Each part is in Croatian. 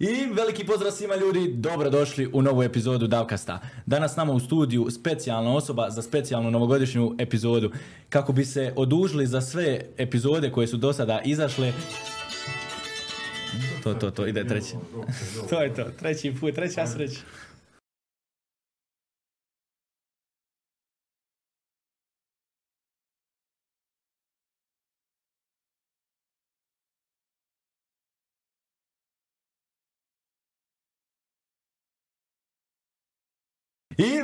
I veliki pozdrav svima ljudi, dobrodošli u novu epizodu Davkasta. Danas nama u studiju specijalna osoba za specijalnu novogodišnju epizodu. Kako bi se odužili za sve epizode koje su do sada izašle, to, to, to, ide treći. to je to, treći put, treća sreća.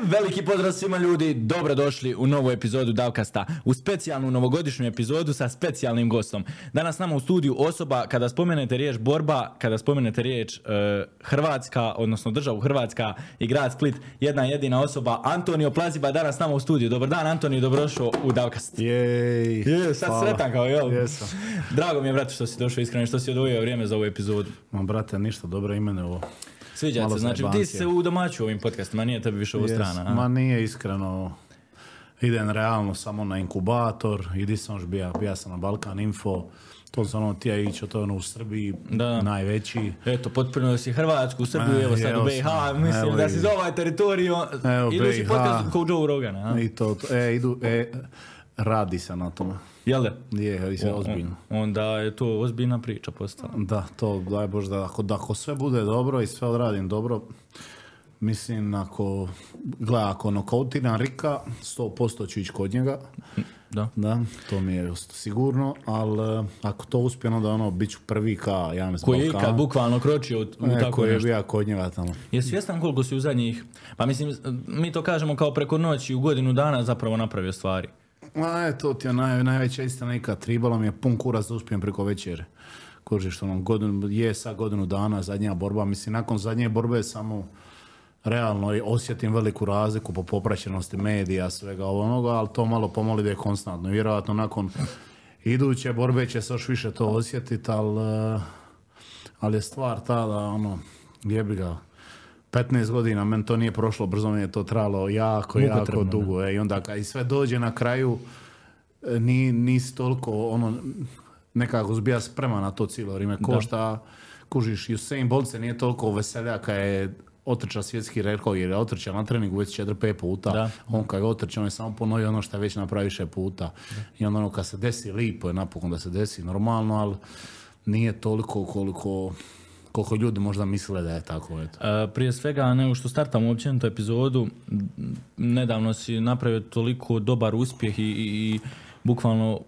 Veliki pozdrav svima ljudi, dobrodošli u novu epizodu Davkasta, u specijalnu novogodišnju epizodu sa specijalnim gostom. Danas nama u studiju osoba, kada spomenete riječ borba, kada spomenete riječ e, Hrvatska, odnosno državu Hrvatska i grad Split, jedna jedina osoba, Antonio Plaziba, danas nama u studiju. Dobar dan Antonio, dobrodošao u Davkast. Jej, Je, sad hvala. sretan kao jel? Jesam. Drago mi je, brate, što si došao iskreno, i što si odvojio vrijeme za ovu epizodu. Ma brate, ništa, dobro ime ovo. Sviđa se, znači ti si se u domaću ovim podcastima, nije tebi više ovo strana. a? Ma nije iskreno, idem realno samo na inkubator, idi sam još bija, bija sam na Balkan Info, to sam ono tija ići, to je ono u Srbiji, Da. najveći. Eto, potpuno si Hrvatsku, Srbiju, evo sad u BiH, mislim evo da si za ovaj teritoriju, Evo, idući BiH. podcast kao Joe Rogana, a? I to- e, idu, e, radi se na tome. Jel da? Je, i sve O- ozbiljno. Onda je to ozbiljna priča postala. Da, to daj Bože da ako, da ako sve bude dobro i sve odradim dobro, mislim ako, gledaj, ako nokautiram Rika, 100% ću ići kod njega. Da. Da, to mi je sigurno, ali eh, ako to uspije, onda ono, bit ću prvi ka James Koji je ikad bukvalno kročio u, u E, tako koji je nešto. bio kod njega tamo. Je svjestan koliko si u zadnjih, pa mislim, mi to kažemo kao preko noći u godinu dana zapravo napravio stvari. E, to ti je naj, najveća istina ikad. Tribalo mi je pun kurac da uspijem preko večere. Kužiš, ono, godinu, je sa godinu dana, zadnja borba. Mislim, nakon zadnje borbe samo realno osjetim veliku razliku po popraćenosti medija, svega onoga, ali to malo pomoli da je konstantno. Vjerojatno nakon iduće borbe će se još više to osjetiti, ali, eh, ali je stvar ta da, ono, jebi ga, 15 godina, meni to nije prošlo, brzo mi je to trajalo jako, jako Mukotrpno, dugo. E, I onda kad i sve dođe na kraju, e, ni, nisi toliko, ono, nekako zbija spreman na to cijelo vrijeme. Ko šta, kužiš, Usain Bolt se nije toliko veselja kad je otrča svjetski rekord, jer je otrča na treningu već 4-5 puta. Da. On kad je otrča, on je samo ponovio ono što je već napravi više puta. I onda ono kad se desi, lipo je napokon da se desi normalno, ali nije toliko koliko koliko ljudi možda misle da je tako. Eto. E, prije svega, nego što startamo općenito epizodu, nedavno si napravio toliko dobar uspjeh i, i, i bukvalno,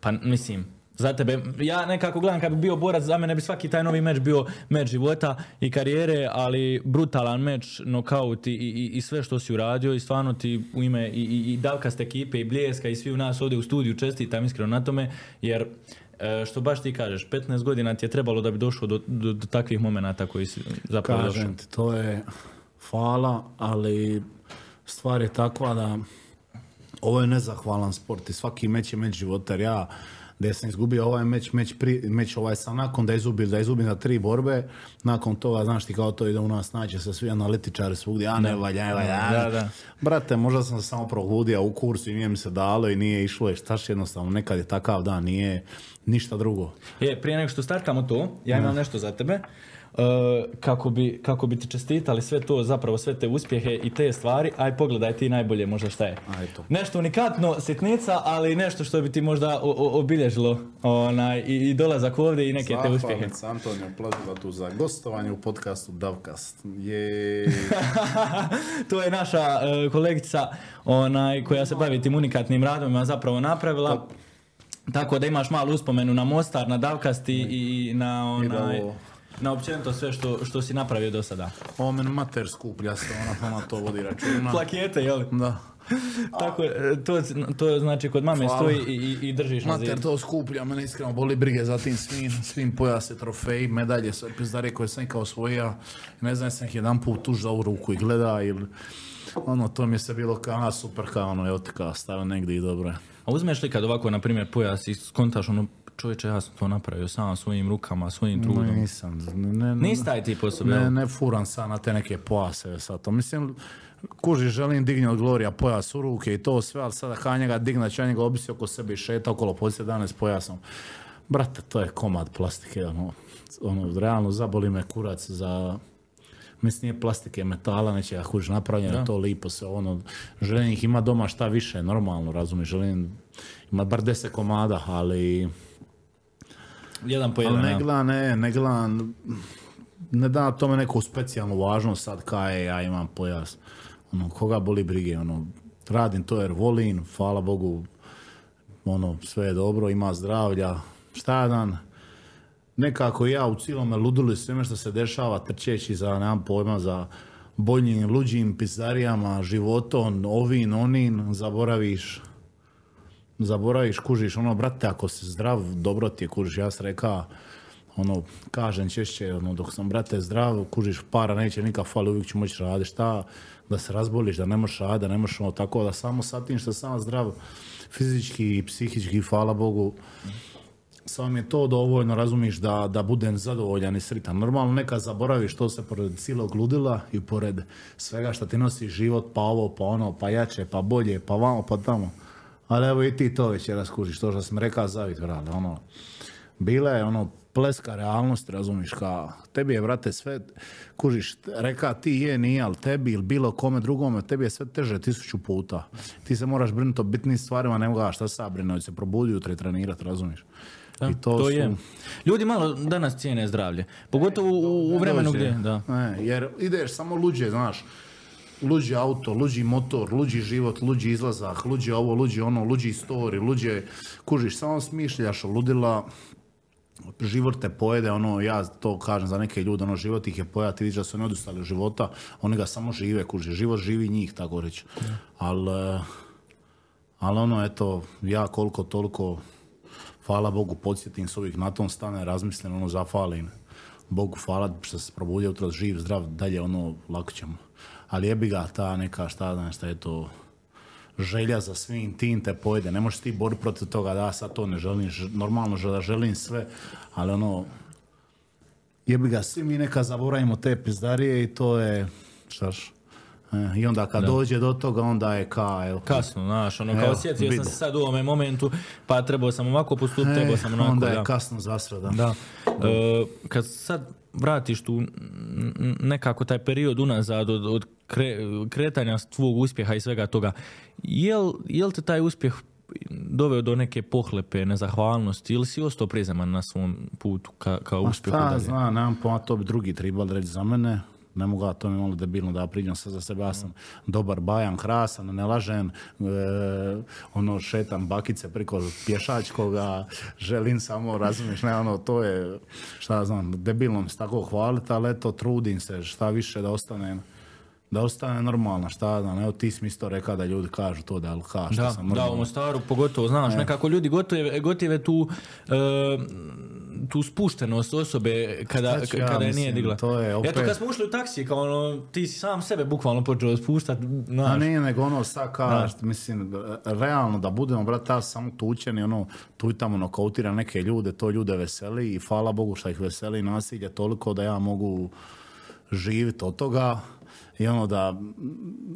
pa mislim, za tebe, ja nekako gledam kad bi bio borac, za mene bi svaki taj novi meč bio meč života i karijere, ali brutalan meč, nokaut i, i, i sve što si uradio i stvarno ti u ime i, i, i Davkast ekipe i Bljeska i svi u nas ovdje u studiju čestitam iskreno na tome, jer e, što baš ti kažeš, 15 godina ti je trebalo da bi došao do, do, do takvih momenata koji si zapravo. Kažem ti, to je hvala, ali stvar je takva da ovo je nezahvalan sport i svaki meč je meč. Jer ja, da sam izgubio ovaj meč, meč, pri, meč ovaj sam nakon da izgubim, da izgubim na tri borbe, nakon toga, znaš ti kao to ide u nas, nađe se svi analitičari svugdje, a ne valja, ne valja. Brate, možda sam se samo probudio u kursu i nije mi se dalo i nije išlo, je štaš jednostavno, nekad je takav dan, nije ništa drugo. Je, prije nego što startamo to, ja imam nešto za tebe. E, kako, bi, kako bi ti čestitali sve to, zapravo sve te uspjehe i te stvari, aj pogledaj ti najbolje možda šta je. Aj to. Nešto unikatno, sitnica, ali nešto što bi ti možda o- o- obilježilo onaj, i, i dolazak ovdje i neke te uspjehe. Zahvalnica Antonio Plaziva tu za gostovanje u podcastu Davkast. Je... to je naša e, kolegica onaj, koja se bavi tim unikatnim radovima zapravo napravila. Tako da imaš malu uspomenu na Mostar, na Davkast i, i na, I da onaj, ovo- na općenito sve što, što si napravio do sada. Ovo meni mater skuplja se, ona, ona to vodi računa. Plakete, jel? Da. Tako, to, to znači kod mame Hvala. stoji i, i, držiš na Mater to skuplja, mene iskreno boli brige za tim svim, svim pojase, trofeji, medalje, sve pizdare koje sam ikao osvojio. Ne znam, sam ih jedan put tuž za ovu ruku i gleda ili... Ono, to mi je se bilo kao, super, kao ono, evo te kao, stavio negdje i dobro je. A uzmeš li kad ovako, na primjer, pojas i skontaš ono, čovječe, ja sam to napravio sam svojim rukama, svojim trudom. Nisam, ne, ne, Nisi taj tip osobe, Ne, ne furam sad na te neke pojase sad to. Mislim, kuži, želim digni od Glorija pojas u ruke i to sve, ali sada kada njega digna, će njega obisi oko sebe i šeta okolo poslije dane s pojasom. Brate, to je komad plastike, ono. ono, realno zaboli me kurac za, mislim nije plastike, metala, nečega kužiš napravljeno, to lipo se ono, želim ih ima doma šta više, normalno, razumiješ, želim ima bar deset komada, ali, Jedan po ali jedan. ne ja. gledam, ne, ne gledam, ne da tome neku specijalnu važnost sad kaj ja imam pojas, ono, koga boli brige, ono, radim to jer volim, hvala Bogu, ono, sve je dobro, ima zdravlja, šta dan, nekako ja u cijelome ludili sveme što se dešava, trčeći za, nemam pojma, za boljim, luđim pizzarijama, životom, ovin, onin, zaboraviš, zaboraviš, kužiš, ono, brate, ako si zdrav, dobro ti je, kužiš, ja sam rekao, ono, kažem češće, ono, dok sam, brate, zdrav, kužiš, para neće nikad fali, uvijek ću moći raditi, šta, da se razboliš, da ne možeš raditi, da ne možeš, ono, tako, da samo sa tim što sam zdrav, fizički i psihički, hvala Bogu, samo mi je to dovoljno, razumiješ, da, da budem zadovoljan i sritan. Normalno neka zaboraviš to se pored cijelog ludila i pored svega što ti nosi život, pa ovo, pa ono, pa jače, pa bolje, pa vamo, pa tamo. Ali evo i ti to već skužiš, to što sam rekao zavit, vrale, ono, bila je ono pleska realnost, razumiješ, ka, tebi je, brate, sve, kužiš, reka ti je, nije, ali tebi ili bilo kome drugome, tebi je sve teže tisuću puta. Ti se moraš brinuti o bitnim stvarima, ne mogu, šta sad brinu, se probudi jutra i trenirat, razumiješ. Da, I to, to, su, je. Ljudi malo danas cijene zdravlje. Pogotovo u, u vremenu gdje, da. Ne, jer ideš samo luđe, znaš, luđi auto, luđi motor, luđi život, luđi izlazak, luđi ovo, luđi ono, luđi story, luđe, kužiš, samo smišljaš ludila, život te pojede, ono, ja to kažem za neke ljude, ono, život ih je pojeda, ti vidiš da su ne odustali od života, oni ga samo žive, kuži, život živi njih, tako reći. Ali, ali ono, eto, ja koliko toliko, hvala Bogu, podsjetim se uvijek na tom stane, razmislim, ono, zafalim. Bogu hvala što se probudio jutro živ, zdrav, dalje ono, lako ćemo. Ali jebi ga ta neka, šta znam, šta je to, želja za svim tim te pojede. Ne možeš ti boriti protiv toga da sad to ne želim, normalno da želim sve, ali ono, jebi ga, svi mi neka zaboravimo te pizdarije i to je, štaš, e, i onda kad dođe do toga, onda je ka, evo, Kasno, znaš, ono, kao sjetio sam se sad u ovome momentu, pa trebao sam ovako postupiti, trebao sam onako, onda da. je kasno za sve, da. Da. E, kad sad vratiš tu nekako taj period unazad od, od kre- kretanja tvog uspjeha i svega toga, jel, jel te taj uspjeh doveo do neke pohlepe, nezahvalnosti ili si ostao prizeman na svom putu ka, kao Ma uspjehu šta dalje? zna, nemam pojma, to bi drugi trebali reći za mene. Ne mogu ja to mi malo debilno da priđem sad za sebe, ja sam dobar bajan, krasan, ne lažem, e, ono šetam bakice priko pješačkoga, želim samo, razumiješ, ne, ono, to je, šta znam, debilno mi se tako hvaliti, ali eto, trudim se šta više da ostane, da ostane normalna, šta ja znam, evo ti si mi isto rekao da ljudi kažu to da, ali ka, šta Da, sam da, u. Mostaru pogotovo, znaš, nekako ljudi gotive, gotive tu, e, tu spuštenost osobe kada, ja, kada je mislim, nije digla. to je opet- Eto, kad smo ušli u taksi, kao ono, ti si sam sebe bukvalno počeo spuštati, A znaš. nije nego ono sad kažeš, mislim, realno da budemo, brate, ja sam samo tučen i ono, tu i tamo nokautira neke ljude, to ljude veseli i hvala Bogu što ih veseli nasilje toliko da ja mogu živjeti od toga i ono da,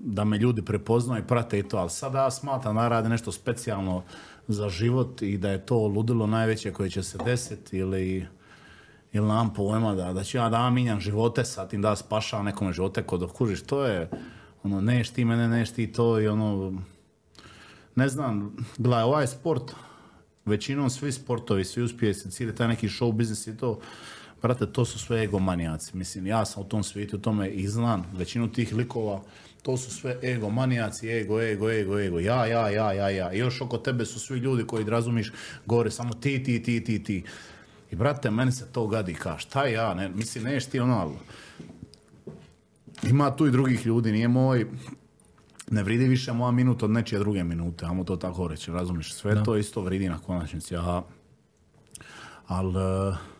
da me ljudi prepoznaju i prate i to, ali sada ja smatram da radi nešto specijalno za život i da je to ludilo najveće koje će se desiti ili ili nam pojma da, da ću ja da ja minjam živote sa tim da spašavam nekome živote kod kužiš, to je ono, neš ti mene, neš ti to i ono, ne znam, gledaj, ovaj sport, većinom svi sportovi, svi uspjesi, cijeli taj neki show biznis i to, brate, to su sve egomanijaci. Mislim, ja sam u tom svijetu, u tome i znam, većinu tih likova, to su sve egomanijaci, ego, ego, ego, ego, ja, ja, ja, ja, ja. I još oko tebe su svi ljudi koji, razumiš, govore samo ti, ti, ti, ti, ti. I brate, meni se to gadi, ka, šta ja, ne, mislim, neš ti ono, ali ima tu i drugih ljudi, nije moj, ne vridi više moja minuta od nečije druge minute, ajmo to tako reći, razumiješ, sve to isto vridi na konačnici, aha. Ali, eh,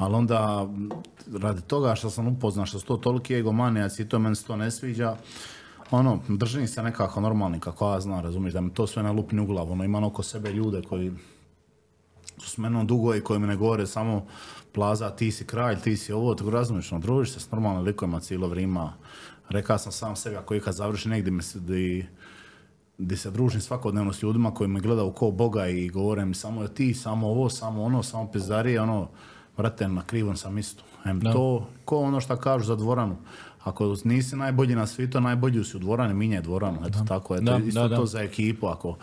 ali onda, radi toga što sam upoznao, što su to toliki egomanijaci i to meni se to ne sviđa, ono, držim se nekako normalni, kako ja znam, razumiješ, da mi to sve ne lupni u glavu, ono, imam oko sebe ljude koji su s menom dugo i koji mi ne govore samo plaza, ti si kralj, ti si ovo, tako razumiješ, ono, družiš se s normalnim likovima cijelo vrijeme. Rekao sam sam sebi, ako ikad završi negdje mi se, di, di se družim svakodnevno s ljudima koji me gledaju ko Boga i govore mi samo ti, samo ovo, samo ono, samo pizdarije, ono, brate, na krivom sam isto. Em, to, ko ono što kažu za dvoranu. Ako nisi najbolji na svijetu, najbolji si u dvorani, minjaj dvoranu. Eto tako, eto, Da, isto da, da. to za ekipu. Ako,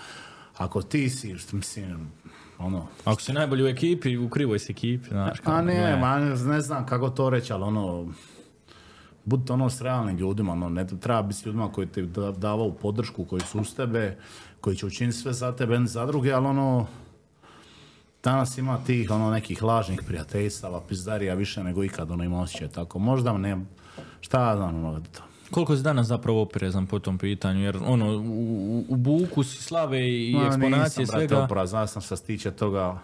ako ti si, mislim, ono, Ako si najbolji u ekipi, u krivoj si ekipi, znaš. a ne, ma, ne znam kako to reći, ali ono, budite ono s realnim ljudima, ono, ne treba biti s ljudima koji ti da, davaju podršku, koji su uz tebe, koji će učiniti sve za tebe, ne za druge, ali ono, danas ima tih ono nekih lažnih prijateljstava, pizdarija više nego ikad, ono ima osjećaj tako. Možda ne, šta ja znam, ono, to. Koliko si danas zapravo oprezan po tom pitanju, jer ono, u, u- buku si slave i Ma, eksponacije nisam, brate, svega. oprezan, ja sam što se tiče toga,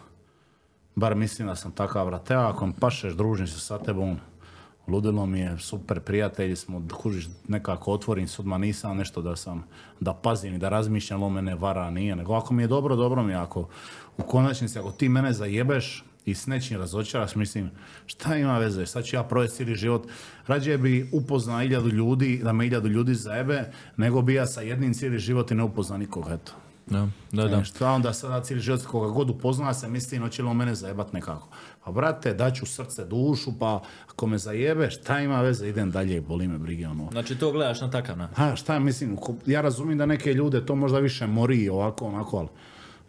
bar mislim da sam takav, brate, ako mi pašeš, družim se sa tebom, ludilo mi je, super prijatelji smo, kužiš, nekako otvorim se odmah, nisam nešto da sam, da pazim i da razmišljam, on mene vara, nije, nego ako mi je dobro, dobro mi je, ako u konačnici, ako ti mene zajebeš i s nečim razočaraš, mislim, šta ima veze, sad ću ja provesti cijeli život, rađe bi upoznao hiljadu ljudi, da me hiljadu ljudi zajebe, nego bi ja sa jednim cijeli život i ne upoznao nikoga, eto. Da, da, da. E, šta onda sada cijeli život koga god upozna se misli no će li on mene zajebat nekako. Pa brate, daću srce, dušu, pa ako me zajebe, šta ima veze, idem dalje i boli me brige ono. Znači to gledaš na takav način. Ha, šta mislim, ja razumijem da neke ljude to možda više mori ovako, onako, ali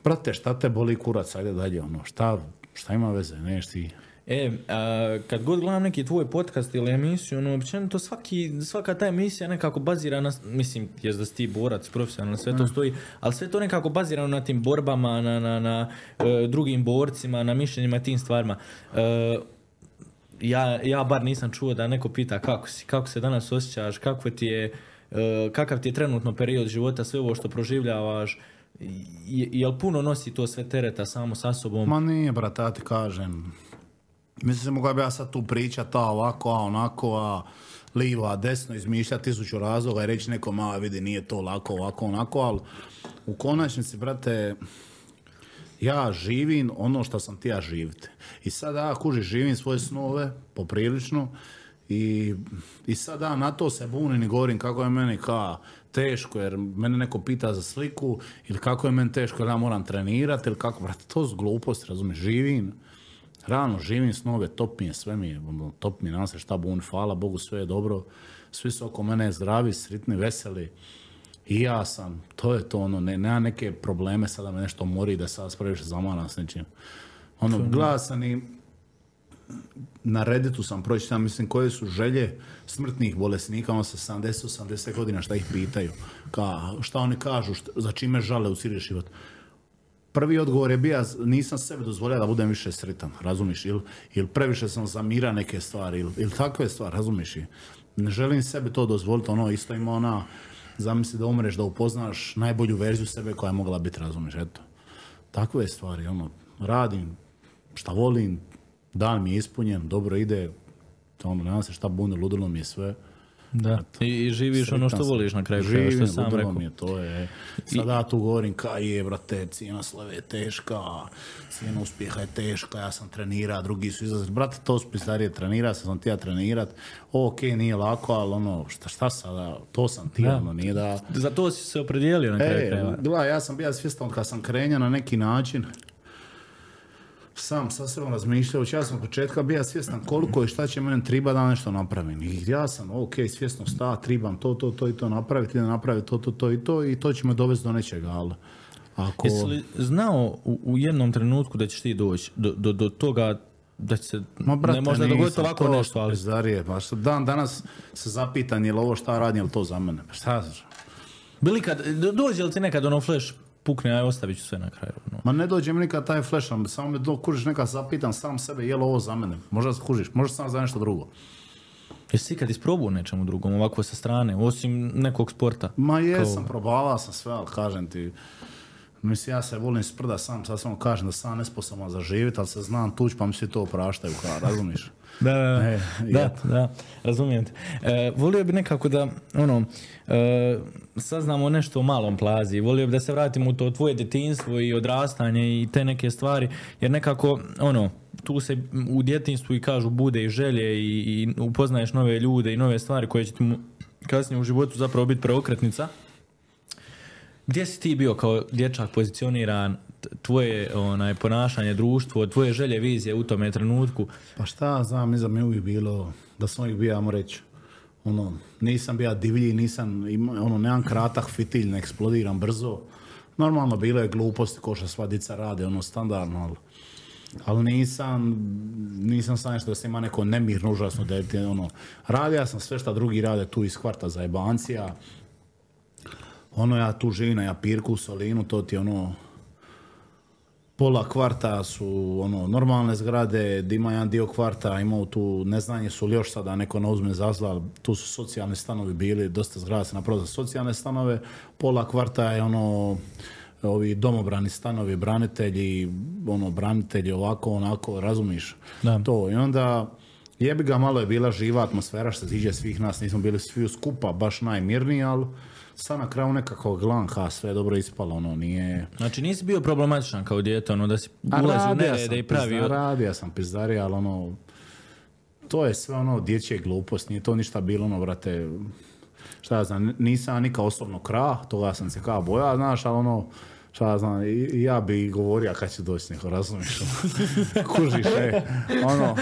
brate, šta te boli kurac, ajde dalje, ono, šta, šta ima veze, neš ti. E, a, kad god gledam neki tvoj podcast ili emisiju, ono, općenito svaki, svaka ta emisija nekako bazira na, mislim, jest da si ti borac, profesionalno, sve to stoji, ali sve to nekako bazirano na tim borbama, na, na, na e, drugim borcima, na mišljenjima, tim stvarima. E, ja, ja bar nisam čuo da neko pita kako si, kako se danas osjećaš, kako ti je, e, kakav ti je trenutno period života, sve ovo što proživljavaš, jel puno nosi to sve tereta samo sa sobom? Ma nije, brate, ja ti kažem. Mislim, mogao bi ja sad tu pričat, a ovako, a onako, a livo, a desno, izmišljati tisuću razloga i reći nekom, a vidi, nije to lako, ovako, onako, ali u konačnici, brate, ja živim ono što sam ti ja živite. I sad ja kuži živim svoje snove, poprilično, i, i sad na to se bunim i govorim kako je meni ka teško jer mene neko pita za sliku ili kako je meni teško jer ja moram trenirati ili kako, brate, to su gluposti, razumiješ, živim, realno živim snove, top mi je, sve mi je, ono, top mi je, nam se šta buni, hvala Bogu, sve je dobro, svi su oko mene zdravi, sritni, veseli, i ja sam, to je to ono, ne, nema neke probleme sada me nešto mori da sad previše zamaram s nečim. Ono, gleda sam i na Redditu sam pročitao, mislim, koje su želje smrtnih bolesnika, ono sa 70-80 godina, šta ih pitaju, ka, šta oni kažu, št- za čime žale u cijeli život. Prvi odgovor je bio, nisam sebi dozvolio da budem više sretan, razumiš, ili, ili previše sam zamira neke stvari, ili, ili takve stvari, razumiš, ne želim sebi to dozvoliti, ono, isto ima ona, zamisli da umreš, da upoznaš najbolju verziju sebe koja je mogla biti, razumiš, eto. Takve stvari, ono, radim šta volim, dan mi je ispunjen, dobro ide, to ono, nema se šta buni, ludilo mi je sve. Da. I, i živiš ono što voliš na kraju krajeva, što Živim, sam ludilo rekao. mi je, to je. Sad ja tu govorim, kaj je, brate, cijena slave je teška, cijena uspjeha je teška, ja sam trenira, drugi su izlazili. Brate, to su pisarije, trenira sam, sam ti ja trenirat. Ok, nije lako, ali ono, šta, šta sada, to sam ti, ono, nije da... Za to si se opredijelio na kraju E, krajeva. gledaj, ja sam bio svjestan kad sam krenio na neki način, sam sa sobom razmišljajući, ja sam početka bio svjestan koliko i šta će meni triba da nešto napravim. I ja sam, ok, svjesno sta, tribam to, to, to i to napraviti, da napraviti to, to, to i to i to će me dovesti do nečega, ali ako... Jesi li znao u, u jednom trenutku da ćeš ti doći do, do, do toga da će se, Ma, brate, ne možda dogoditi ovako to nešto, ali pizdarije, pa što dan danas se zapitan je li ovo šta radim, je li to za mene? Pa šta znaš? bili kad, do- dođe li ti nekad ono flash pukne, aj ostavit ću sve na kraju. ono. Ma ne dođe mi nikad taj flash, samo me do kužiš nekad zapitan sam sebe je li ovo za mene. Možda se kužiš, možda sam za nešto drugo. Jesi ikad isprobao nečemu drugom, ovako sa strane, osim nekog sporta? Ma jesam, probavao sam sve, ali kažem ti, mislim, ja se volim sprda sam, sad samo kažem da sam nesposoban za živjeti, ali se znam tuć, pa mi svi to opraštaju, kao, razumiješ? Da, da, da. E, da, da, razumijem te. E, volio bi nekako da, ono, e, saznamo nešto o malom plazi, volio bi da se vratimo u to tvoje djetinstvo i odrastanje i te neke stvari, jer nekako, ono, tu se u djetinstvu i kažu bude i želje i, i upoznaješ nove ljude i nove stvari koje će ti kasnije u životu zapravo biti preokretnica. Gdje si ti bio kao dječak pozicioniran, tvoje onaj, ponašanje, društvo, tvoje želje, vizije u tome trenutku. Pa šta ja znam, mislim mi je uvijek bilo, da sam uvijek bio, ajmo reći, ono, nisam bio divlji, nisam, ono, nemam kratak fitilj, ne eksplodiram brzo. Normalno, bilo je gluposti, ko što sva dica rade, ono, standardno, ali, ali nisam, nisam sam nešto da se ima neko nemirno, užasno, da je, ono, radio sam sve što drugi rade tu iz kvarta za jebancija, ono, ja tu živim na Japirku Solinu, to ti ono, pola kvarta su ono normalne zgrade, di ima jedan dio kvarta, imao tu neznanje su li još sada neko ne uzme za zlo, ali tu su socijalni stanovi bili, dosta zgrada se napravilo za socijalne stanove, pola kvarta je ono ovi domobrani stanovi, branitelji, ono branitelji ovako, onako, razumiš Da. to. I onda jebi ga malo je bila živa atmosfera što se tiče svih nas, nismo bili svi skupa baš najmirniji, ali sad na kraju nekako glan, ha, sve je dobro ispalo, ono, nije... Znači nisi bio problematičan kao dijete, ono da si ulazio u nerede i pravio... pizda- radio sam pizdarija, ali ono, to je sve ono dječje glupost, nije to ništa bilo ono, brate, šta ja znam, nisam ja nikad osobno kra, toga sam se kao boja, znaš, ali ono, šta ja znam, i, i ja bi govorio kad će doći neko, razumiješ, ono, kužiš, e, ono,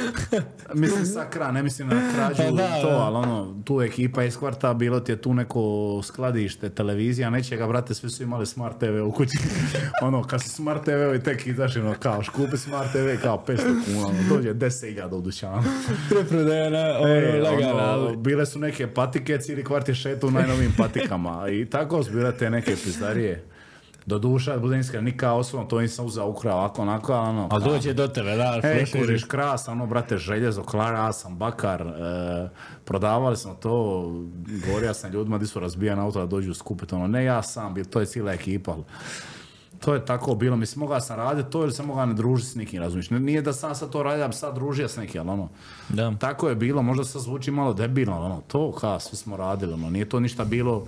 mislim sa kra, ne mislim na krađu Pa da, to, da. ali ono, tu ekipa iz kvarta, bilo ti je tu neko skladište, televizija, nečega, brate, svi su imali smart TV u kući. ono, kad su smart TV i tek izašli, ono, kao, škupi smart TV, kao 500 kuna, ono, dođe 10.000 u dućanu. Preprodajena, ono, E, ono, ali- bile su neke patike, cijeli kvart je šetu u najnovijim patikama. I tako su bile te neke pizdarije. Do duša, budem iskren, nikada osobno to nisam uzeo ukrao, ovako, onako, ali ono, kao- dođe do tebe, da, E, kužiš, kras, ono, brate, željezo, klara, ja sam bakar, e, prodavali smo to, govorio sam ljudima di su razbijani auto da dođu skupiti, ono, ne ja sam, bil, to je cijela ekipa, ali to je tako bilo, mislim, mogao sam raditi to ili sam mogao ne družiti s nikim, razumiješ, nije da sam sad to radio, da bi sad družio s nekim, ali ono, Da. tako je bilo, možda se zvuči malo debilno, ono, to, ka, svi smo radili, ono, nije to ništa bilo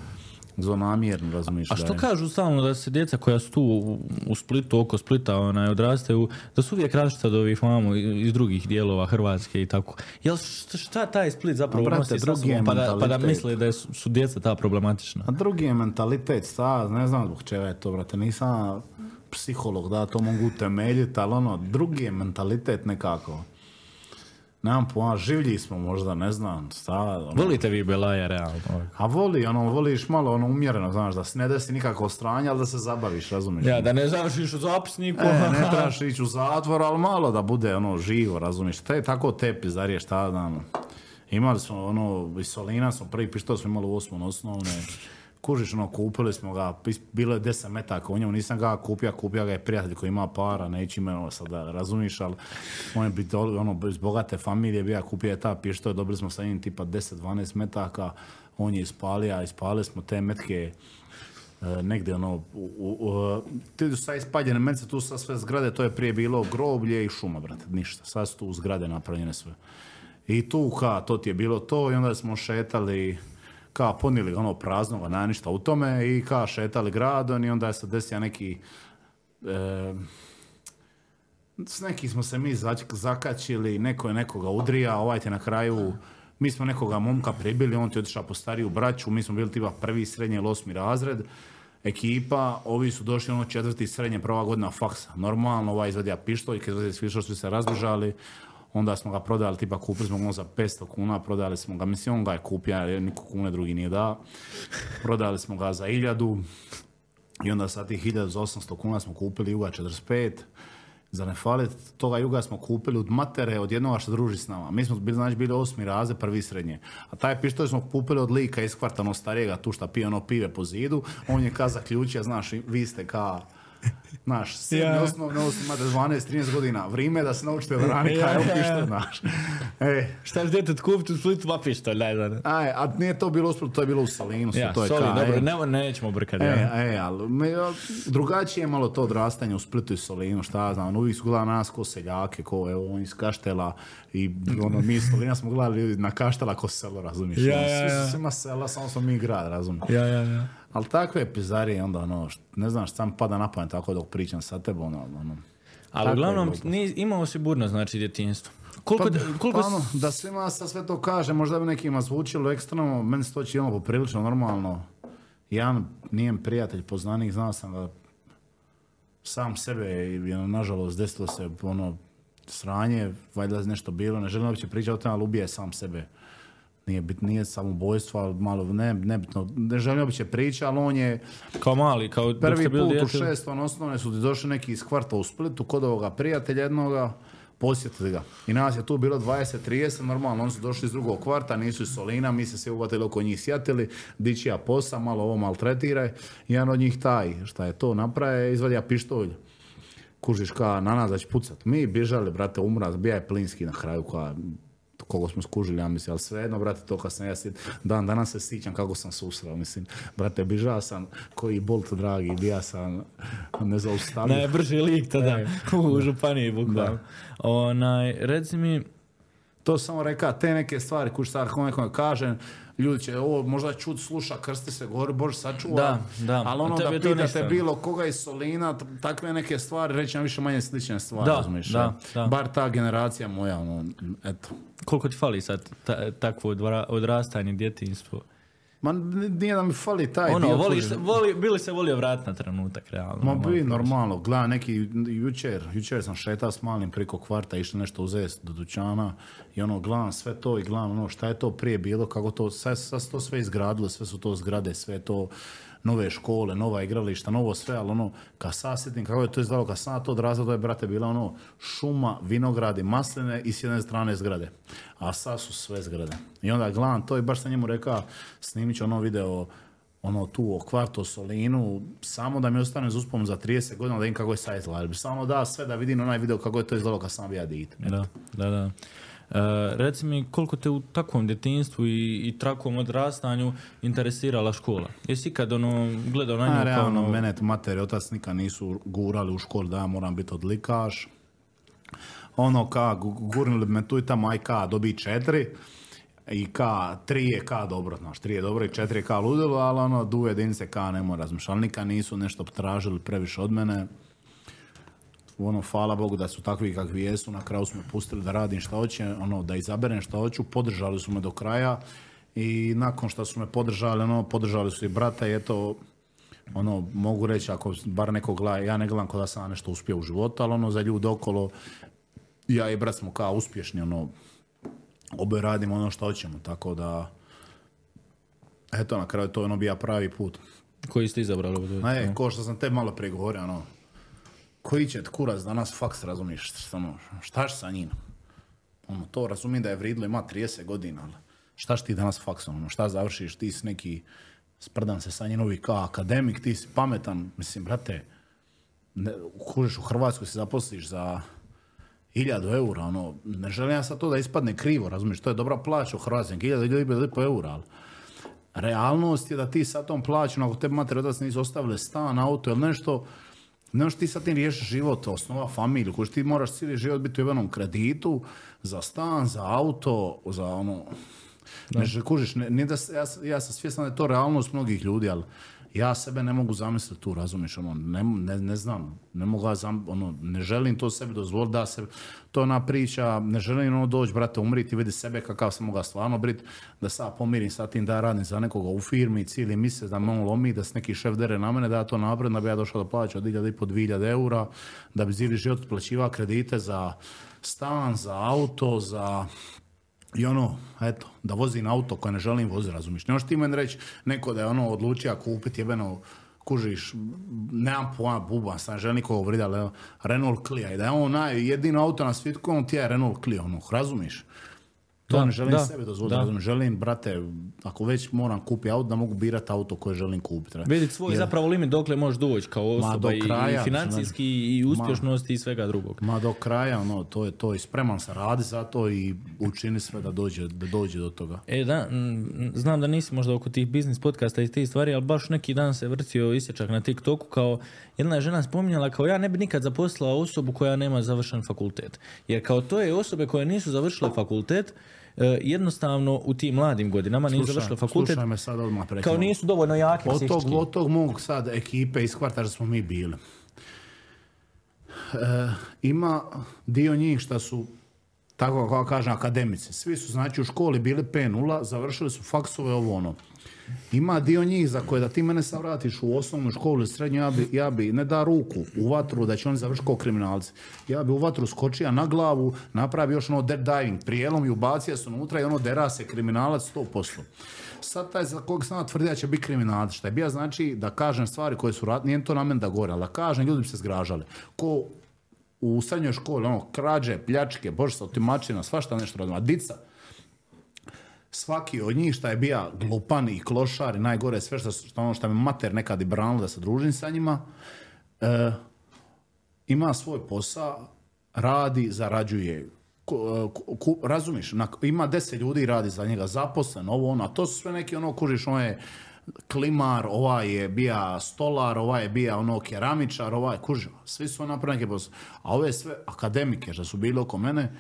zlonamjerno, razumiješ, A što kažu stalno da se djeca koja su tu u, u Splitu, oko Splita, onaj, odrastaju, da su uvijek različita od ovih mamo iz drugih dijelova Hrvatske i tako. Jel šta, šta taj Split zapravo brate, drugi je pa da, pa da misle da su, su djeca ta problematična? A drugi je mentalitet, sta, ne znam zbog čega je to, brate, nisam psiholog da to mogu utemeljiti, ali ono, drugi je mentalitet nekako. Nemam pojma, življi smo možda, ne znam, sta, ono. Volite vi Belaja, realno? A voli, ono, voliš malo ono umjereno, znaš, da se ne desi nikako stranje, ali da se zabaviš, razumiješ? Ja, da ne završiš u zapisniku. E, ne trebaš ići u zatvor, ali malo da bude ono živo, razumiješ? Te tako te pizdarije, šta znam. Imali smo ono, iz Solina smo prvi pištolj smo imali u osmom osnovne. Kužiš, ono, kupili smo ga, bilo je 10 metaka u njemu, nisam ga kupio, kupio ga je prijatelj koji ima para, neće ime ono sada, razumiješ, ali on je bit, ono, iz bogate familije bio, kupio je ta pištolj, dobili smo sa njim tipa 10-12 metaka, on je ispalio, a ispalili smo te metke, E, negdje ono, u, u, u, sad ispaljene mence, tu sa sve zgrade, to je prije bilo groblje i šuma, brate, ništa. Sad su tu zgrade napravljene sve. I tu, ka, to ti je bilo to i onda smo šetali, ka, ponijeli ono praznoga, nema ništa u tome i ka, šetali gradom i onda je se desio neki, e, s nekim smo se mi zakačili, neko je nekoga udrija, ovaj te na kraju, mi smo nekoga momka pribili, on ti otišao po stariju braću, mi smo bili tipa prvi, srednji ili osmi razred, ekipa, ovi su došli ono četvrti, srednje, prva godina faksa. Normalno, ovaj izvadio pištolj, kad izvadio pištolj su se razbježali, onda smo ga prodali, tipa kupili smo ga za 500 kuna, prodali smo ga, mislim on ga je kupio, jer niko kune drugi nije dao, prodali smo ga za 1000, i onda sa tih 1000 za 800 kuna smo kupili Juga 45. Za ne falit, toga Juga smo kupili od matere, od jednoga što druži s nama. Mi smo bili, znači, bili osmi raze, prvi srednje. A taj pištolj smo kupili od lika iz kvarta, ono starijega, tu šta pije ono pive po zidu. On je ka zaključio, znaš, vi ste ka Znaš, sedmi Ja. osnovne, imate 12-13 godina. Vrijeme je da se naučite braniti, Ja, kaj je ja, pištolj, ja. znaš. E, Šta ćeš djetet kupiti u Splitu, ma pištolj, daj, daj. aj, a nije to bilo uspjelo, to je bilo u Salinu. Ja, to je soli, ka, dobro, ne, nećemo brkati. E, ja. e, ali me, drugačije je malo to odrastanje u Splitu i Solinu, šta ja znam, uvijek su gledali nas ko seljake, ko evo on iz Kaštela i ono, mi iz Solina smo gledali na Kaštela ko selo, razumiješ? Ja, Ono, ja, Svi ja. su svima sela, samo smo mi grad, razumiješ? Ja, ja, ja. Ali takve pizarije onda, ono, ne znam šta mi pada na pamet tako dok pričam sa tebom, ono, ono. Ali Takve uglavnom, ni, imao si burno, znači, djetinjstvo. Koliko, Pa, koliko pa ono, da svima sa sve to kaže, možda bi nekima zvučilo ekstremno, meni se to činilo poprilično normalno. Jedan nijem prijatelj, poznanik, znao sam da sam sebe i ono, nažalost desilo se ono sranje, valjda je nešto bilo, ne želim uopće pričati o tome, ali ubije sam sebe. Nije, bit, nije samobojstvo, ali malo ne, nebitno. Ne želim uopće pričati, ali on je Kao mali, kao prvi put u dijete. šestom osnovne su ti došli neki iz kvarta u Splitu kod ovoga prijatelja jednoga, posjetili ga. I nas je tu bilo 20-30, normalno, oni su došli iz drugog kvarta, nisu iz Solina, mi se svi uvatili oko njih sjatili, dičija posa, malo ovo maltretiraj. Jedan od njih taj, šta je to naprave, izvadija pištolj. Kužiš ka na nas da će pucat. Mi bježali, brate, umra, bija je plinski na kraju, ka, kogo smo skužili, ja mislim, ali svejedno, brate, to kad sam ja sit, dan danas se sjećam kako sam susrao, mislim, brate, bižao sam koji Bolt, dragi, bija sam nezaustavljiv. Najbrži lik tada u županiji, bukvalno. Onaj, reci mi, To samo reka, te neke stvari, kuć sad ako nekome kažem, ljudi će ovo možda čut, sluša, krsti se, govori, Bože, sačuva. Da, da. Ali ono da pitate ništa. bilo koga iz Solina, takve neke stvari, reći više manje slične stvari, Da, razumiješ, da, da. Bar ta generacija moja, ono, eto. koliko ti fali sad ta, takvo odrastanje, djetinjstvo? Ma nije da mi fali taj Ono, dio, voliš, kužiš. voli, bili se volio vrat na trenutak, realno. Ma bi, normalno, gledam neki, jučer, jučer sam šetao s malim priko kvarta, išli nešto uzeti do dućana i ono, gledam sve to i gledam ono, šta je to prije bilo, kako to, sad, sad se to sve izgradilo, sve su to zgrade, sve to nove škole, nova igrališta, novo sve, ali ono, sjetim kako je to ja to odrastao, to je, brate, bila ono, šuma, vinogradi, masline i s jedne strane zgrade. A sad su sve zgrade. I onda gledam to i baš sam njemu rekao, snimit ću ono video ono tu o kvartu Solinu, samo da mi ostane uz uspom za 30 godina da vidim kako je sad izgledalo. Samo da sve da vidim onaj video kako je to izgledalo kad sam bio dite. Da, da, da. E, reci mi koliko te u takvom djetinstvu i, i takvom odrastanju interesirala škola? Jesi ikad ono, gledao na nju A, realno, ono, mene mater i otac nikad nisu gurali u školu da ja moram biti odlikaš. Ono ka, gu- gurnuli bi me tu i tamo, aj ka, dobi četiri. I ka, tri je ka dobro, znaš, tri je dobro i četiri je ka ludilo, ali ono, du jedinice ka ne mora razmišljati. Nikad nisu nešto tražili previše od mene. Ono, hvala Bogu da su takvi kakvi jesu, na kraju su me pustili da radim šta hoće, ono, da izaberem šta hoću, podržali su me do kraja i nakon što su me podržali, ono, podržali su i brata i eto, ono, mogu reći, ako bar neko gleda, ja ne gledam kao da sam nešto uspio u životu, ali ono, za ljude okolo, ja i brat smo kao uspješni, ono, oboje radimo ono što hoćemo, tako da, eto, na kraju to je ono bija pravi put. koji ste izabrali? ovdje? Ne, ko što sam te malo prije govorio, ono, koji će kurac danas faks, razumiješ, ono, štaš sa njim? Ono, to razumijem da je vridlo, ima 30 godina, ali štaš ti danas faks, ono, šta završiš, ti si neki, sprdan se sa njenovi kao akademik, ti si pametan, mislim, brate, ne, kužiš u Hrvatskoj se zaposliš za hiljadu eura, ono, ne želim ja sad to da ispadne krivo, razumiješ, to je dobra plaća u Hrvatskoj, hiljadu, hiljadu i po eura, ali realnost je da ti sa tom plaćom, ako te mater i otac nisu ostavili stan, auto ili nešto, ne možeš ti sa tim riješiti život, osnova familiju, koji ti moraš cijeli život biti u jednom kreditu za stan, za auto, za ono... Ne, že- kužiš, ne, nije da ja, ja sam svjestan da je to realnost mnogih ljudi, ali ja sebe ne mogu zamisliti tu, razumiješ, ono, ne, ne, ne znam, ne mogu ja zam, ono, ne želim to sebi dozvoliti da se, to je priča, ne želim ono doći, brate, umriti vidi sebe kakav sam moga stvarno brit, da sad pomirim sa tim da radim za nekoga u firmi cijeli mjesec, da me on lomi, da se neki šef dere na mene, da ja to napravim, da bi ja došao do plaća od 1000 i po 2000 eura, da bi cijeli život otplaćivao kredite za stan, za auto, za i ono, eto, da vozim auto koje ne želim voziti, razumiješ. Ne ti meni reći neko da je ono odlučio kupiti jebeno, kužiš, nemam pojma, buban, sam želim nikoga vrida, ali Renault Clio, i da je on naj, jedino auto na svijetu on ti je Renault Clio, ono, razumiješ? To Da, ne želim da, sebi dozvoliti, da. Želim, brate, ako već moram kupiti auto, da mogu birati auto koje želim kupiti. Vidjeti svoj zapravo limit dokle možeš doći kao osoba do i- kraja, i financijski i uspješnosti i svega drugog. Ma do kraja, ono, to je to i spreman sam radi za to i učini sve da dođe, da dođe do toga. E da, znam da nisi možda oko tih biznis podcasta i tih stvari, ali baš neki dan se vrtio isječak na TikToku kao jedna je žena spominjala kao ja ne bi nikad zaposlila osobu koja nema završen fakultet. Jer kao to je osobe koje nisu završile fakultet, e, jednostavno u tim mladim godinama nisu završile fakultet, slušaj me sad odmah kao nisu dovoljno jaki Od tog, od tog mog sad ekipe iz kvartara smo mi bili. E, ima dio njih što su tako kako kažem akademici. Svi su znači u školi bili P0, završili su faksove ovo ono. Ima dio njih za koje da ti mene sad vratiš u osnovnu školu ili srednju, ja bi, ja bi ne da ruku u vatru da će oni završiti kao kriminalci. Ja bi u vatru skočio na glavu, napravi još ono dead diving prijelom i ubacio se unutra i ono dera se kriminalac 100%. Sad taj za kog sam tvrdi da će biti kriminalac, šta je bija znači da kažem stvari koje su radne, nije to na mene da gore, ali da kažem, ljudi bi se zgražali. Ko u srednjoj školi, ono, krađe, pljačke, bože sa otimačina, svašta nešto radimo. A dica, svaki od njih šta je bija glupan i klošar i najgore sve što, što ono što me mater nekad i branila da se družim sa njima, e, ima svoj posao, radi, zarađuje. Ko- ku- ku- razumiš, na- ima deset ljudi i radi za njega, zaposlen, ovo ono, a to su sve neki ono, kužiš, ono je klimar, ovaj je bija stolar, ovaj je bija ono keramičar, ovaj, kužiš, svi su napravili neke. A ove sve akademike što su bili oko mene,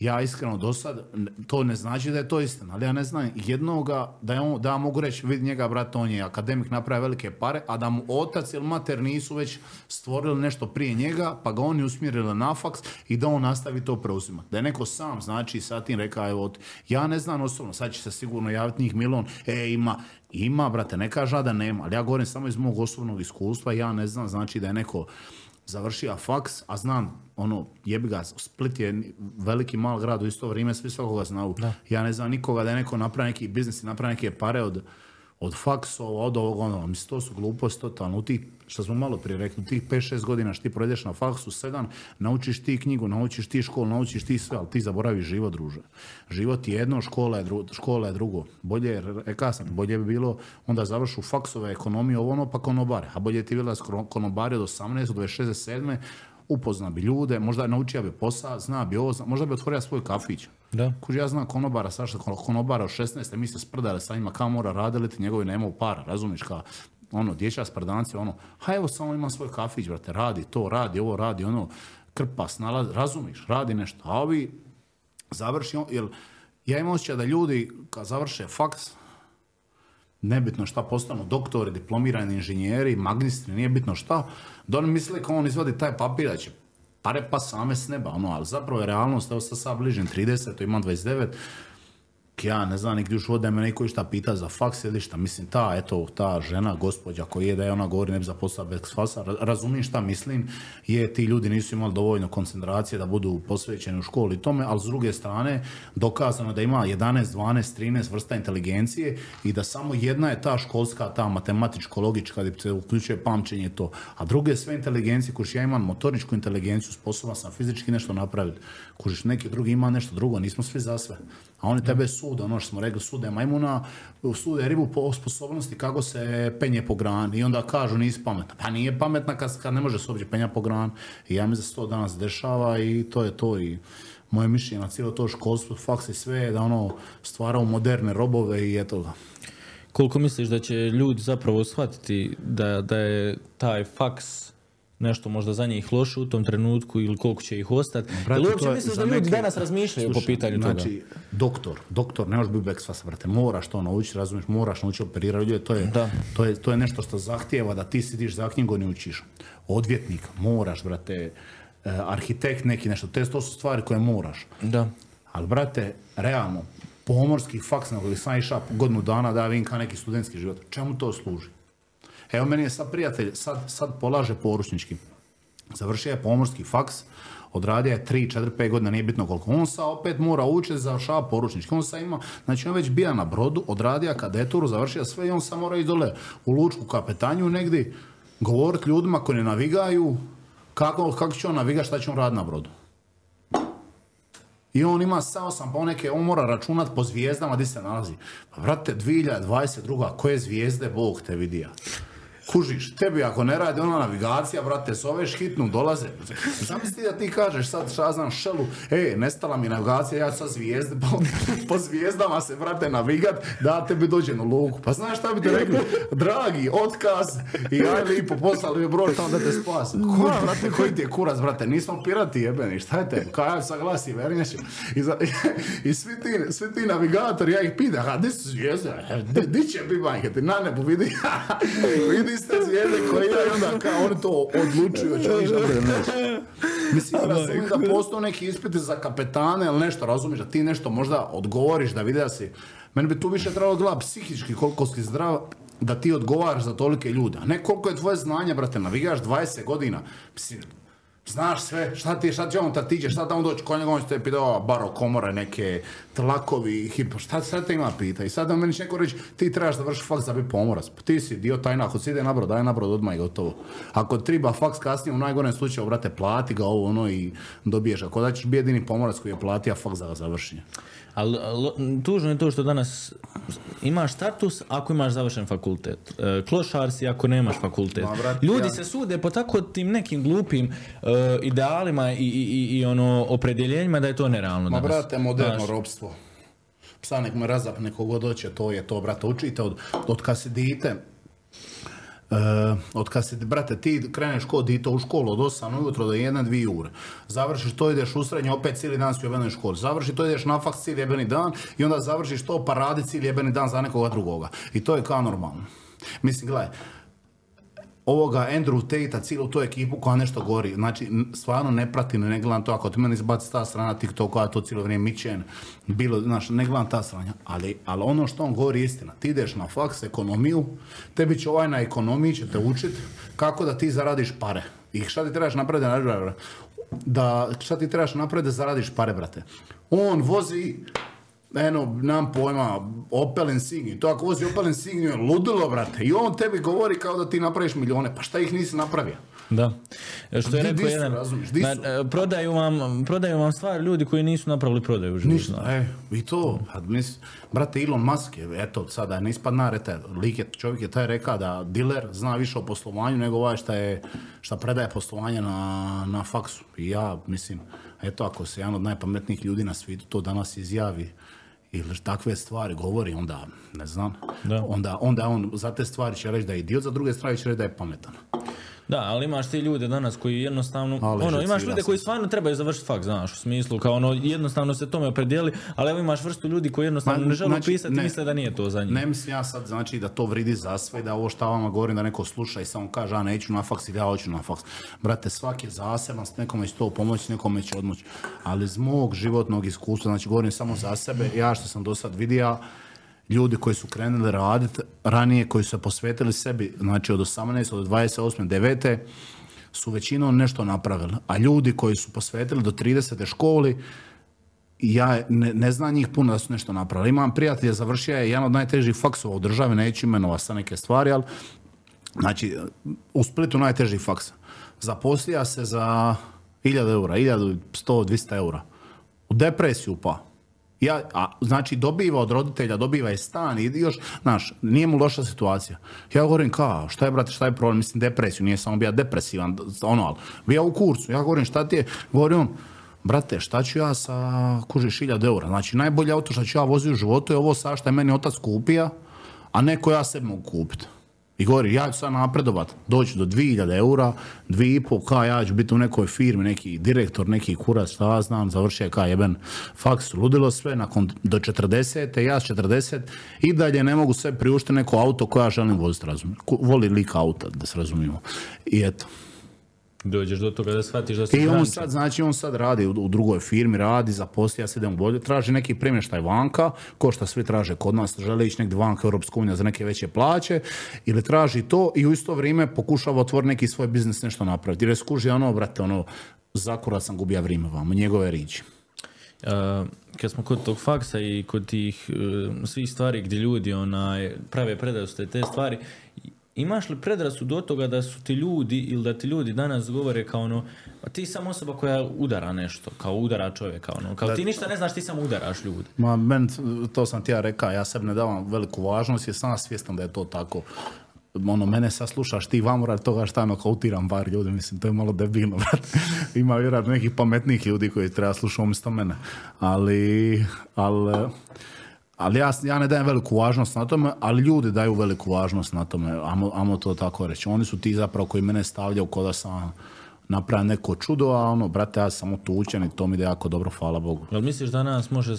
ja iskreno do sad, to ne znači da je to istina, ali ja ne znam jednoga da, je on, da ja mogu reći, vidi njega, brat, on je akademik, napravio velike pare, a da mu otac ili mater nisu već stvorili nešto prije njega, pa ga oni usmjerili na faks i da on nastavi to preuzimati. Da je neko sam, znači, sad tim rekao, evo, ja ne znam osobno, sad će se sigurno javiti njih milon, e, ima, ima, brate, ne kaže a da nema, ali ja govorim samo iz mog osobnog iskustva, ja ne znam, znači da je neko završio faks, a znam, ono, jebi ga, Split je veliki mal grad u isto vrijeme, svi svakoga znaju. Ja ne znam nikoga da je neko napravi neki biznis i napravi neke pare od, od faksova, od ovog, ono, mislim, to su gluposti totalno. U tih, što smo malo prije rekli, u tih 5-6 godina što ti provedeš na faksu, 7, naučiš ti knjigu, naučiš ti školu, naučiš ti sve, ali ti zaboraviš život, druže. Život je jedno, škola je, dru, škola je drugo. Bolje, je, sam, bolje bi bilo onda završu faksove, ekonomiju, ovo ono, pa konobare. A bolje ti bilo da si konobare od 18, do 27, upozna bi ljude, možda naučio bi posao, zna bi ovo, zna- možda bi otvorio svoj kafić. Da. Kuži, ja znam konobara, Saša, kon- konobara od 16, mi se sprdali sa njima, kao mora radili ti, njegovi nemaju para, razumiješ, kao, ono, dječja sprdanci, ono, ha evo samo ima svoj kafić, brate, radi to, radi ovo, radi ono, krpa, snalazi, razumiš, radi nešto, a ovi završi, on- jel, ja imam osjećaj da ljudi kad završe faks, nebitno šta postanu doktori, diplomirani inženjeri, magistri, nije bitno šta, da oni misle kao on izvadi taj papir da će pare pa same s neba, ono, ali zapravo je realnost, evo sad sad bližim 30, to imam 29, ja ne znam nigdje životu da me neko išta pita za faks ili šta, mislim ta, eto, ta žena, gospođa koji je da je ona govori ne bi posao bez faksa, ra- razumijem šta mislim, je ti ljudi nisu imali dovoljno koncentracije da budu posvećeni u školi i tome, ali s druge strane dokazano da ima 11, 12, 13 vrsta inteligencije i da samo jedna je ta školska, ta matematičko-logička gdje se uključuje pamćenje to, a druge sve inteligencije, kužiš ja imam motoričku inteligenciju, sposoban sam fizički nešto napraviti, kužiš neki drugi ima nešto drugo, nismo svi za sve. A oni tebe sude, ono što smo rekli, sude majmuna, sude ribu po sposobnosti kako se penje po grani i onda kažu nisi pametna. Pa nije pametna kad, kad ne može se uopće penja po grani. I ja mislim da se to danas dešava i to je to i moje mišljenje na cijelo to školstvo, faks i sve da ono stvarao moderne robove i eto ga. Koliko misliš da će ljudi zapravo shvatiti da, da je taj faks nešto možda za njih loše u tom trenutku ili koliko će ih ostati? Jel to uopće misliš da ljudi danas razmišljaju po pitanju toga? znači, doktor, doktor, ne možeš biti bez fasa, brate, moraš to naučiti, razumiješ, moraš naučiti operirati ljude, to je, Da. to, je, to je nešto što zahtijeva da ti sidiš za knjigom i učiš. Odvjetnik, moraš, brate, e, arhitekt neki nešto, te to su stvari koje moraš. Da. Ali, brate, realno, pomorski faks na koji sam išao godinu dana da vidim kao neki studentski život, čemu to služi? Evo, meni je sad prijatelj, sad, sad polaže poručnički. Završio je pomorski faks, odradio je 3, 4, 5 godina, nije bitno koliko. On sad opet mora učiti, završava poručnički. On sad ima, znači on već bija na brodu, odradio kadeturu, završio sve i on sad mora ići dole u lučku kapetanju negdje, govoriti ljudima koji ne navigaju, kako, kako će on navigati, šta će on raditi na brodu. I on ima samo sam pa neke, on mora računat po zvijezdama gdje se nalazi. Pa vrate, 2022. koje zvijezde Bog te vidija? Kužiš, tebi ako ne radi ona navigacija, brate, zoveš hitnu, dolaze. Zamisli da ti kažeš sad, šta znam, šelu, ej, nestala mi navigacija, ja sad zvijezde, po, po zvijezdama se, brate, navigat, da tebi dođe na luku. Pa znaš šta bi te rekli? Dragi, otkaz i aj lipo, poslali mi broj tamo da te spasi. Koja, brate, koji ti je kurac, brate, nismo pirati jebeni, šta je te? Saglasi, vernješi. I, za, i, svi, ti, svi ti navigatori, ja ih pitam, a di su zvijezde? Di, di će biti majke ti, na nebu vidi, vidi ste zvijezde koje ja i onda kao oni to odlučuju. Mislim, razumijem da postoje neki ispiti za kapetane ili nešto, razumiješ, da ti nešto možda odgovoriš, da vidi da si... Meni bi tu više trebalo gledati psihički koliko si zdrav, da ti odgovaraš za tolike ljude. A ne koliko je tvoje znanje, brate, navigaš 20 godina. Mislim, Znaš sve, šta ti, šta će on tad tiđe, šta tamo doći, konja on te pitao baro komore, neke tlakovi, hipo, šta, šta te ima pita. I sad meni će neko reći, ti trebaš da vrši faks da bi pomorac. Pa ti si dio tajna, ako si ide nabro, daj nabro odmah i gotovo. Ako treba faks kasnije, u najgorem slučaju, brate, plati ga ovo ono i dobiješ. Ako da ćeš biti jedini pomorac koji je platio faks da ga završi. Ali tužno je to što danas imaš status ako imaš završen fakultet. E, klošar si ako nemaš fakultet. Ljudi se sude po tako tim nekim glupim e, idealima i, i, i ono opredjeljenjima da je to nerealno Ma brate, moderno ropstvo. Psa nek me razap, neko god doće, to je to, brate. Učite od, od kad si dite, od kad se, brate, ti kreneš kod dito u školu od 8 ujutro do 1-2 ure. Završiš to, ideš u srednje, opet cijeli dan si u jebenoj školi. Završiš to, ideš na faks cijeli jebeni dan i onda završiš to, pa radi cijeli jebeni dan za nekoga drugoga. I to je kao normalno. Mislim, gledaj, ovoga Andrew Tate-a, cijelu tu ekipu koja nešto gori. Znači, stvarno ne pratim, ne gledam to. Ako ti meni izbaci ta strana TikTok koja to cijelo vrijeme mičen, bilo, znaš, ne gledam ta stranja. Ali, ali ono što on govori istina. Ti ideš na faks, ekonomiju, tebi će ovaj na ekonomiji će te učit kako da ti zaradiš pare. I šta ti trebaš napraviti da, šta ti trebaš napraviti da zaradiš pare, brate. On vozi eno, nam pojma, Opel Insignia. To ako vozi Opel Insignia, ludilo, brate. I on tebi govori kao da ti napraviš milijone. Pa šta ih nisi napravio? Da. Što je rekao jedan, e, prodaju vam, prodaju vam stvari ljudi koji nisu napravili prodaju u Ništa, e, i to, mis, brate Elon Musk je, eto, sada ne ispad narete, lik je, čovjek je taj rekao da diler zna više o poslovanju nego ovaj šta je, šta predaje poslovanje na, na faksu. I ja, mislim, eto, ako se jedan od najpametnijih ljudi na svijetu to danas izjavi, ili takve stvari govori, onda ne znam, onda, onda on za te stvari će reći da je idiot, za druge stvari će reći da je pametan. Da, ali imaš ti ljude danas koji jednostavno, ono, imaš ljude koji stvarno trebaju završiti fakt, znaš, u smislu, kao ono, jednostavno se tome opredijeli, ali evo imaš vrstu ljudi koji jednostavno ne žele znači, pisati ne, misle da nije to za njih. Ne mislim ja sad, znači, da to vridi za sve, da ovo šta vama govorim, da neko sluša i samo kaže, a neću na faks ili ja hoću na faks. Brate, svaki je zaseban, nekome će to pomoći, nekome će odmoći. Ali iz mog životnog iskustva, znači govorim samo za sebe, ja što sam do sad vidio, ljudi koji su krenuli raditi ranije, koji su se posvetili sebi, znači od 18. do 28. 9. su većinom nešto napravili. A ljudi koji su posvetili do 30. školi, ja ne, ne znam njih puno da su nešto napravili. Imam prijatelja, završio je jedan od najtežih faksova u državi, neću imenovati sa neke stvari, ali znači u Splitu najteži faksa. Zaposlija se za 1000 eura, 1100, 200 eura. U depresiju pa. Ja, a, znači dobiva od roditelja, dobiva je stan i još, znaš, nije mu loša situacija. Ja govorim kao, šta je brate, šta je problem, mislim depresiju, nije samo bio depresivan, ono, ali bija u kurcu, ja govorim šta ti je, govorim brate, šta ću ja sa, kužiš, hiljad eura, znači najbolje auto što ću ja voziti u životu je ovo sa što je meni otac kupija, a neko ja sebi mogu kupiti. I govori, ja ću sad napredovat, doći do 2000 eura, 2,5, ka ja ću biti u nekoj firmi, neki direktor, neki kurac, šta znam, završio ka jeben faks, ludilo sve, nakon do 40, ja s 40 i dalje ne mogu sve priuštiti neko auto koja ja želim voziti, razumijem. Voli lik auta, da se razumijemo. I eto. Dođeš do toga da shvatiš da si I on sad, znači on sad radi u, drugoj firmi, radi, zaposlija se idem bolje, traži neki premještaj vanka, ko što svi traže kod nas, žele ići negdje vanka Europsku uniju za neke veće plaće, ili traži to i u isto vrijeme pokušava otvoriti neki svoj biznis nešto napraviti. Jer skuži ono, brate, ono, zakura sam gubija vrijeme vama, njegove riči. Uh, kad smo kod tog faksa i kod tih uh, svih stvari gdje ljudi onaj, prave predaju te stvari, Imaš li predrasu do toga da su ti ljudi ili da ti ljudi danas govore kao ono, pa ti sam osoba koja udara nešto, kao udara čovjeka, ono, kao ti ništa ne znaš, ti samo udaraš ljudi. Ma, men, to sam ti ja rekao, ja sebi ne davam veliku važnost jer sam svjestan da je to tako. Ono, mene sad slušaš ti vam radi toga šta nokautiram bar ljudi, mislim, to je malo debilno, Ima vjerojatno nekih pametnih ljudi koji treba slušati umjesto mene. Ali, ali ali ja, ja ne dajem veliku važnost na tome, ali ljudi daju veliku važnost na tome, amo, amo to tako reći. Oni su ti zapravo koji mene stavljaju kod da sam napravio neko čudo, a ono, brate, ja sam samo tučen i to mi ide jako dobro, hvala Bogu. Jel misliš da nas može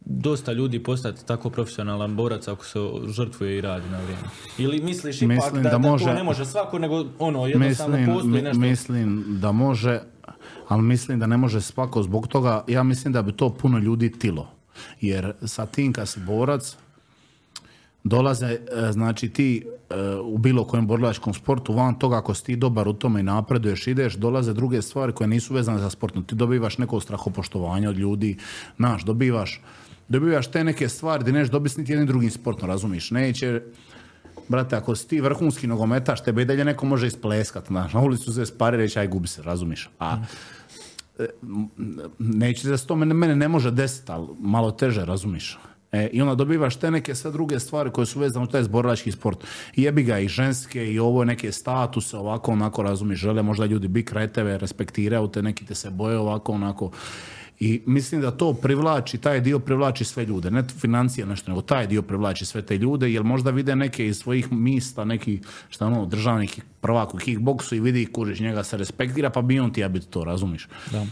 dosta ljudi postati tako profesionalan borac ako se žrtvuje i radi na vrijeme? Ili misliš ipak da, da, može, to ne može svako, nego ono, jednostavno mislim, postoji nešto? Mislim da može, ali mislim da ne može svako zbog toga, ja mislim da bi to puno ljudi tilo. Jer sa tim kad si borac, dolaze, e, znači ti e, u bilo kojem borilačkom sportu, van toga ako si ti dobar u tome i napreduješ, ideš, dolaze druge stvari koje nisu vezane za sportom. Ti dobivaš neko strahopoštovanje od ljudi, znaš, dobivaš, dobivaš te neke stvari gdje neš dobiti niti jednim drugim sportom, razumiš? Neće, brate, ako si ti vrhunski nogometaš, tebe i dalje neko može ispleskat, znaš, na ulicu se spari reći, aj gubi se, razumiš? A e, m- neće se to mene, mene ne može desiti, ali malo teže, razumiš? E, I onda dobivaš te neke sve druge stvari koje su vezane u taj zborilački sport. Jebi ga i ženske i ovo neke statuse, ovako onako razumiš, žele možda ljudi bi kraj tebe, respektiraju te, neki te se boje ovako onako. I mislim da to privlači, taj dio privlači sve ljude, ne financije nešto, nego taj dio privlači sve te ljude, jer možda vide neke iz svojih mista, neki šta ono, državnih prvak u kickboksu i vidi kužiš njega se respektira, pa bi on ti ja biti to, razumiš? Da.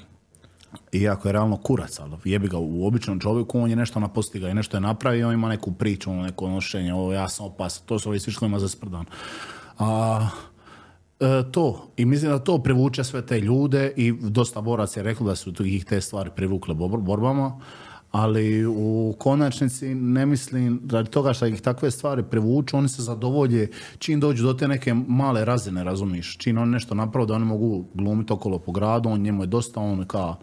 Iako je realno kurac, ali jebi ga u običnom čovjeku, on je nešto napostigao i nešto je napravio, on ima neku priču, ono neko nošenje, ovo ja sam opasan, to su ovi svi što ima za sprdan. A, to, i mislim da to privuče sve te ljude i dosta boraca je reklo da su ih te stvari privukle bor- borbama, ali u konačnici ne mislim, radi toga što ih takve stvari privuču, oni se zadovolje čim dođu do te neke male razine, razumiš, čim oni nešto naprave da oni mogu glumiti okolo po gradu, on njemu je dosta, on kao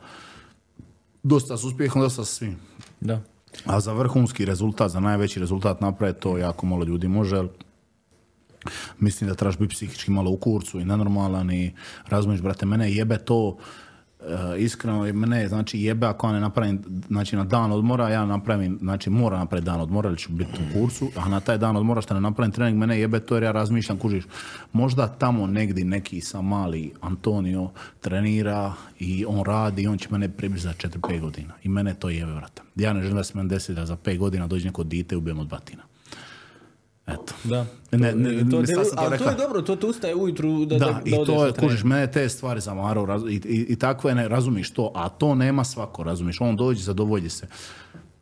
dosta s uspjehom, dosta sa svim. Da. A za vrhunski rezultat, za najveći rezultat napraviti to jako malo ljudi može. Mislim da trebaš biti psihički malo u kurcu i nenormalan i razumiješ, brate, mene jebe to e, iskreno, mene znači jebe ako ja ne napravim, znači na dan odmora, ja napravim, znači moram napraviti dan odmora ili ću biti u kurcu, a na taj dan odmora što ne napravim trening, mene jebe to jer ja razmišljam, kužiš, možda tamo negdje neki sa mali Antonio trenira i on radi i on će mene približiti za 4-5 godina. I mene to jebe, brate. Ja ne želim da se meni desi da za 5 godina dođe neko dite i ubijem od batina. Eto. Da. Ne, ne, to, ne, to ali to rekao. je dobro, to te ustaje ujutru da, Da, da, i to je, kužiš, mene te stvari zamarao i, i, i takve ne razumiš to, a to nema svako, razumiš, on dođe, zadovolji se.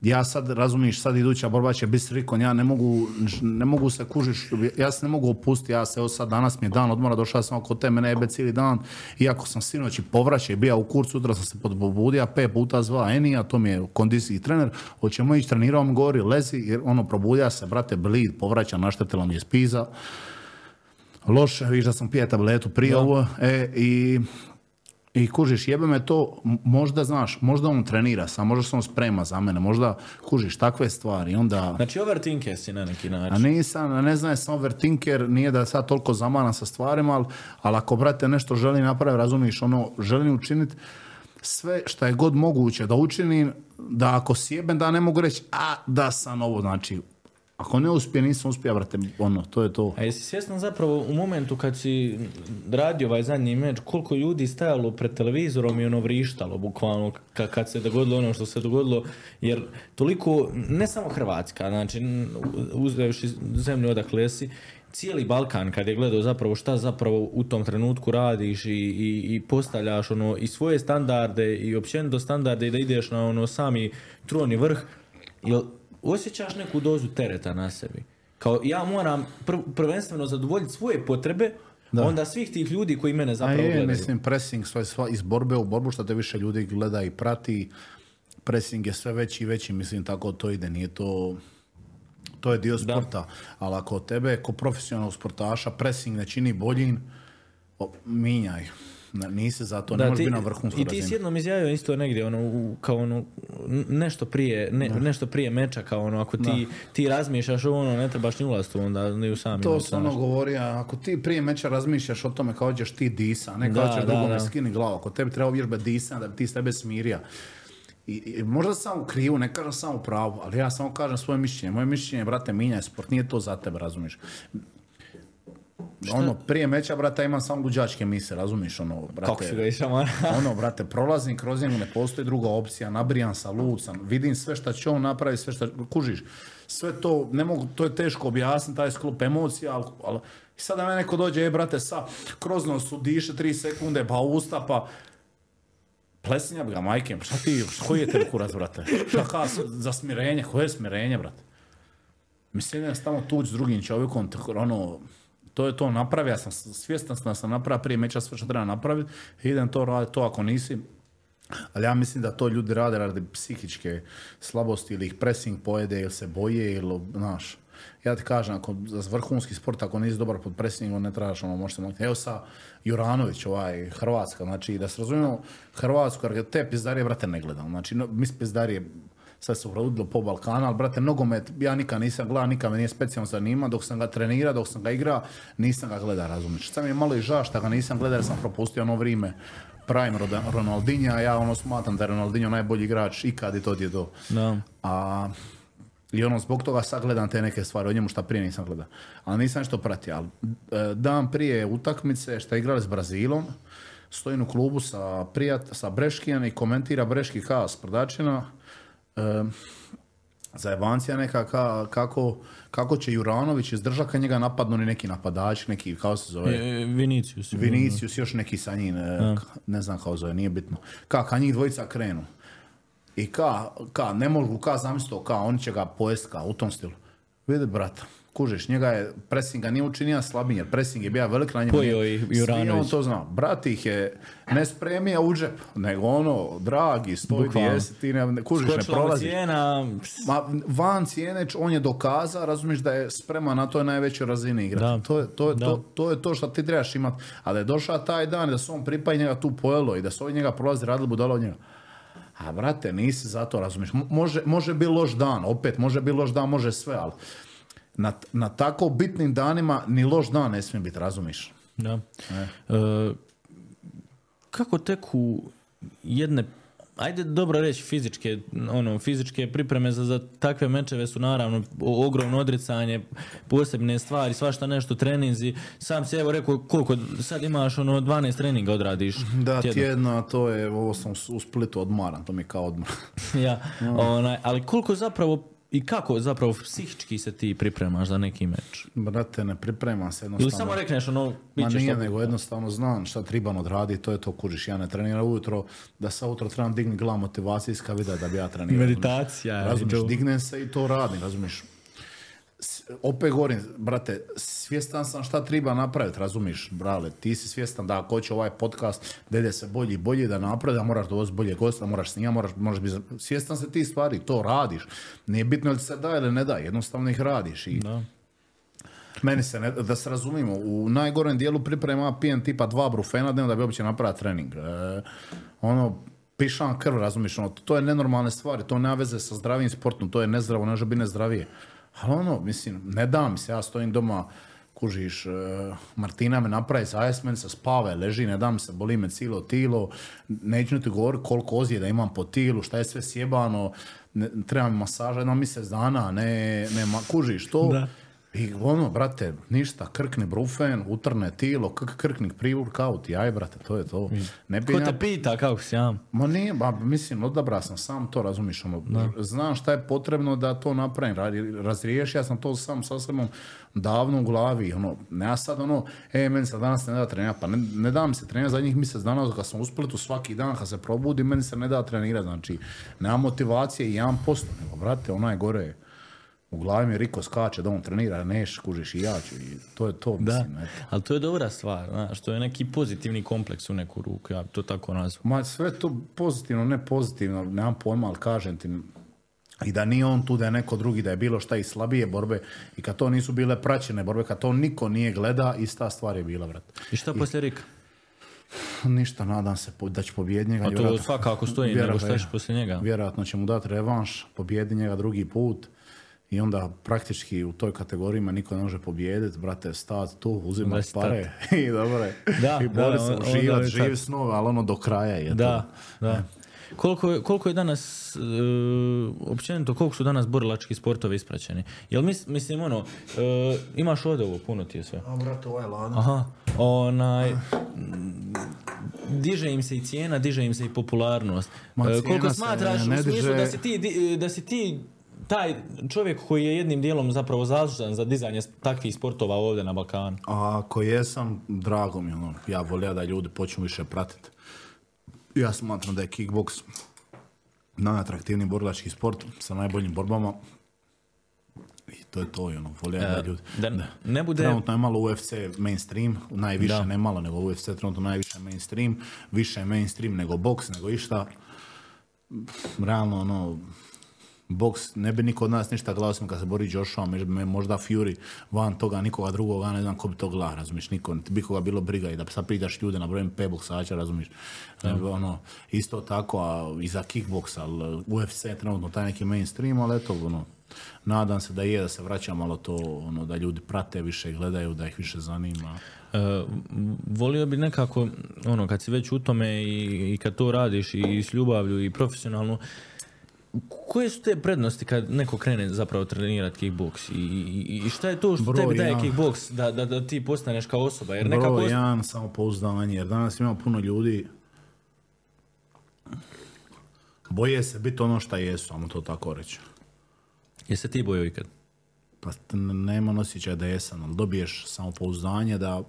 Ja sad, razumiš, sad iduća borba će biti Rikon, ja ne mogu, ne mogu se kužiš, ja se ne mogu opustiti, ja se, evo sad danas mi je dan odmora, došao sam oko te, mene jebe cijeli dan, iako sam sinoć i povraćaj, bio u kurcu, sutra sam se podbudio, pet puta zva Enija, to mi je kondicijski trener, hoćemo ići trenirao, on govori, lezi, jer ono, probudja se, brate, blid, povraća, naštetila mi je spiza, loše, vidiš da sam pije tabletu prije ovo, e, i, i kužiš, jebe me to, možda znaš, možda on trenira sam, možda se on sprema za mene, možda kužiš takve stvari, onda... Znači overthinker si na neki A način. nisam, a ne znam, sam overthinker, nije da sad toliko zamanan sa stvarima, ali, ali ako, brate, nešto želim napraviti, razumiš, ono, želim učiniti sve što je god moguće da učinim, da ako sjebem, da ne mogu reći, a da sam ovo, znači, ako ne uspije, nisam uspio, brate, ono, to je to. A jesi svjestan zapravo u momentu kad si radio ovaj zadnji meč, koliko ljudi stajalo pred televizorom i ono vrištalo, bukvalno, ka- kad se dogodilo ono što se dogodilo, jer toliko, ne samo Hrvatska, znači, uzevši zemlju odakle si, cijeli Balkan kad je gledao zapravo šta zapravo u tom trenutku radiš i, i, i postavljaš ono i svoje standarde i općenito standarde i da ideš na ono sami troni vrh, jel osjećaš neku dozu tereta na sebi? Kao ja moram pr- prvenstveno zadovoljiti svoje potrebe, onda svih tih ljudi koji mene A zapravo je, gledaju. mislim, pressing sve, sva, iz borbe u borbu, što te više ljudi gleda i prati, pressing je sve veći i veći, mislim, tako to ide, nije to... To je dio sporta, ali ako tebe ko profesionalnog sportaša pressing ne čini boljim, minjaj. Ne, nisi za to, ne Da, možeš ti, biti na vrhunsku I ti si razinu. jednom izjavio isto negdje, ono, u- kao ono, nešto prije, ne, nešto prije meča, kao ono, ako ti, ti razmišljaš o ono, ne trebaš ni ulaziti onda, ni u sami To sam ono govorio, ako ti prije meča razmišljaš o tome kao ćeš ti disa, ne kao ćeš drugome skini glavu, ako tebi treba vježbe disa, da bi ti sebe smirija. I, i možda sam u krivu, ne kažem sam u pravu, ali ja samo kažem svoje mišljenje. Moje mišljenje, brate, minjaj sport, nije to za tebe, razumiješ. Ono, prije meča, brate, imam samo luđačke mise, razumiješ, ono, brate. Kako si ga išao, ono, brate, prolazim kroz njegu, ne postoji druga opcija, nabrijam sa lucam, vidim sve šta će on napraviti, sve šta, kužiš, sve to, ne mogu, to je teško objasniti, taj sklop emocija, ali, ali i sada me neko dođe, e, brate, sa, kroz nos diše tri sekunde, pa usta, pa, plesinja bi ga, majke, šta ti, koji je te kurac, brate? Šta ka, za smirenje, koje je smirenje, brate? Mislim, idem tamo tuć s drugim čovjekom, tako, ono, To je to, napravio ja sam, svjestan da sam napravio prije meča sve što treba napraviti, idem to raditi, to ako nisi, ali ja mislim da to ljudi rade radi psihičke slabosti ili ih pressing pojede ili se boje ili, znaš, ja ti kažem, ako za vrhunski sport, ako nisi dobar pod pressingom, ne trebaš ono, možete. Evo sa Juranović, ovaj, Hrvatska, znači, da se razumijemo, Hrvatsku, jer te pizdarije, brate, ne gledam. Znači, no, mi pizdarije, sad se urodilo po Balkana, ali brate, nogomet, ja nikad nisam gledao, nikad me nije specijalno zanima, dok sam ga trenirao, dok sam ga igrao, nisam ga gledao, razumiješ. Sad mi je malo i žao što ga nisam gledao jer sam propustio ono vrijeme prime Ronaldinha, a ja ono smatram da je Ronaldinho najbolji igrač ikad i to je to. Da. A, I ono, zbog toga sad gledam te neke stvari o njemu šta prije nisam gledao. Ali nisam nešto pratio. Ali e, dan prije utakmice šta igrali s Brazilom, stojim u klubu sa, prijat, sa Breškijan i komentira Breški kao sprdačina. E, zajebancija neka ka, kako, kako će Juranović izdržati kad njega napadnu ni neki napadač, neki, kao se zove? E, Vinicius. Vinicius, još neki sa njim, e, ne znam kako zove, nije bitno. Ka, kad njih dvojica krenu. I ka, ka ne mogu, ka zamisliti to, ka oni će ga pojest, ka u tom stilu. Vidi, brata, kužiš, njega je, pressing ga nije učinio slabinje, jer pressing je bio velik na njemu. Svi Juranović. on to zna. Brat ih je ne spremio u džep, nego ono, dragi, stoj ti jesi, ti ne, kužiš, ne Skočila prolaziš. cijena, Ma, van cijene, on je dokazao, razumiješ da je spreman na toj najvećoj razini igrati. Da. To, je, to, je, Da. to, to je to što ti trebaš imati. A da je došao taj dan i da se on pripa i njega tu pojelo i da su ovi njega prolazi radili budalo od njega. A brate, nisi za to, razumiješ. Mo- Može, može biti loš dan, opet, može biti loš dan, može sve, ali na, na tako bitnim danima ni loš dan ne smije biti, razumiješ. Da. E, kako teku jedne Ajde dobro reći fizičke, ono, fizičke pripreme za, za takve mečeve su naravno ogromno odricanje, posebne stvari, svašta nešto, treninzi. Sam si evo rekao koliko, sad imaš ono 12 treninga odradiš. Da, tjedno. tjedno, a to je, ovo sam u Splitu odmaran, to mi je kao odmor. ja, onaj, ali koliko zapravo i kako zapravo psihički se ti pripremaš za neki meč? Brate, ne pripremam se Ili jednostavno. samo rekneš ono, Ma nije, nego jednostavno znam šta trebam odraditi, to je to kužiš. Ja ne treniram ujutro, da sa ujutro trebam digni glava motivacijska vida da bi ja trenirao. Meditacija, Razumiješ, dignem se i to radim, razumiješ. Opet govorim, brate, svjestan sam šta treba napraviti, razumiješ, brale, ti si svjestan da ako hoće ovaj podcast da ide se bolje i bolje, da napravi, da moraš dovoziti bolje gosta, moraš snimati, moraš, moraš biti, svjestan se ti stvari, to radiš. Nije bitno li se da ili ne da, jednostavno ih radiš i Da. meni se, ne, da se razumijemo, u najgorem dijelu priprema pijem tipa dva brufena dnevno da bi uopće napravio trening. E, ono, pišam krv, razumiješ, ono, to je nenormalne stvari, to nema veze sa zdravim sportom, to je nezdravo, ne može biti nezdravije. Ali ono, mislim, ne dam se, ja stojim doma, kužiš, e, Martina me napravi zajes, meni se spava, leži, ne dam se, boli me cijelo tilo, neću ti govoriti koliko ozljeda imam po tilu, šta je sve sjebano, ne, treba mi masaža jedno mjesec dana, ne, ne, kužiš to. I ono, brate, ništa, krkni brufen, utrne tilo, k- krkni pre-workout, jaj, brate, to je to. Ne Ko ja- te pita kako si ja? Ma nije, ba, mislim, odabra sam sam to, razumiš, ono, znam šta je potrebno da to napravim, ra- razriješio sam to sam sa sobom davno u glavi, ono, ne ja sad ono, e, meni se danas ne da trenirati, pa ne, ne da mi se trenirati zadnjih mjesec dana, kad sam u Splitu svaki dan, kad se probudi, meni se ne da trenirati, znači, nema motivacije i 1%, nego, brate, onaj gore, u glavi mi Riko skače da on trenira, neš, kužiš i ja ću, i to je to, Da, mislim, eto. ali to je dobra stvar, znaš, to je neki pozitivni kompleks u neku ruku, ja to tako nazvam. Ma sve to pozitivno, ne pozitivno, nemam pojma, ali kažem ti, i da nije on tu, da je neko drugi, da je bilo šta i slabije borbe i kad to nisu bile praćene borbe, kad to niko nije gleda, ista stvar je bila, brat. I šta poslije Rika? Ništa, nadam se da će pobijediti njega. A to svakako stoji, nego šta će poslije njega? Vjerojatno će mu dati revanš, pobijedi njega drugi put i onda praktički u toj kategoriji me niko ne može pobijediti, brate, stat tu, uzimati Da si pare i dobro je. Da, I da, bori se, on- uživat, živi snove, ali ono do kraja je to. Da, da. Koliko je, koliko je danas, e, općenito, koliko su danas borilački sportovi ispraćeni? Jel mis, mislim, ono, e, imaš ovdje ovo, puno ti je sve. A brate, ovaj ladan. Aha, onaj, diže im se i cijena, diže im se i popularnost. Ma, E, koliko se smatraš ne u smislu diže- da si ti, da si ti taj čovjek koji je jednim dijelom zapravo zaslužan za dizanje takvih sportova ovdje na Balkanu? A ako jesam, drago mi je, ono, ja volio da ljudi počnu više pratiti. Ja smatram da je kickboks najatraktivniji borilački sport sa najboljim borbama. I to je to, ono, volio da ljudi... Da ne bude... Trenutno je malo UFC mainstream, najviše, ne malo nego UFC, trenutno najviše mainstream, više mainstream nego boks, nego išta. Realno, ono, boks, ne bi niko od nas ništa gledao osim kad se bori Joshua, možda Fury, van toga nikoga drugoga, ne znam ko bi to gledao, razumiješ, niko, bi koga bilo briga i da sad pitaš ljude na brojem P boksača, razumiješ, ono, isto tako, a i za kickboks, ali UFC je trenutno taj neki mainstream, ali eto, ono, nadam se da je, da se vraća malo to, ono, da ljudi prate više, gledaju, da ih više zanima. Uh, volio bi nekako, ono, kad si već u tome i, i kad to radiš i s ljubavlju i profesionalno, koje su te prednosti kad neko krene zapravo trenirati kickboks i, i, i šta je to što Bro, tebi daje kickboks da, da, da, ti postaneš kao osoba? Jer Bro, nekako... jedan samopouzdanje, jer danas ima puno ljudi boje se biti ono što jesu, samo to tako reći. Jesi ti bojao ikad? Pa nema osjećaj da jesam, ali dobiješ samopouzdanje da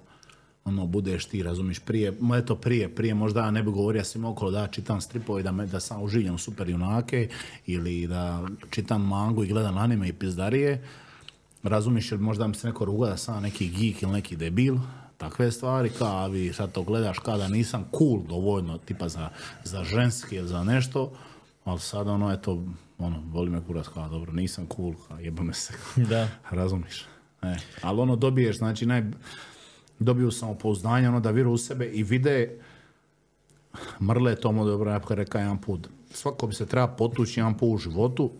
ono, budeš ti, razumiš, prije, eto prije, prije možda ja ne bi govorio svim okolo da čitam stripove, da, me, da sam uživljam super junake ili da čitam mangu i gledam anime i pizdarije, razumiš, ili možda mi se neko ruga da sam neki geek ili neki debil, takve stvari, kao vi sad to gledaš kada nisam cool dovoljno, tipa za, za ženski ili za nešto, ali sad ono, eto, ono, voli me kurac, kao dobro, nisam cool, kao jeba me se, da. razumiš. E, ali ono dobiješ, znači naj, dobiju samopouzdanje, ono da vjeruju u sebe i vide mrle tomu dobro, ja rekao jedan put. Svako bi se treba potući jedan put u životu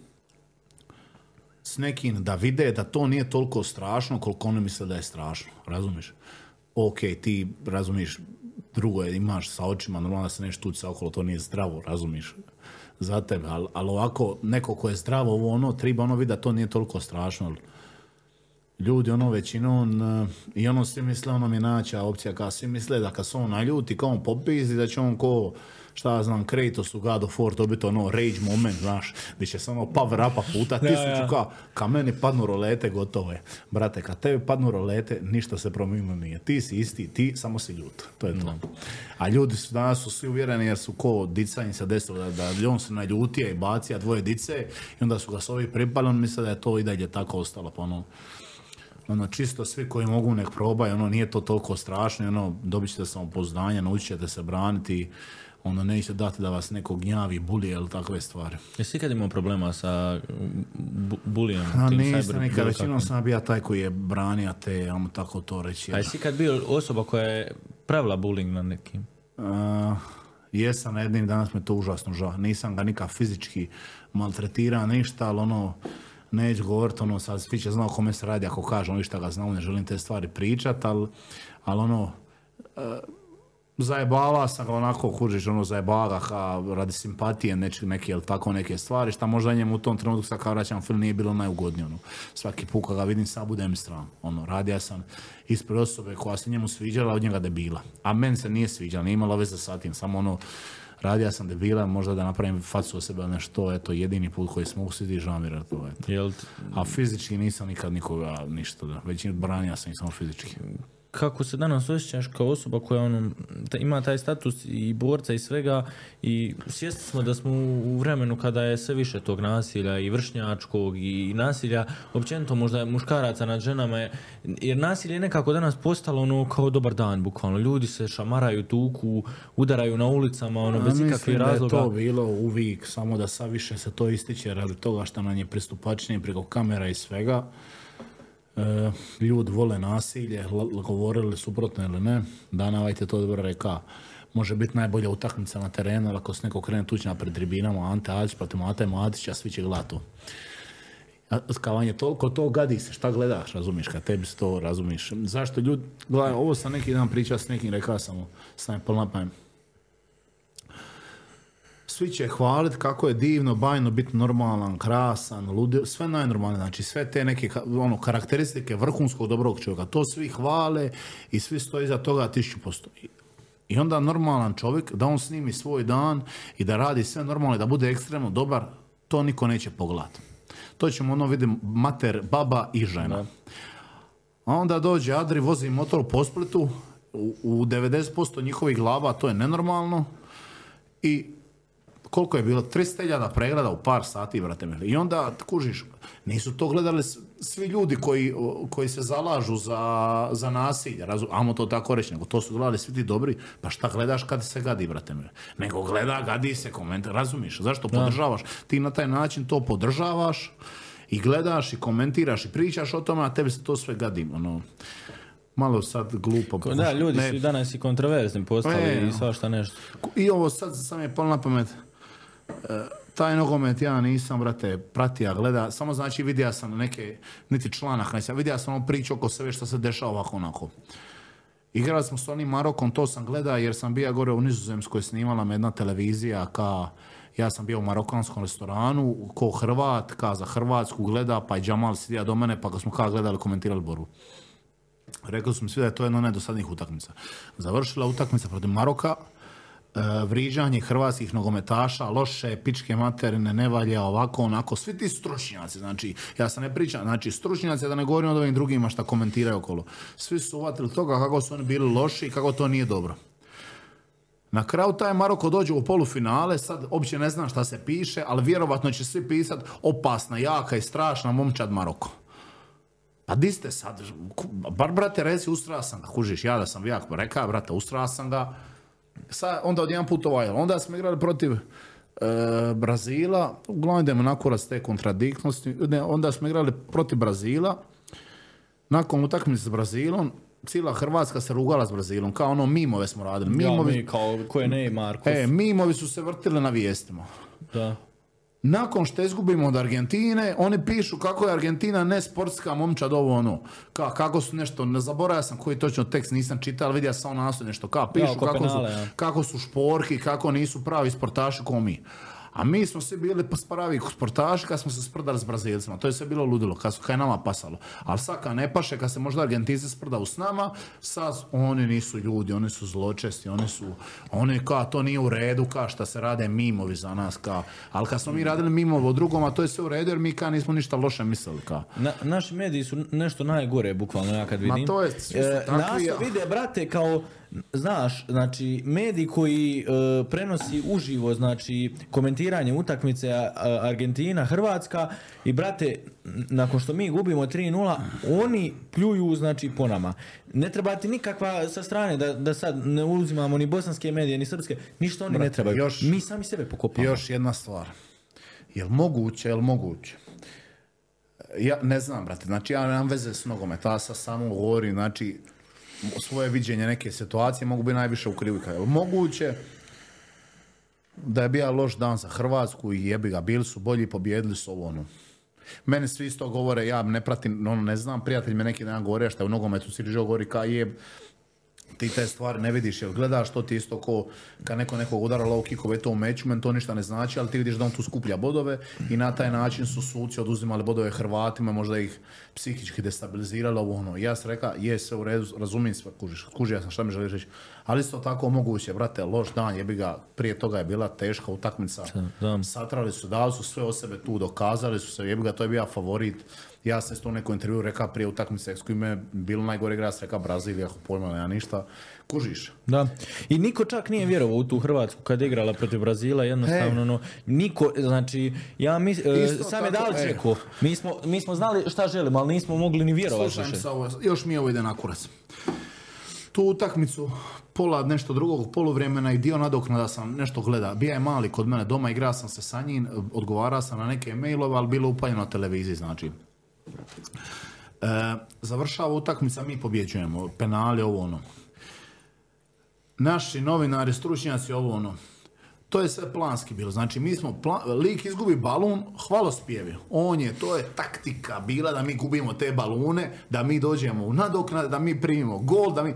s nekim da vide da to nije toliko strašno koliko oni misle da je strašno. Razumiješ? Ok, ti razumiješ, drugo je, imaš sa očima, normalno da se nešto tući okolo, to nije zdravo, razumiješ? Za tebe, ali, ali ovako, neko ko je zdravo, ovo ono, treba ono vidi da to nije toliko strašno ljudi ono većinom eh, i ono svi misle ono mi naća opcija kao svi misle da kad se on naljuti kao on popizdi da će on ko šta ja znam Kratos u God of War dobiti ono rage moment znaš gdje će samo power upa puta tisuću kao ka meni padnu rolete gotovo je. Brate kad tebi padnu rolete ništa se promijenilo nije. Ti si isti ti samo si ljut to je to. A ljudi su danas su svi uvjereni jer su ko dica im se desilo da, da on se naljutije i bacija dvoje dice i onda su ga s ovih pripali on misle da je to i dalje tako ostalo pa ono ono, čisto svi koji mogu nek probaju, ono, nije to toliko strašno, ono, dobit ćete samopoznanje, naučit ćete se braniti, ono, neće dati da vas neko gnjavi, bulije ili takve stvari. Jesi ikad imao problema sa bu bulijem? A nisam nikad, većinom sam bio taj koji je branio te, ajmo tako to reći. A jesi ikad bio osoba koja je pravila bullying na nekim? Jesam, na jednim danas me to užasno žao. Nisam ga nikad fizički maltretirao, ništa, ali ono, neću govoriti, ono, sad svi će znao kome se radi ako kažem ono šta ga znam, ne želim te stvari pričat, ali, ali ono, uh, zajebava sam ga onako, kužiš, ono, zajebava ga radi simpatije, neče, neke, ili tako neke stvari, šta možda njemu u tom trenutku sad kao vraćam film nije bilo najugodnije, ono. Svaki put kad ga vidim, sad budem stran, ono, radio sam ispred osobe koja se njemu sviđala, od njega debila. A meni se nije sviđala, nije imala veze sa tim, samo ono, radio sam debila, možda da napravim facu o sebe, nešto, eto, jedini put koji smo usvidi, žao mi to, eto. A fizički nisam nikad nikoga ništa, da. Većinu branija sam i samo fizički kako se danas osjećaš kao osoba koja ono, ima taj status i borca i svega i svjesni smo da smo u vremenu kada je sve više tog nasilja i vršnjačkog i nasilja, općenito možda muškaraca nad ženama, jer nasilje je nekako danas postalo ono kao dobar dan, bukvalno. Ljudi se šamaraju, tuku, udaraju na ulicama, ono, bez ikakvih razloga. da je to bilo uvijek, samo da sad više se to ističe radi toga što nam je pristupačnije preko kamera i svega ljudi vole nasilje, govorili suprotno ili ne, Danavajte to dobro reka. Može biti najbolja utakmica na terenu, ali ako se neko krene tući pred tribinama, Ante Adić protiv Mate Matića, svi će gledati Skavanje toliko to gadi se, šta gledaš, razumiš, kad tebi se to razumiš. Zašto ljudi, gledaj, ovo sam neki dan pričao s nekim, rekao sam mu, sam svi će hvaliti kako je divno, bajno biti normalan, krasan, ludio, sve najnormalnije, znači sve te neke ono, karakteristike vrhunskog dobrog čovjeka, to svi hvale i svi stoji iza toga tisuću posto. I onda normalan čovjek, da on snimi svoj dan i da radi sve normalno da bude ekstremno dobar, to niko neće pogledati. To ćemo ono vidjeti mater, baba i žena. A onda dođe Adri, vozi motor po Splitu, u, u 90% njihovih glava to je nenormalno i koliko je bilo, 300.000 pregleda u par sati, brate mili. I onda, kužiš, nisu to gledali svi ljudi koji, koji se zalažu za, za nasilje, razum, amo to tako reći, nego to su gledali svi ti dobri, pa šta gledaš kad se gadi, brate mili? Nego gleda, gadi se, komentar, razumiš, zašto podržavaš? Ti na taj način to podržavaš i gledaš i komentiraš i pričaš o tome, a tebi se to sve gadi, ono, malo sad glupo. Da, ljudi Ne, su danas i kontroverzni postali E, i svašta nešto. i ovo sad sam je palo na pamet. Taj nogomet ja nisam, brate, pratija, gleda, samo znači vidio sam neke, niti članak, nisam, vidio sam ono priču oko sebe što se dešava ovako onako. Igrali smo s onim Marokom, to sam gleda jer sam bio gore u Nizozemskoj, snimala me jedna televizija ka, ja sam bio u marokanskom restoranu, ko Hrvat, ka za Hrvatsku gleda, pa je Džamal sidija do mene, pa ga smo ka gledali, komentirali borbu. Rekli su mi svi da je to jedna od najdosadnijih utakmica. Završila utakmica protiv Maroka, vriđanje hrvatskih nogometaša, loše, pičke materine, ne valja, ovako, onako, svi ti stručnjaci, znači, ja sam ne pričam, znači, stručnjaci, da ne govorim od ovim drugima šta komentiraju okolo, svi su uvatili toga kako su oni bili loši i kako to nije dobro. Na kraju taj Maroko dođe u polufinale, sad uopće ne znam šta se piše, ali vjerovatno će svi pisat opasna, jaka i strašna momčad Maroko. Pa di ste sad? Bar, brate, reci, ustrao sam ga, kužiš, ja da sam jak, reka, brate, ustrao sam ga. Sad, onda odjedan put ovaj, onda smo igrali protiv e, Brazila, uglavnom idemo na kurac te kontradiktnosti, ne, onda smo igrali protiv Brazila, nakon utakmice s Brazilom, cijela Hrvatska se rugala s Brazilom, kao ono mimove smo radili. Ja, Mimovi, mi kao, ko je Neymar, ko e, mimovi su se vrtili na vijestima. da. Nakon što izgubimo od Argentine, oni pišu kako je Argentina nesportska momčad ovo ono. Ka, kako su nešto, ne zaboravio sam koji točno tekst nisam čitao, ali vidio sam naslov nešto. Ka, pišu oko kako, penale, su, ja. kako su šporki, kako nisu pravi sportaši ko mi. A mi smo svi bili pa pravi sportaši kad smo se sprdali s Brazilcima. To je sve bilo ludilo, kad, su, kad je nama pasalo. Ali sad kad ne paše, kad se možda Argentinci sprdaju s nama, sad oni nisu ljudi, oni su zločesti, oni su, oni ka, to nije u redu, ka šta se rade mimovi za nas, ka. Ali kad smo mi radili mimovo drugom, a to je sve u redu, jer mi ka nismo ništa loše mislili, ka. Na, naši mediji su nešto najgore, bukvalno ja kad vidim. to je, E, takvi, nas vide, brate, kao, znaš, znači, mediji koji e, prenosi uživo, znači, komentiranje utakmice a- Argentina, Hrvatska i, brate, nakon što mi gubimo 3-0, oni pljuju, znači, po nama. Ne treba ti nikakva sa strane da, da sad ne uzimamo ni bosanske medije, ni srpske, ništa oni ne Brate, trebaju. još- Mi sami sebe pokopamo. Još jedna stvar. Jel moguće, jel moguće? Ja ne znam, brate, znači ja nemam veze s nogometa, ja sad samo govorim, znači, svoje viđenje neke situacije mogu biti najviše u krivu. Moguće da je bio loš dan za Hrvatsku i jebi ga, bili su bolji, pobjedili su ovo ono. Meni svi isto govore, ja ne pratim, ono ne znam, prijatelj me neki dan govore šta je u nogometu Siriđo govori ka je, ti te stvari ne vidiš, jer gledaš to ti isto ko kad neko nekog udara low kickove to u meču, meni to ništa ne znači, ali ti vidiš da on tu skuplja bodove i na taj način su suci oduzimali bodove Hrvatima, možda ih psihički destabilizirali ovo ono. Ja sam rekao, je sve u redu, razumijem sve, kužiš, kužio sam šta mi želiš reći, ali isto tako moguće, brate, loš dan, jebi ga, prije toga je bila teška utakmica, da. satrali su, dali su sve o sebe tu, dokazali su se, jebi ga, to je bio favorit. Ja sam isto u nekom intervju rekao prije utakmice s kojim je bilo najgore igra, sam rekao Brazilija, ako pojma ja ništa. Kužiš? Da. I niko čak nije vjerovao u tu Hrvatsku kad je igrala protiv Brazila, jednostavno, no, niko, znači, ja mis, e, Isto sam je dal e. čeko. Mi smo, mi smo znali šta želimo, ali nismo mogli ni vjerovati mi ovo, još mi ovo ide na kurac. Tu utakmicu, pola nešto drugog poluvremena i dio nadoknada sam nešto gleda. Bija je mali kod mene doma, igrao sam se sa njim, odgovarao sam na neke mailove, ali bilo upaljeno na televiziji, znači. E, završava utakmica, mi pobjeđujemo, penali, ovo ono. Naši novinari, stručnjaci, ovo ono. To je sve planski bilo. Znači, mi smo, pla- lik izgubi balun, hvalospjevi. On je, to je taktika bila da mi gubimo te balune, da mi dođemo u nadoknade, da mi primimo gol, da mi...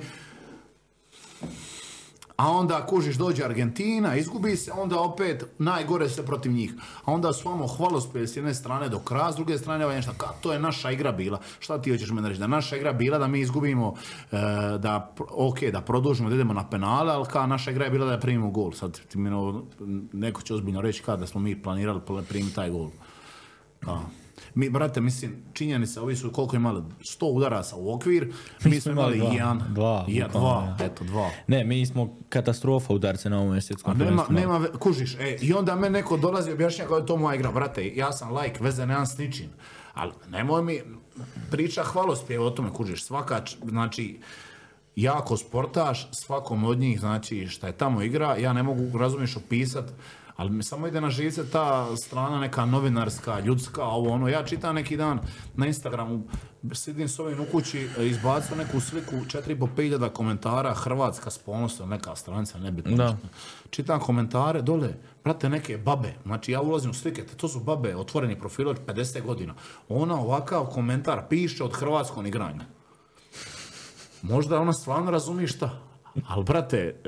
A onda kužiš dođe Argentina, izgubi se, onda opet najgore se protiv njih. A onda su vamo hvalospjevi s jedne strane do kraja, s druge strane ovaj nešto. To je naša igra bila. Šta ti hoćeš meni reći? Da naša igra bila da mi izgubimo, e, da, ok, da produžimo, da idemo na penale, ali ka naša igra je bila da primimo gol. Sad ti mi ono, neko će ozbiljno reći kada da smo mi planirali pl- primiti taj gol. Ka. Mi, brate, mislim, činjenica, ovi su koliko imali, 100 udaraca u okvir, mi, smo imali dva. jedan, Dva, jedan, dva, eto, dva. Ne, mi smo katastrofa udarce na ovom svjetskom Nema, nema, ve- kužiš, e, i onda me neko dolazi i objašnja kako je to moja igra, brate, ja sam like, veze nemam s ničim, ali nemoj mi priča hvalospjev o tome, kužiš, svaka, znači, ja ako sportaš, svakom od njih, znači, šta je tamo igra, ja ne mogu, razumiješ, opisat, ali mi samo ide na živce ta strana neka novinarska, ljudska, ovo ono, ja čitam neki dan na Instagramu, sidim s ovim u kući, e, izbacio neku sliku, 4,5 hiljada komentara, Hrvatska s ponosom, neka stranica, nebitno. Da. Čitam komentare dole, brate, neke babe, znači ja ulazim u slike, to su babe, otvoreni profil od 50 godina. Ona ovakav komentar piše od hrvatskom igranju. Možda ona stvarno razumije šta, ali brate,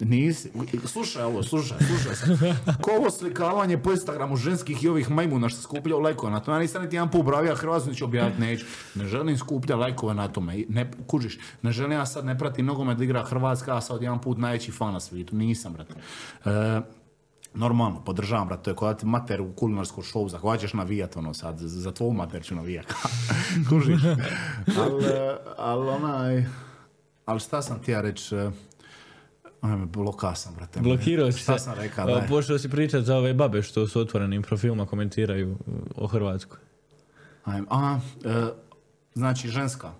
nisi, slušaj ovo, slušaj, slušaj. Ko ovo slikavanje po Instagramu ženskih i ovih majmuna što skupljaju lajkove na to, ja nisam niti jedan put bravija Hrvatsku, ću objaviti, neću. Ne želim skuplja lajkove na tome, ne, kužiš, ne želim ja sad ne pratim nogomet da igra Hrvatska, a sad jedan put najveći fan na svijetu, nisam, brate. E, Normalno, podržavam, brate, to je koja ti mater u kulinarskom šovu, zahvaćaš navijat, ono sad, za za tvoju mater ću navijat. Kužiš? Ali, ali onaj, ali šta sam ti ja reći, e, ajme, bloka sam, brate. Blokirao si Šta sam rekao, daj. Počeo si pričati za ove babe što su otvorenim profilima komentiraju uh, o Hrvatskoj. Ajme, a, e, znači, ženska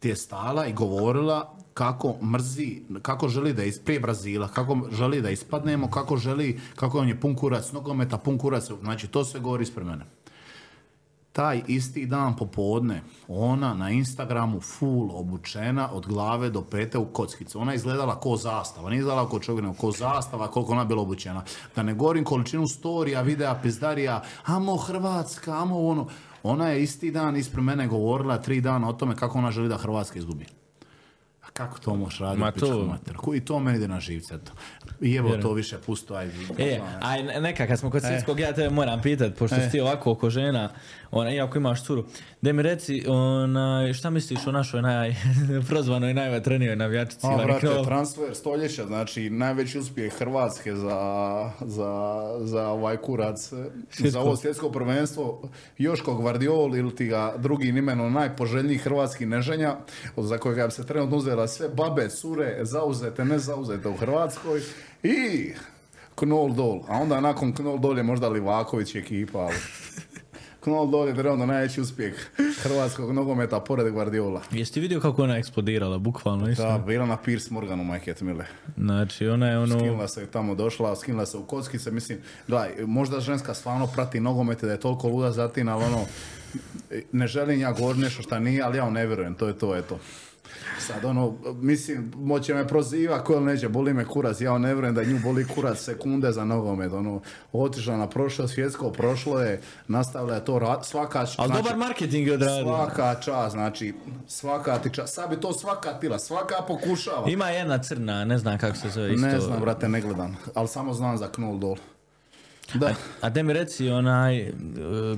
ti je stala i govorila kako mrzi, kako želi da prije Brazila, kako želi da ispadnemo, kako želi, kako on je pun kurac nogometa, pun kurac, znači to sve govori ispred mene. Taj isti dan popodne, ona na Instagramu full obučena od glave do pete u kockicu. Ona je izgledala ko zastava, nije izgledala ko čovjek, nego ko zastava, koliko ona bila obučena. Da ne govorim količinu storija, videa, pizdarija, amo Hrvatska, amo ono. Ona je isti dan ispred mene govorila tri dana o tome kako ona želi da Hrvatska izgubi. A kako to možeš raditi? Ma to- I to meni ide na živce. eto. I evo to više pusto, ajde. E, aj neka, kad smo kod svjetskog, ja te moram pitat, pošto E. si ti ovako oko žena, ona, iako imaš curu, da mi reci, onaj, šta misliš o našoj naj, prozvanoj najvatrenijoj navijačici? A, brate, transfer stoljeća, znači najveći uspjeh Hrvatske za, za, za ovaj kurac, za ovo svjetsko prvenstvo, Joško Gvardiol ili ti ga drugim imenom najpoželjniji hrvatski neženja, za kojega bi se trenutno uzela sve babe, cure, zauzete, ne zauzete u Hrvatskoj i Knoll Dol, a onda nakon Knoll Dol je možda Livaković ekipa, ali Knoll Dol je trenutno najveći uspjeh hrvatskog nogometa pored Gvardiola. Jesi ti vidio kako ona eksplodirala, bukvalno isto? Da, bila na Piers Morganu, majke ti mile. Znači, ona je ono... Skinula se tamo došla, skinula se u kockice, mislim, gledaj, možda ženska stvarno prati nogomete da je toliko luda za tim, ali ono, ne želim ja govoriti nešto šta nije, ali ja ne vjerujem, to je to, eto. Sad ono, mislim, moće me proziva ko neće, boli me kurac, ja ne vjerujem da nju boli kurac sekunde za nogomet, ono, otišla na prošlo svjetsko, prošlo je, nastavila je to, ra- svaka, č- Ali znači, dobar marketing je odradio. svaka čast, znači, svaka ti čast, sad bi to svaka tila, svaka pokušava. Ima jedna crna, ne znam kako se zove isto. Ne znam, brate, ne gledam, ali samo znam za Knoll Dol. Da. A da mi reci, onaj, e,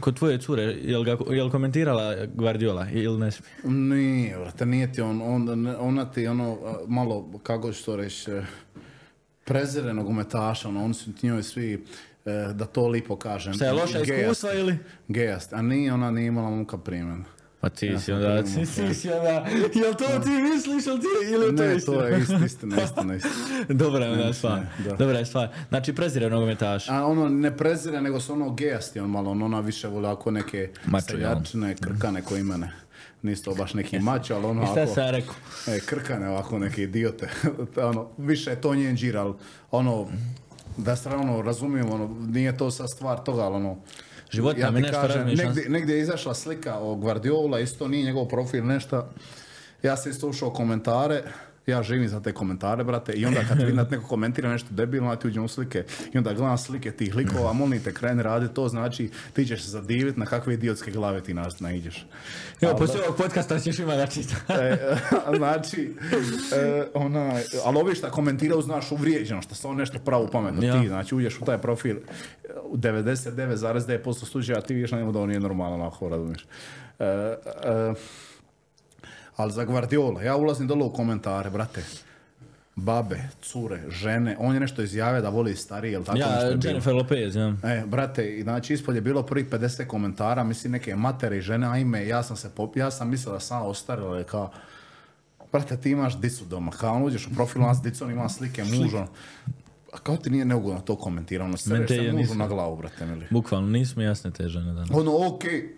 kod tvoje cure, jel, ga, jel komentirala Guardiola ili ne smije? Nije, brate, nije ti on, on, ona ti ono, a, malo, kako ću to reći, e, prezire nogometaša, ono, oni su ti njoj svi, e, da to lipo kažem. Šta je loša iskustva ili? Gejast, a nije, ona nije imala muka primen. Pa ti si sam onda, ti, ti si onda, jel to ti misliš ili ti, ili je to Ne, istina? to je istina, istina, istina, istina. Dobra je onda Ne, stvar. ne. Dobra je stvar. Znači, prezire nogometaš. A ono ne prezire, nego su ono gejasti, on malo, ono, ona više voli ako neke Mačo, seljačine, krkane koji mene. Nisu to baš neki mač, ali ono I šta ako- sam ja rekao? E, krkane ovako neke idiote. ono, više je to njen džir, ali ono, da se ono, razumijem, ono, nije to sa stvar toga, ali ono, Životinja mi ti nešto razmišljam. negdje, negdje je izašla slika o Guardiola, isto nije njegov profil, nešto. Ja sam isto ušao komentare, ja živim za te komentare, brate, i onda kad vidim da neko komentira nešto debilno, ja ti uđem u slike i onda gledam slike tih likova, molim te, kreni radi, to znači ti ćeš se zadiviti na kakve idiotske glave ti nas naiđeš. Evo, poslije ovog podcasta ćeš ima da čita. E, znači, e, onaj, ali ovi šta komentiraju, znaš, uvrijeđeno, što samo nešto pravo pametno. Ja. Ti, znači, uđeš u taj profil, u 99,9% slučaja ti vidiš na njemu da on nije normalan, ako razumiješ. E, e, ali za Guardiola, ja ulazim dole u komentare, brate. babe, cure, žene, on je nešto izjavio da voli starije, jel tako nešto Ja, je bilo? Jennifer Lopez, ja. E, brate, znači ispod je bilo prvih 50 komentara, mislim neke matere i žene, ajme, ja sam se pop... ja sam mislio da sam ostarila, je kao, brate, ti imaš dicu doma, kao on uđeš u profil, nas dicom ima slike muža, a kao ti nije neugodno to komentirao, ono, se mužu na glavu, brate, mili. Bukvalno, nismo jasne te žene danas. Ono, okej,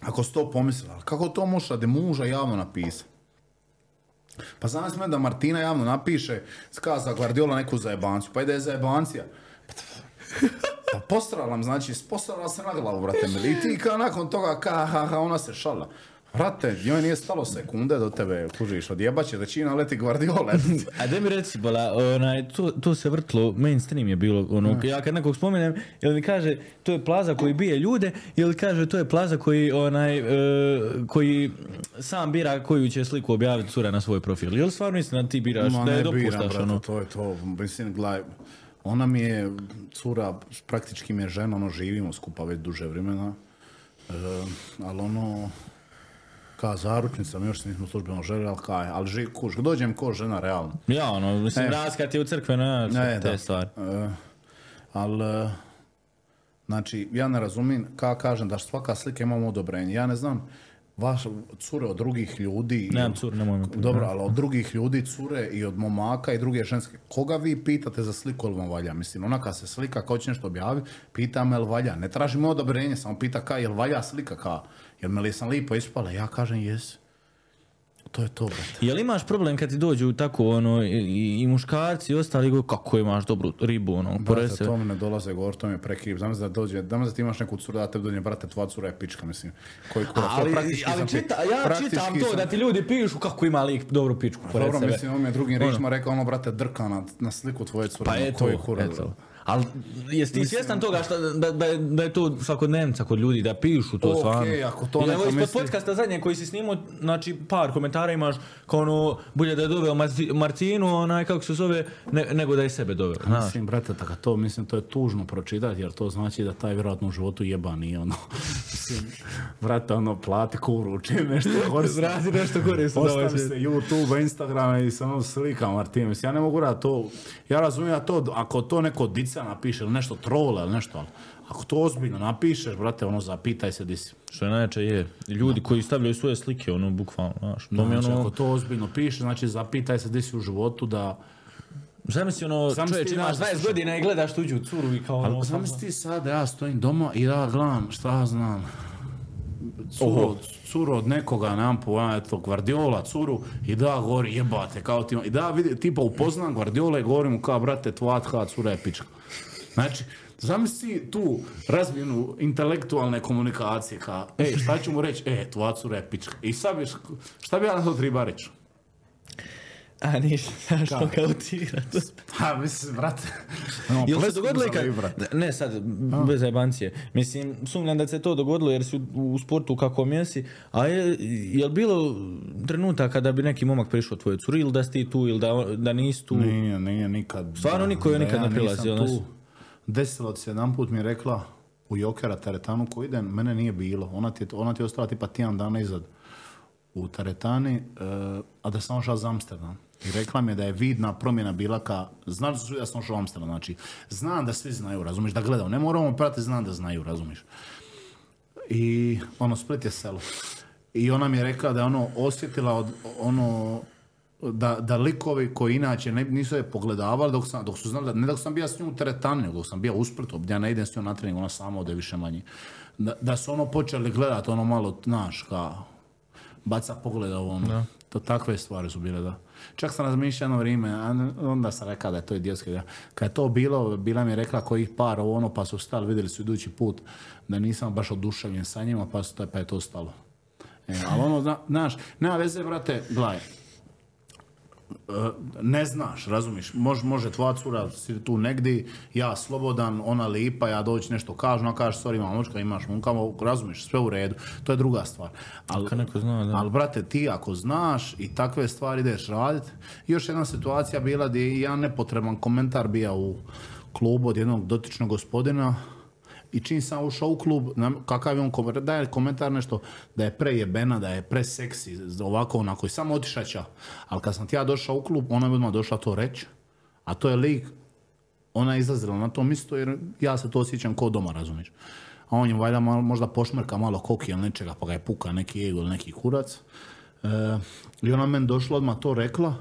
ako si to pomislila, ali kako to možeš radi muža javno napisati? Pa znam me da Martina javno napiše, skaza Guardiola neku zajebanciju, pa ide je zajebancija. Pa postrala nam, znači, postrala se na glavu, brate. I ti kao nakon toga, ka, ha, ha, ona se šala. Brate, njoj nije stalo sekunde do tebe, kužiš, odjebaće većina leti Guardiola. A da mi reci, bola, onaj, tu, tu se vrtlo, mainstream je bilo, ono, ja kad nekog spomenem, ili mi kaže, to je plaza koji bije ljude, ili kaže, to je plaza koji, onaj, e, koji sam bira koju će sliku objaviti cura na svoj profil. Ili stvarno istina da ti biraš, Ma da je ne biram, dopuštaš, brate, ono? to je to. Mislim, gledaj, ona mi je, cura, praktički mi je žena, ono, živimo skupa već duže vremena. E, ali ono, ka zaručnica, mi još se nismo službeno želi, ali kaj, ali ži, kuš, dođem ko žena, realno. Ja, ono, mislim, E. raz kad je u crkve, na Ne, te da. stvari. E, ali, e, znači, ja ne razumijem, ka kažem da svaka slika ima odobrenje. Ja ne znam, vaš cure od drugih ljudi... Nemam cur, nemoj Dobro, ali od drugih ljudi, cure i od momaka i druge ženske. Koga vi pitate za sliku ili vam valja? Mislim, ona kad se slika, kao će nešto objaviti, pita me jel valja. Ne tražim odobrenje, samo pita ka, jel valja slika ka? Jel me li sam lipo ispala? Ja kažem jes. To je to, brate. Jel imaš problem kad ti dođu tako, ono, i, i- muškarci i ostali, govore, kako imaš dobru ribu, ono, pored Brate, to mi ne dolaze govor, to mi je prekriv. Znam da dođe, znam da ti imaš neku curu, da te dođe, brate, tvoja cura je pička, mislim. Koji kurac, to Ali, ali čita, ja čitam to sam- da ti ljudi pišu kako ima lik dobru pičku pored Dobro, mislim, on mi je drugim riječima rekao, ono, brate, drka na, na sliku tvoje cure. Pa ono, eto, koji kurac, eto. Ali jesi ti svjestan toga šta, da, da, da je to svakodnevnica kod ljudi, da pišu to Okej, stvarno. ako to neko ispod misli- podcasta zadnje koji si snimao, znači par komentara imaš kao ono, bolje da je doveo Martinu, onaj kako se zove, ne, nego da je sebe doveo. Znaš. Mislim, brate, tako to, mislim, to je tužno pročitati, jer to znači da taj vjerojatno u životu jeba nije ono. mislim, brate, ono, plati kuru, učini nešto korisno. Radi nešto korisno da ovaj Ostavi se YouTube, Instagram i samo slika Martin. Mislim, ja ne mogu raditi to. Ja razumijem da to, ako to neko dica napiše ili nešto trola ili nešto, ali ako to ozbiljno napišeš, brate, ono, zapitaj se di si. Što je najjače je, ljudi koji stavljaju svoje slike, ono, bukvalno, znaš. To mi je Znači, ono, ako to ozbiljno piše, znači zapitaj se di si u životu da... zamisli ono, Zamisli čovječ, imaš da- 20 godina i gledaš tuđu curu i kao ono, Ali zamisli ti sad da ja stojim doma i da gledam, šta ja znam, curu, curu od nekoga, nemam pojma, eto, Guardiola, curu, i da govori, jebate, kao ti, i da vidi, tipa upoznam Guardiola i govorim mu kao, brate, tvoja tha, cura je pička. Znači, zamisli tu razmjenu intelektualne komunikacije, kao, ej, šta ću mu reći, e, tvoja cura je pička. I sad šta bi ja na to treba reći? A ništa, znaš, to kao tigra. Ha, mislim, brate, Jel se dogodilo brate. Ne, sad, bez zajebancije. Mislim, sumnjam da se to dogodilo jer si u, u sportu kako mjesi. A je, jel bilo trenutak kada bi neki momak prišao tvojoj curi ili da si ti tu ili da, da nisi tu? Nije, nije nikad. Stvarno niko joj Da nikad ja ne prilazi, nisam jel' tu. Desilo se jedan put mi je rekla u Jokera teretanu koji idem, mene nije bilo. Ona ti, je- ona ti je ostala tipa tjedan dana izad u teretani, eh, a da sam ošao za Amsterdam. I rekla mi je da je vidna promjena bila ka, znam da su da sam znači, znam da svi znaju, razumiješ, da gledam, ne moramo pratiti, znam da znaju, razumiješ. I ono, Split je selo. I ona mi je rekla da je ono osjetila od, ono, da, da likovi koji inače ne, nisu je pogledavali dok, sam, dok su znali, da, ne dok sam bio s njom u teretani, nego dok sam bio u Splitu, ja ne idem s njom na trening, ona sama ode više manje. Da, da su ono počeli gledati ono malo, znaš, kao, baca pogleda u ono. To takve stvari su bile, da. Čak sam razmišljao jedno vrijeme, a onda sam rekao da je to idiotski. Kad je to bilo, bila mi je rekla kojih par ono, pa su stali, vidjeli su idući put da nisam baš oduševljen sa njima, pa, su, pa je to stalo. E, ali ono, zna- znaš, nema veze, brate, gledaj, ne znaš, razumiš, može, može tvoja cura si tu negdje, ja slobodan, ona lipa, ja doći nešto kažu, ona kaže, sorry, imam mučka, imaš munkama, razumiš, sve u redu, to je druga stvar. Ali, ali, brate, ti ako znaš i takve stvari ideš radit, još jedna situacija bila gdje je jedan nepotreban komentar bio u klubu od jednog dotičnog gospodina, i čim sam ušao u klub, nam- kakav je on komentar, daje komentar nešto da je prejebena, da je preseksi, ovako onako i samo otišaća. Ali kad sam ti ja došao u klub, ona je odmah došla to reći, a to je lik, ona je izlazila na to mjesto jer ja se to osjećam kao doma, razumiješ. A on je valjda malo- možda pošmrka malo koki ili nečega, pa ga je puka neki ego ili neki kurac. E, I ona meni došla odmah to rekla,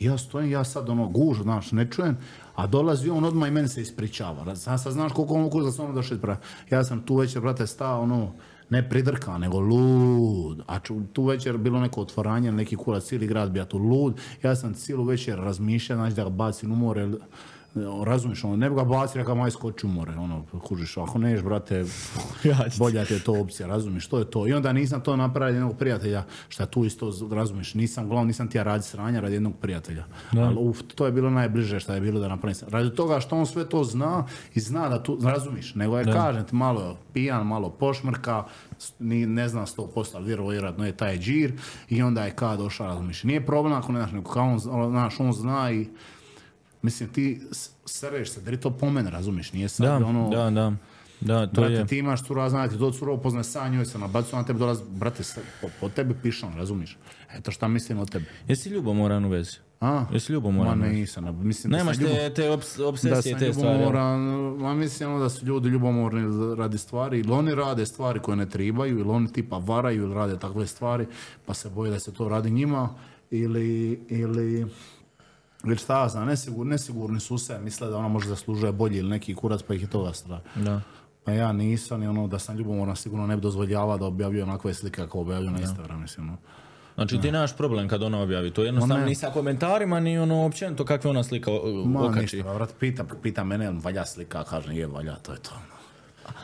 ja stojim, ja sad ono guž, znaš, ne čujem, a dolazi on odmah i meni se ispričava. Sad, sad znaš koliko on kuza sam ono ispričava. Ja sam tu večer, brate, stao, ono, ne pridrka, nego lud. A tu večer bilo neko otvaranje, neki kurac, cijeli grad bija tu lud. Ja sam cijelu večer razmišljao, znači da ga bacim u more, razumiješ, ono, ne bi ga bacio, rekao, maj skoči u more, ono, kužiš, ako neš, brate, Ja ću- bolja ti je to opcija, razumiješ, to je to. I onda nisam to napravio jednog prijatelja, šta tu isto, razumiješ, nisam glavno, nisam ti ja radi sranja radi jednog prijatelja. Ali uf, to je bilo najbliže šta je bilo da napravim. Radi toga što on sve to zna i zna da tu, razumiješ, nego je, kažem ti, malo pijan, malo pošmrka, ni, ne znam 100%, ali vjerojatno je taj džir i onda je kad došao, razumiješ. Nije problem ako ne znaš, nego kao on, znaš, on zna i Mislim, ti s- sereš se, drito po mene, razumiješ, nije sad Da, ono... da, da. Da, to Brate, je. ti imaš cura, znate, to cura upoznaje sa njoj, se nabacu na tebe, dolazi, brate, po, po tebi pišem, razumiješ? Eto šta mislim o tebi. Jesi ljubomoran u vezi? A? Jesi Ma ljubomoran? vezi? nisam, mislim da Nemaš sam ljubo- te, te obs- da obsesije, sam te stvari. ljubomoran, ma mislim ono da su ljudi ljubomorni radi stvari, ili oni rade stvari koje ne tribaju, ili oni tipa varaju ili rade takve stvari, pa se boje da se to radi njima, ili, ili, ili šta ja znam, nesigur, nesigurni su se, misle da ona možda zaslužuje bolji ili neki kurac, pa ih je toga strah. Da. Pa ja nisam i ono da sam ljubomoran sigurno ne bi dozvoljavao da objavljujem onakve slike kako objavljuju na Instagram, mislim. ono. Znači ti nemaš problem kad ona objavi. To je jednostavno ni sa komentarima, ni ono općenito kakva ona slika o- Ma okači. ništa, vrat, pita, pita mene, valja slika, kažem je valja, to je to.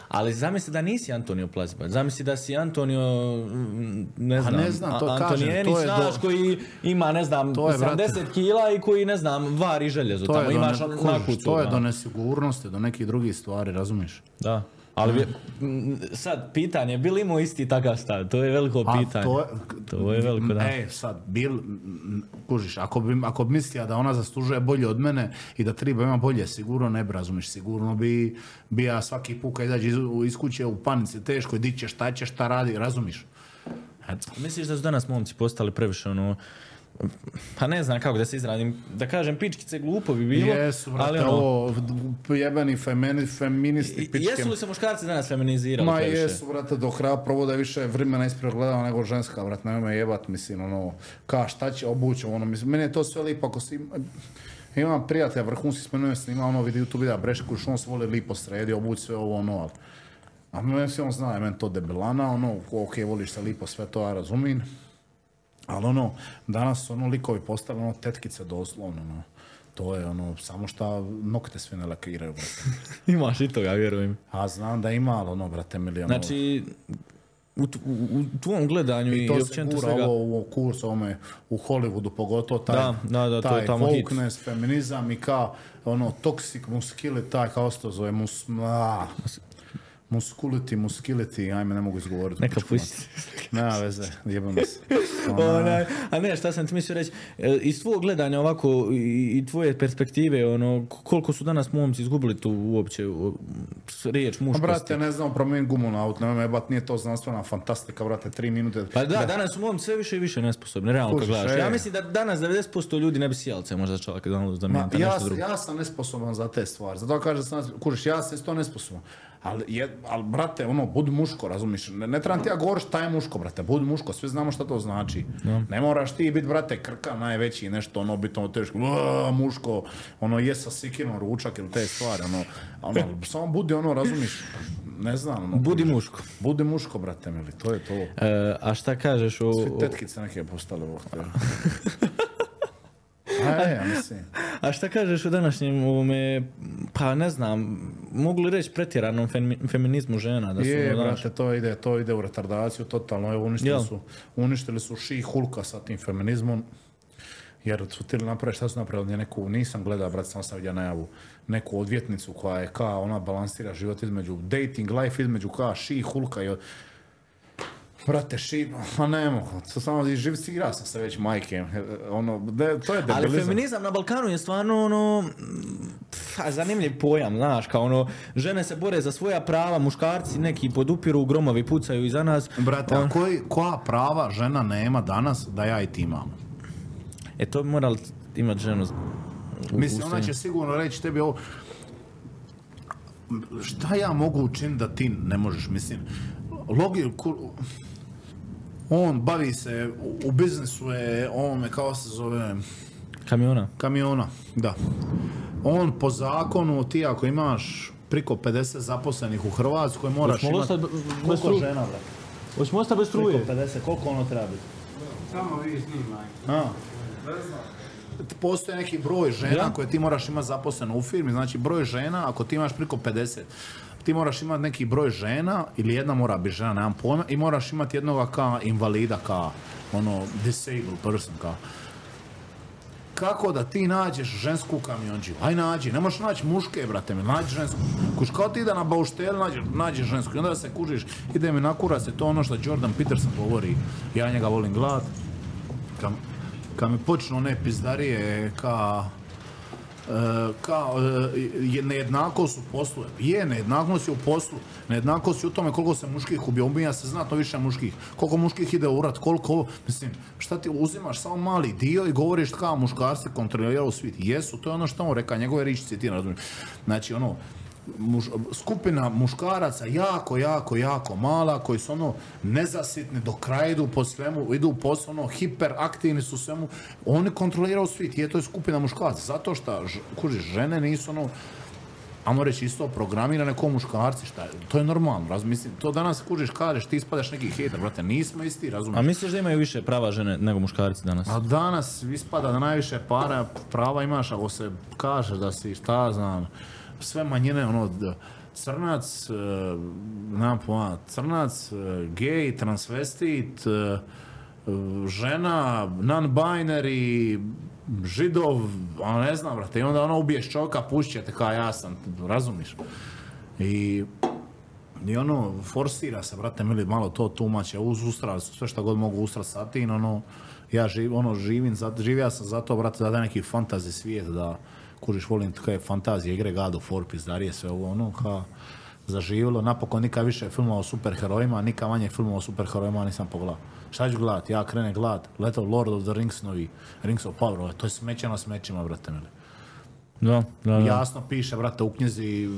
Ali zamisli da nisi Antonio Plazibac. Zamisli da si Antonio, mm, ne znam, ne znam, to A- kažem, to je do- koji ima, ne znam, To je, 70 brate. kila i koji, ne znam, vari željezo. To Tamo je, do, imaš ne- nakucu. to je do nesigurnosti, do nekih drugih stvari, razumiješ? Da. Ali sad, pitanje, bi li imao isti takav stav? To je veliko A pitanje. to je, To je veliko, da. E, sad, bil, kužiš, ako bi, ako bi mislio da ona zaslužuje bolje od mene i da treba ima bolje, sigurno ne bi, razumiješ, sigurno bi, bi ja svaki put kad izađe iz, iz kuće u panici, teško, di će, šta će, šta radi, razumiješ? Eto. Misliš da su danas momci postali previše ono, pa ne znam kako da se izradim, da kažem pičkice glupo bi bilo, Jesu, brate, ali ono, ovo, jebeni femini, feministi, i- pičke. jesu li se muškarci danas feminizirali Ma previše? jesu, brate, dok rad provode više vremena ispred gledala nego ženska, brate, nemoj me jebat, mislim, ono, ka, šta će obući, ono, mislim, meni je to sve lipo, ako si, imam prijatelja, vrhunski spomenuo sam, ima ono vidi YouTube videa, Breško, što on se voli lipo sredi, obući sve ovo, ono, ali, a meni se on zna, je meni to debelana, ono, ok, voliš se lipo, sve to, ja razumijem, ali ono, danas ono likovi postali ono tetkice doslovno, ono, to je ono, samo šta nokte sve ne lakiraju, brate. Imaš i toga, vjerujem. A znam da ima, ali ono, brate, milijon. Znači, u, u, u tvom gledanju i, I to se općenito gura svega... ovo u kurs ovome u Hollywoodu, pogotovo taj, Da, da, da, to je taj tamo hit. wokeness, feminizam i kao ono toxic musculity, taj kao se to zove, mus, a, musculity, musculity, ajme ne mogu izgovoriti. Neka pusti. Nema veze, jebam se. Ono, Onaj, a ne, šta sam ti mislio reći, e, iz tvog gledanja ovako i, tvoje perspektive, ono, koliko su danas momci izgubili tu uopće riječ Pa, muškosti? brate, ne znam, promijen gumu na aut, nemoj me jebat, nije to znanstvena fantastika, brate, tri minute. Pa da, danas su momci sve više i više nesposobni, realno Kužiš, gledaš. e. Ja mislim da danas 90% ljudi ne bi sijalce možda čovjek da Ma, zamijeniti ja, nešto sam- drugo. ja sam nesposoban za te stvari. Zato kažem, kužiš, ja sam isto nesposoban. Ali, je, ali, brate, ono, budi muško, razumiješ? Ne, ne trebam ti ja govoriti šta je muško, brate. Budi muško, svi znamo šta to znači. Ne moraš ti biti, brate, krka najveći, nešto, ono, biti ono teško, "Uaa, muško, ono, je sa sikinom ručak ili te stvari, ono, ono, samo budi, ono, razumiješ? Ne znam, ono. Budi muško. Budi muško, brate, mili, to je to. E, a šta kažeš o... Svi tetkice neke postale ovog A ja mislim. A šta kažeš o današnjem ovome, pa ne znam, mogu li reći pretjeranom femi- feminizmu žena? Da su, Je, ono, brate, to ide, to ide u retardaciju totalno. Evo, uništili Jel? su, uništili su ši hulka sa tim feminizmom. Jer su htjeli napraviti, šta su napravili, neku, nisam gledao, brate, samo sam vidio najavu, neku odvjetnicu koja je ka, ona balansira život između dating life, između ka ši hulka i od... Brate, ši, ma ne mogu, to samo živ igra sam se već majke, ono, de, to je Ali debilizam. feminizam na Balkanu je stvarno ono, ha, zanimljiv pojam, znaš, kao ono, žene se bore za svoja prava, muškarci neki podupiru, gromovi pucaju iza nas. Brate, On- a koji, koja prava žena nema danas da ja i ti imam? E, to bi morali imati ženu u- Mislim, u ona će sigurno reći tebi ovo, šta ja mogu učiniti da ti ne možeš, mislim, logiku, on bavi se, u, u biznisu je, on me kao se zove, Kamiona. kamiona, da. On po zakonu, ti ako imaš priko 50 zaposlenih u Hrvatskoj, moraš imati... bez Koliko struje? žena, brate? Hoćemo ostati bez Priko struje? 50, koliko ono treba biti? Samo vi snimaj. A. Postoji neki broj žena Ja? koje ti moraš imati zaposleno u firmi, znači broj žena, ako ti imaš priko 50, ti moraš imati neki broj žena, ili jedna mora biti žena, nemam pojma, i moraš imati jednoga ka invalida, ka ono, disabled person, ka. Kako da ti nađeš žensku kamionđiju? Aj nađi, ne možeš naći muške, brate mi, nađi žensku. Kuš kao ti da na bauštelu nađeš, nađeš žensku i onda se kužiš, ide mi nakura se, to ono što Jordan Peterson govori, ja njega volim glad, kad, kad mi počnu one pizdarije ka kao e, je nejednakost u poslu. Je, nejednakost je u poslu. Nejednakost je u tome koliko se muških ubija. Ubija se znatno više muških. Koliko muških ide u rat, koliko. Mislim, šta ti uzimaš samo mali dio i govoriš kao muškarci kontroliraju svijet. Jesu, to je ono što on reka, njegove riječi citiram, razumiješ. Znači, ono, muš, skupina muškaraca jako, jako, jako mala koji su ono nezasitni, do kraja idu po svemu, idu po ono hiperaktivni su svemu, oni kontroliraju svijet, je to je skupina muškaraca, zato što, kužiš, žene nisu ono, ajmo reći isto programirane ko muškarci, šta je, to je normalno, raz, mislim, to danas kužiš, kažeš, ti ispadaš neki hejter, brate, nismo isti, razumiješ? A misliš da imaju više prava žene nego muškarci danas? A danas ispada da najviše para prava imaš ako se kaže da si šta znam sve manjine ono crnac, e, nemam pojma, crnac, e, gej, transvestit, e, žena, non-binary, židov, a ne znam, brate, i onda ono ubiješ čovjeka, pušće te kao ja sam, razumiš? I i ono, forsira se, brate, mili, malo to tumače, uz ustra, sve što god mogu ustra satin, ono, ja živ, ono, živim, za, živija sam zato, brate, da da neki fantazi svijet, da, kužiš, volim kaj fantazije, igre, gadu, for, pizdarije, sve ovo, ono, ka, zaživjelo, napokon nikad više filmova o superherojima, nikad manje filmova o superherojima nisam pogledao. Šta ću gledat? Ja krenem gledat, letao Lord of the Rings novi, Rings of Power, to je smeće na smećima, brate, mili. Da, da, da. Jasno piše, brate, u knjizi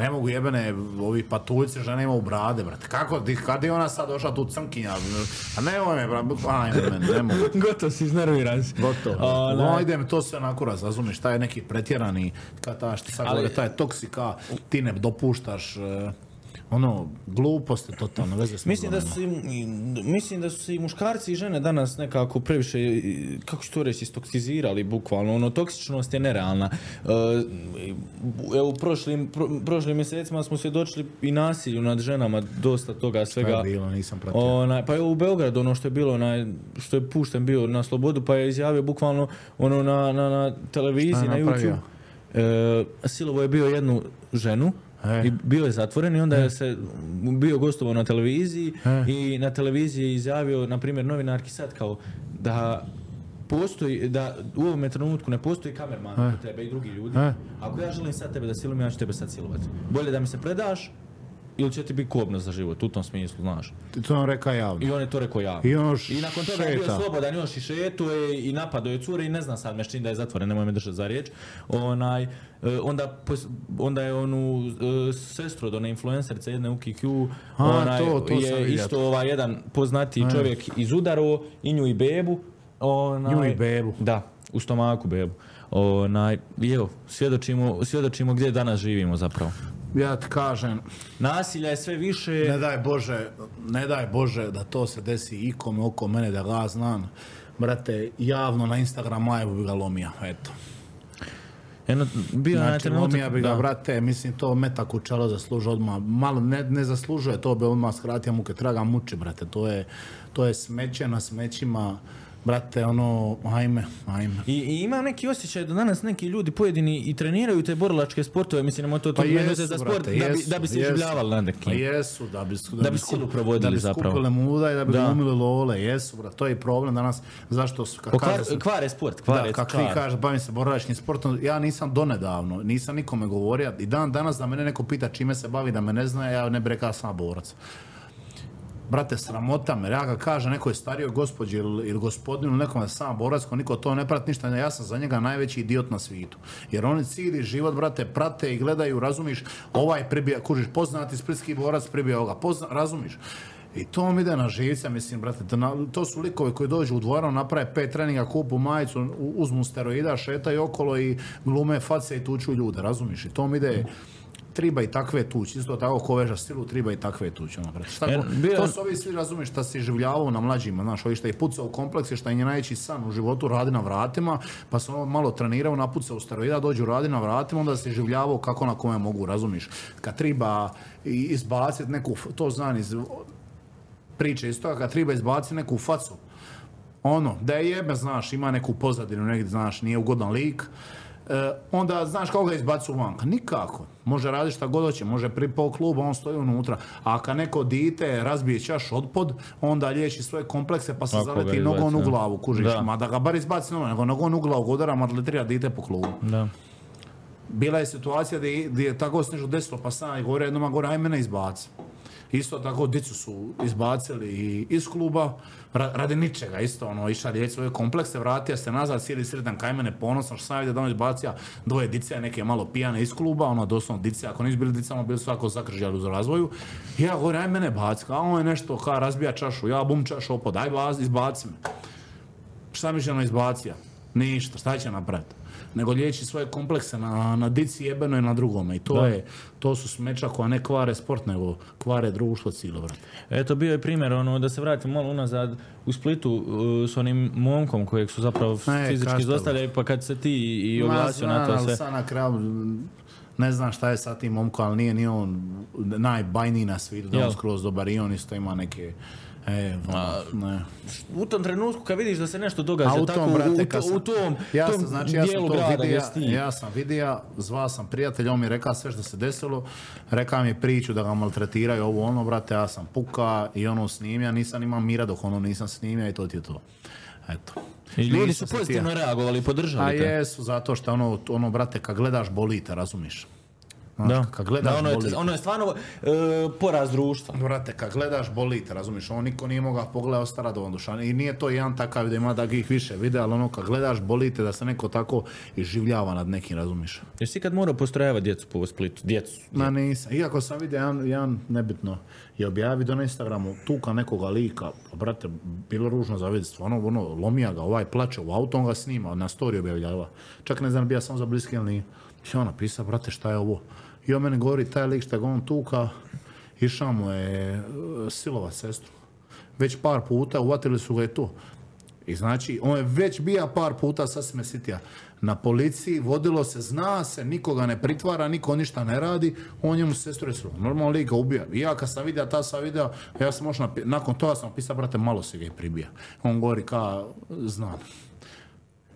ne mogu jebene, ovi patuljci žene imaju brade, brate. Kako, di, kad je ona sad došla tu crnkinja? A nemoj me, brate, ajme meni, ne mogu. Gotovo si iznerviran si. Gotovo. No, to na kurac, razumiješ, taj neki pretjerani, ka ta što sad govore, taj toksika, ti ne dopuštaš, e, ono, gluposti totalno, veze s Mislim da, su i, mislim da su se i muškarci i žene danas nekako previše, kako ću to reći, istoksizirali bukvalno. Ono, toksičnost je nerealna. E, evo, u prošlim, pro, prošlim mjesecima smo svjedočili i nasilju nad ženama, dosta toga Šta je svega. bilo, nisam pratio. Onaj, pa evo u Beogradu ono što je bilo, onaj, što je pušten bio na slobodu, pa je izjavio bukvalno ono na, na, na televiziji, na je YouTube. E, silovo je bio jednu ženu E. i bio je zatvoren i onda je se bio gostovao na televiziji E. i na televiziji je izjavio, na primjer, novinarki sad kao da postoji, da u ovome trenutku ne postoji kamerman E. tebe i drugi ljudi. E. Ako ja želim sad tebe da silujem, ja ću tebe sad silovati. Bolje da mi se predaš ili će ti biti kobno za život, u tom smislu, znaš. To on reka javno. I on je to rekao javno. I on I nakon toga je bio šeta. slobodan još i šetuje i napadao je cure i ne znam sad me s čim da je zatvoren, nemoj me držati za riječ. Onaj, e, onda, onda je onu e, sestru od one influencerce jedne u QQ, A, onaj, to- to je isto ovaj jedan poznatiji čovjek izudaro i nju i bebu. Onaj, Nju i bebu. Da, u stomaku bebu. Onaj, i evo, svjedočimo, svjedočimo gdje danas živimo zapravo. Ja ti kažem, Nasilja je sve više... Ne daj Bože, ne daj Bože da to se desi ikome oko mene da ga znam. Brate, javno na Instagram live bi ga lomija, eto. Jedno, bio je na Znači, trenutak... lomija bi ga, da. brate, mislim, to meta kučelo zaslužuje odmah. Malo ne, ne zaslužuje, to bi odmah skratio muke, treba ga muči, brate. To je, to je smeće na smećima. Brate, ono, ajme, ajme. I, I imam neki osjećaj da danas neki ljudi pojedini i treniraju te borilačke sportove, mislim, nemoj to, to Pa jesu, za sport, brate, da bi, jesu, da bi se življavali na nekim. Pa jesu, da bi, Da bi sku- silu provodili da bi zapravo. skupile muda i da bi Da. glumili lole, jesu, brate, to je problem danas, zašto su, kažu se- kvare sport, kvare, da, kako vi kažete, bavim se borilačkim sportom, ja nisam donedavno, nisam nikome govorio, i dan danas da mene neko pita čime se bavi, da me ne zna, ja ne bi rekao sam borac. Brate, sramota me, ja ga kažem nekoj starijoj gospođi ili, ili gospodinu, nekome da sam borac, ko niko to ne prati ništa, ja sam za njega najveći idiot na svijetu. Jer oni cijeli život, brate, prate i gledaju, razumiš, ovaj pribija, kužiš, poznati splitski borac pribija ovoga, pozna, razumiš. I to mi ide na živce, mislim, brate, to, su likovi koji dođu u dvoranu, naprave pet treninga, kupu majicu, uzmu steroida, šetaju okolo i glume face i tuču ljude, razumiš? I to mi ide, triba i takve tući, isto tako ko veža stilu, triba i takve tući, ono. Šta Jer bio- to su ovi svi, razumiješ, šta si življavao na mlađima, znaš, ovi šta je pucao u komplekse, šta je najveći san u životu, radi na vratima, pa se ono malo trenirao, napucao u steroida, dođu radi na vratima, onda si življavao kako na kome mogu, razumiš. Kad triba i- izbaciti neku, to znam iz priče isto, kad triba izbaciti neku facu, ono, da je jebe, znaš, ima neku pozadinu negdje, znaš, nije ugodan lik, e, onda, znaš, kako ga izbacu vanka? Nikako. Može raditi šta god hoće, može pripao klub, on stoji unutra. A kad neko dite razbije čaš otpod, onda liječi svoje komplekse pa se Tako ga zaleti nogom u glavu, kužiš. Da. Ma da ga bar izbaci nogom, nego nogom u glavu, godara, maltretira dite po klubu. Da. Bila je situacija gdje, je- je tako se nešto desilo, pa sam i gore jednom gore, aj mene izbaci. Isto tako, dicu su izbacili iz kluba, ra- radi ničega, isto ono, išla riječ svoje komplekse, vratio se nazad, cijeli sretan kaj mene ponosan, što sam vidio da on izbacija dvoje dice, neke malo pijane iz kluba, ono, doslovno dice, ako nisu bili dice, ono, bili su ako zakržali u razvoju. I ja govorim, aj mene baci, a on je nešto, ka razbija čašu, ja bum čašu opod, aj izbaci me. Šta mi će ono izbacija? Ništa, šta će napraviti? Nego liječi svoje komplekse na, na dici jebenoj i na drugome. I to, Da. je, to su smeća koja ne kvare sport, nego kvare društvo cijelo, brate. Eto, bio je primjer, ono, da se vratimo malo unazad u Splitu uh, s onim momkom kojeg su zapravo E, fizički zlostavljali, pa kad se ti i oglasio na to sve. sad na kraju, ne znam šta je sa tim momkom, ali nije ni on najbajniji na svijetu, da on skroz dobar i on isto ima neke... E, ne. U tom trenutku kad vidiš da se nešto događa A u tako tom, brate, u, kad to- sam, u tom, ja tom sam, znači, ja sam to grada ja sam vidio, zvao sam prijatelja, on mi rekao sve što se desilo, rekao mi je priču da ga maltretiraju, ovo ono, brate, ja sam puka i ono snimio, nisam imao mira dok ono nisam snimio i to ti je to. Eto. I ljudi Nisam su pozitivno reagovali, A podržali te. jesu, zato što ono, ono, brate, kad gledaš bolite, razumiš? Da. kad gledaš Da, ono, je, ono je stvarno e, poraz društva. Brate, kad gledaš bolite, razumiš, on niko nije mogao pogledati ostara do duša. I nije to jedan takav da ima takvih više videa, ali ono kad gledaš bolite da se neko tako iživljava nad nekim, razumiš. Jesi si kad morao postrojavati djecu po Splitu? Djecu. Ma nisam. Iako sam vidio jedan, jedan nebitno je objavio na Instagramu tuka nekoga lika, pa, brate, bilo ružno za vidjeti, stvarno ono, lomija ga, ovaj plače u auto, on ga snima, na story objavljava. Čak ne znam, bija sam za bliski ili nije. I on napisao, brate, šta je ovo? I on meni govori, taj lik šta ga on tuka, išao mu je e, silova sestru. Već par puta uvatili su ga i to. I znači, on je već bija par puta, sad se me sitija, na policiji, vodilo se, zna se, nikoga ne pritvara, niko ništa ne radi, on njemu sestru je sru. Normalno lik ga ubija. I ja kad sam vidio, ta sam vidio, ja sam možda, nakon toga sam napisao, brate, malo se ga i pribija. On govori ka, znam.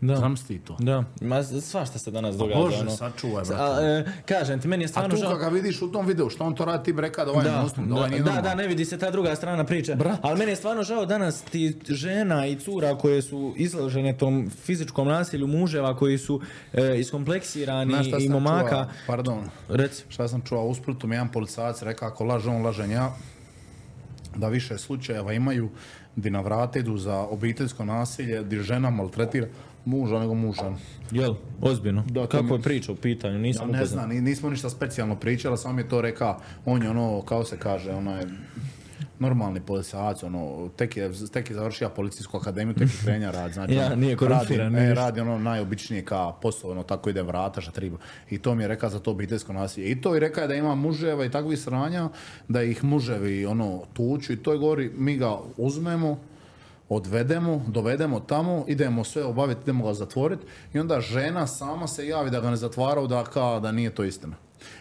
Da. Znam ti to. Da, ma svašta se danas događa. Bože, ono. sačuvaj, A, brate. e, kažem ti, meni je A stvarno tu žao. kad ga vidiš u tom videu, što on to radi, ti bi rekao da ovaj Da, monstrum, da ovaj da, nije da, da, ne vidi se ta druga strana priče. Ali meni je stvarno žao danas ti žena i cura koje su izložene tom fizičkom nasilju muževa koji su e, iskompleksirani i momaka. čuo? Pardon, Reci. šta sam čuo u Splitu, mi jedan policajac rekao ako laže on, lažem ja, da više slučajeva imaju di na vrate idu za obiteljsko nasilje, di žena maltretira muža nego muža. Jel, ozbiljno. Da, Kako mi- je priča u pitanju? Ja Nisam ne upoznat. znam, ni- nismo ništa specijalno pričali, samo mi je to rekao, on je ono, kao se kaže, onaj normalni policajac, ono, tek je, tek je završio policijsku akademiju, tek je krenja rad, znači, Ja, nije korumpiran, radi, e, radi ono najobičnije ka posao, ono, tako ide vrata, šta treba. I to mi je rekao za to obiteljsko nasilje. I to i rekao je da ima muževa i takvih sranja, da ih muževi, ono, tuču i to je govori, mi ga uzmemo, odvedemo, dovedemo tamo, idemo sve obaviti, idemo ga zatvoriti i onda žena sama se javi da ga ne zatvaraju, da kao da nije to istina.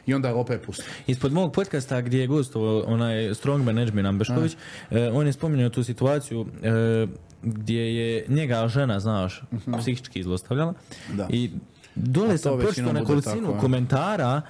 I onda ga opet pusti. Ispod mog podcasta gdje je gostovao onaj strongman Nedžmin Ambešković, eh, on je spominjao tu situaciju eh, gdje je njega žena, znaš, psihički zlostavljala. Da. I dole A sam pročitao nekolicinu tako, a? komentara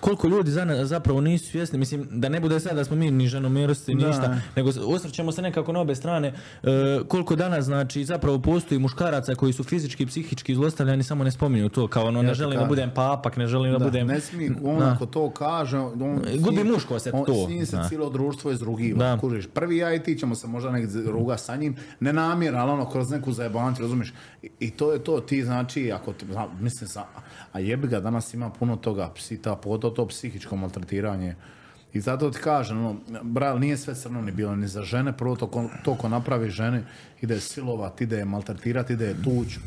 koliko ljudi za- zapravo nisu svjesni. Mislim, da ne bude sad da smo mi ni ženomjerosti, ništa, nego osvrćemo se nekako na obe strane. E, koliko danas, znači, zapravo postoji muškaraca koji su fizički i psihički zlostavljani, samo ne spominju to, kao ono, Ja ne želim da budem papak, ne želim da, Da, budem... ne smije, on ako to kaže, on, s Gubi eto on- to, njim se cijelo društvo izrugiva, kužiš. Prvi ja i ti ćemo se možda nek ruga sa njim, ne namjerno, ali ono kroz neku zajebancu, razumiješ? I, I to je to, ti znači, ako ti, zna- mislim, sa, a jebi ga, danas ima puno toga, psita, pogotovo to psihičko maltretiranje. I zato ti kažem, ono, bral, nije sve crno ni bilo, ni za žene, prvo to ko, to ko napravi ženi, ide silovat, ide je maltretirati, ide je tuć.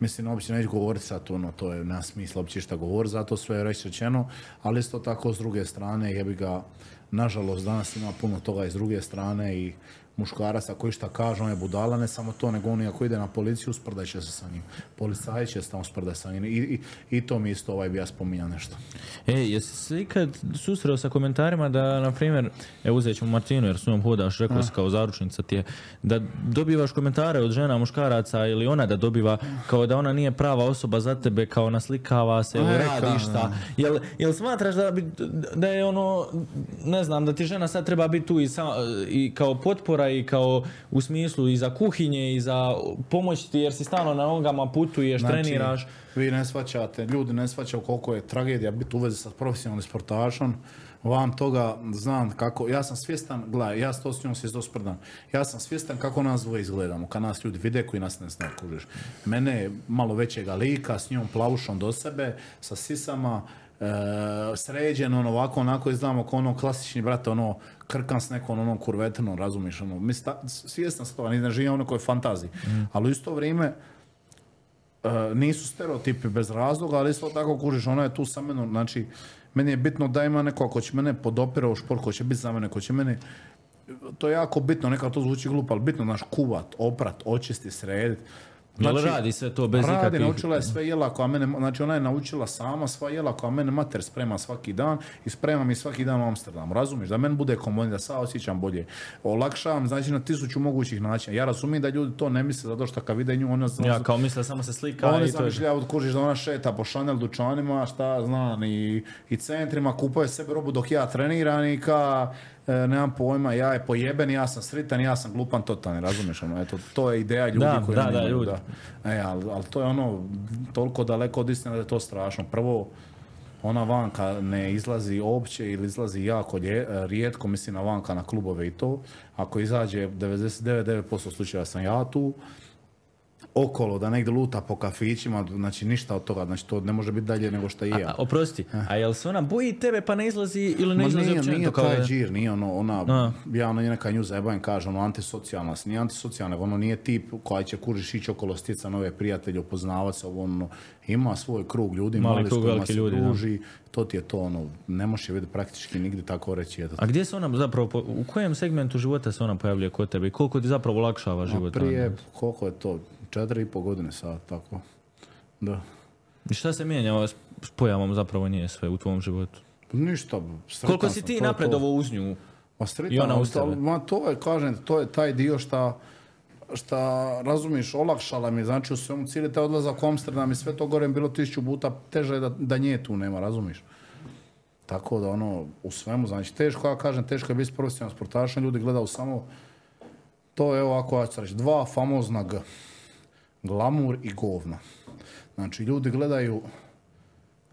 Mislim, uopće neću govoriti sad, ono, to je na smisla uopće šta govori, zato sve je rečeno, ali isto tako s druge strane, jebi ga, nažalost, danas ima puno toga i s druge strane i muškaraca koji šta kažu, on je budala, ne samo to, nego on ako ide na policiju, sprdaj će se sa njim. Policajac će se tamo sprdati sa njim. I, i, I to mi isto ovaj bi ja spominjao nešto. E, jesi se ikad susreo sa komentarima da, na primjer, evo uzet ćemo Martinu jer s njom hodaš, rekao si kao zaručnica ti je, da dobivaš komentare od žena, muškaraca ili ona da dobiva kao da ona nije prava osoba za tebe, kao naslikava se ili E, radi šta. Jel, jel smatraš da, bi, da je ono, ne znam, da ti žena sad treba biti tu i, sa, i kao potpora i kao u smislu i za kuhinje i za pomoć ti jer si stalno na nogama, putuješ, treniraš. Znači, Vi ne shvaćate, ljudi ne shvaćaju koliko je tragedija biti u vezi sa profesionalnim sportašom. Vam toga znam kako, ja sam svjestan, gledaj, ja s to s njom se isto sprdam. Ja sam svjestan kako nas dvoje izgledamo, kad nas ljudi vide koji nas ne znaju, kužiš. Mene je malo većega lika, s njom plavušom do sebe, sa sisama, e, sređen, ono ovako, onako izgledamo kao ono klasični, brate, ono, krkan s nekom onom kurvetinom, razumiješ, ono, mislim, ta- svjestan sam toga, ne živim u nekoj fantaziji. Ali u isto vrijeme, E, nisu stereotipi bez razloga, ali isto tako kužiš, ona je tu sa mnom, znači, meni je bitno da ima neko ko će mene podopira u šport, ko će biti za mene, ko će mene, to je jako bitno, nekako to zvuči glupo, ali bitno, znaš, kuvat, oprat, očisti, sredit. Jel radi sve to bez Radi, ikakvih... naučila je sve jela koja mene, znači ona je naučila sama sva jela koja mene mater sprema svaki dan i sprema mi svaki dan u Amsterdamu, razumiješ, da meni bude komodnije, da sad osjećam bolje. Olakšavam, znači na tisuću mogućih načina. Ja razumijem da ljudi to ne misle zato što kad vide nju, ona Ja kao misle samo se slika oni i to je... zamišljaju kužiš da ona šeta po Chanel dućanima, šta znam, i, i centrima, kupuje sebe robu dok ja treniram i ka, nemam pojma, ja je pojeben, ja sam sritan, ja sam glupan totalni, razumiješ ono, eto, to je ideja ljudi Da, koji da, da, imaju, ljudi. da. E, ali, ali to je ono, toliko daleko od istine da je to strašno. Prvo, ona vanka ne izlazi uopće ili izlazi jako lje- rijetko, mislim na vanka na klubove i to. Ako izađe 99% slučajeva sam ja tu, okolo, da negdje luta po kafićima, znači ništa od toga, znači to ne može biti dalje nego što je A, ja. oprosti, a jel se ona boji tebe pa ne izlazi ili ne Ma izlazi nije, općenito nije kao taj džir, nije ono, ona, A. ja ono neka nju zajebajem, kaže, ono, antisocijalna, nije antisocijalna, ono nije tip koja će kužiš ići okolo stica nove prijatelje, upoznavat se, ovo, ono, ima svoj krug ljudi, Mali mali, s krug, kojima veliki se ljudi, da. druži, to ti je to, ono, ne možeš je vidjeti praktički nigdje tako reći, eto. A gdje se ona zapravo, u kojem segmentu života se ona pojavljuje kod tebe i koliko ti zapravo olakšava život? Prije, ona? koliko je to, četiri i pol godine sad, tako, da. I šta se mijenja s s pojavom zapravo nije sve u tvom životu? Ništa, Koliko si ti napredovao uz nju? Pa sretan, I ona uz tebe. Ma to je, kažem, to je taj dio šta šta razumiš, olakšala mi, znači u svemu cijeli taj odlazak u Amsterdam i sve to gore bilo tisuću puta teže da, da nje tu nema, razumiš? Tako da ono, u svemu, znači teško, ja kažem, teško je biti profesionalan sportaš, ljudi gledaju samo to je evo ako ja ću reći, dva famozna G. Glamur i govna. Znači ljudi gledaju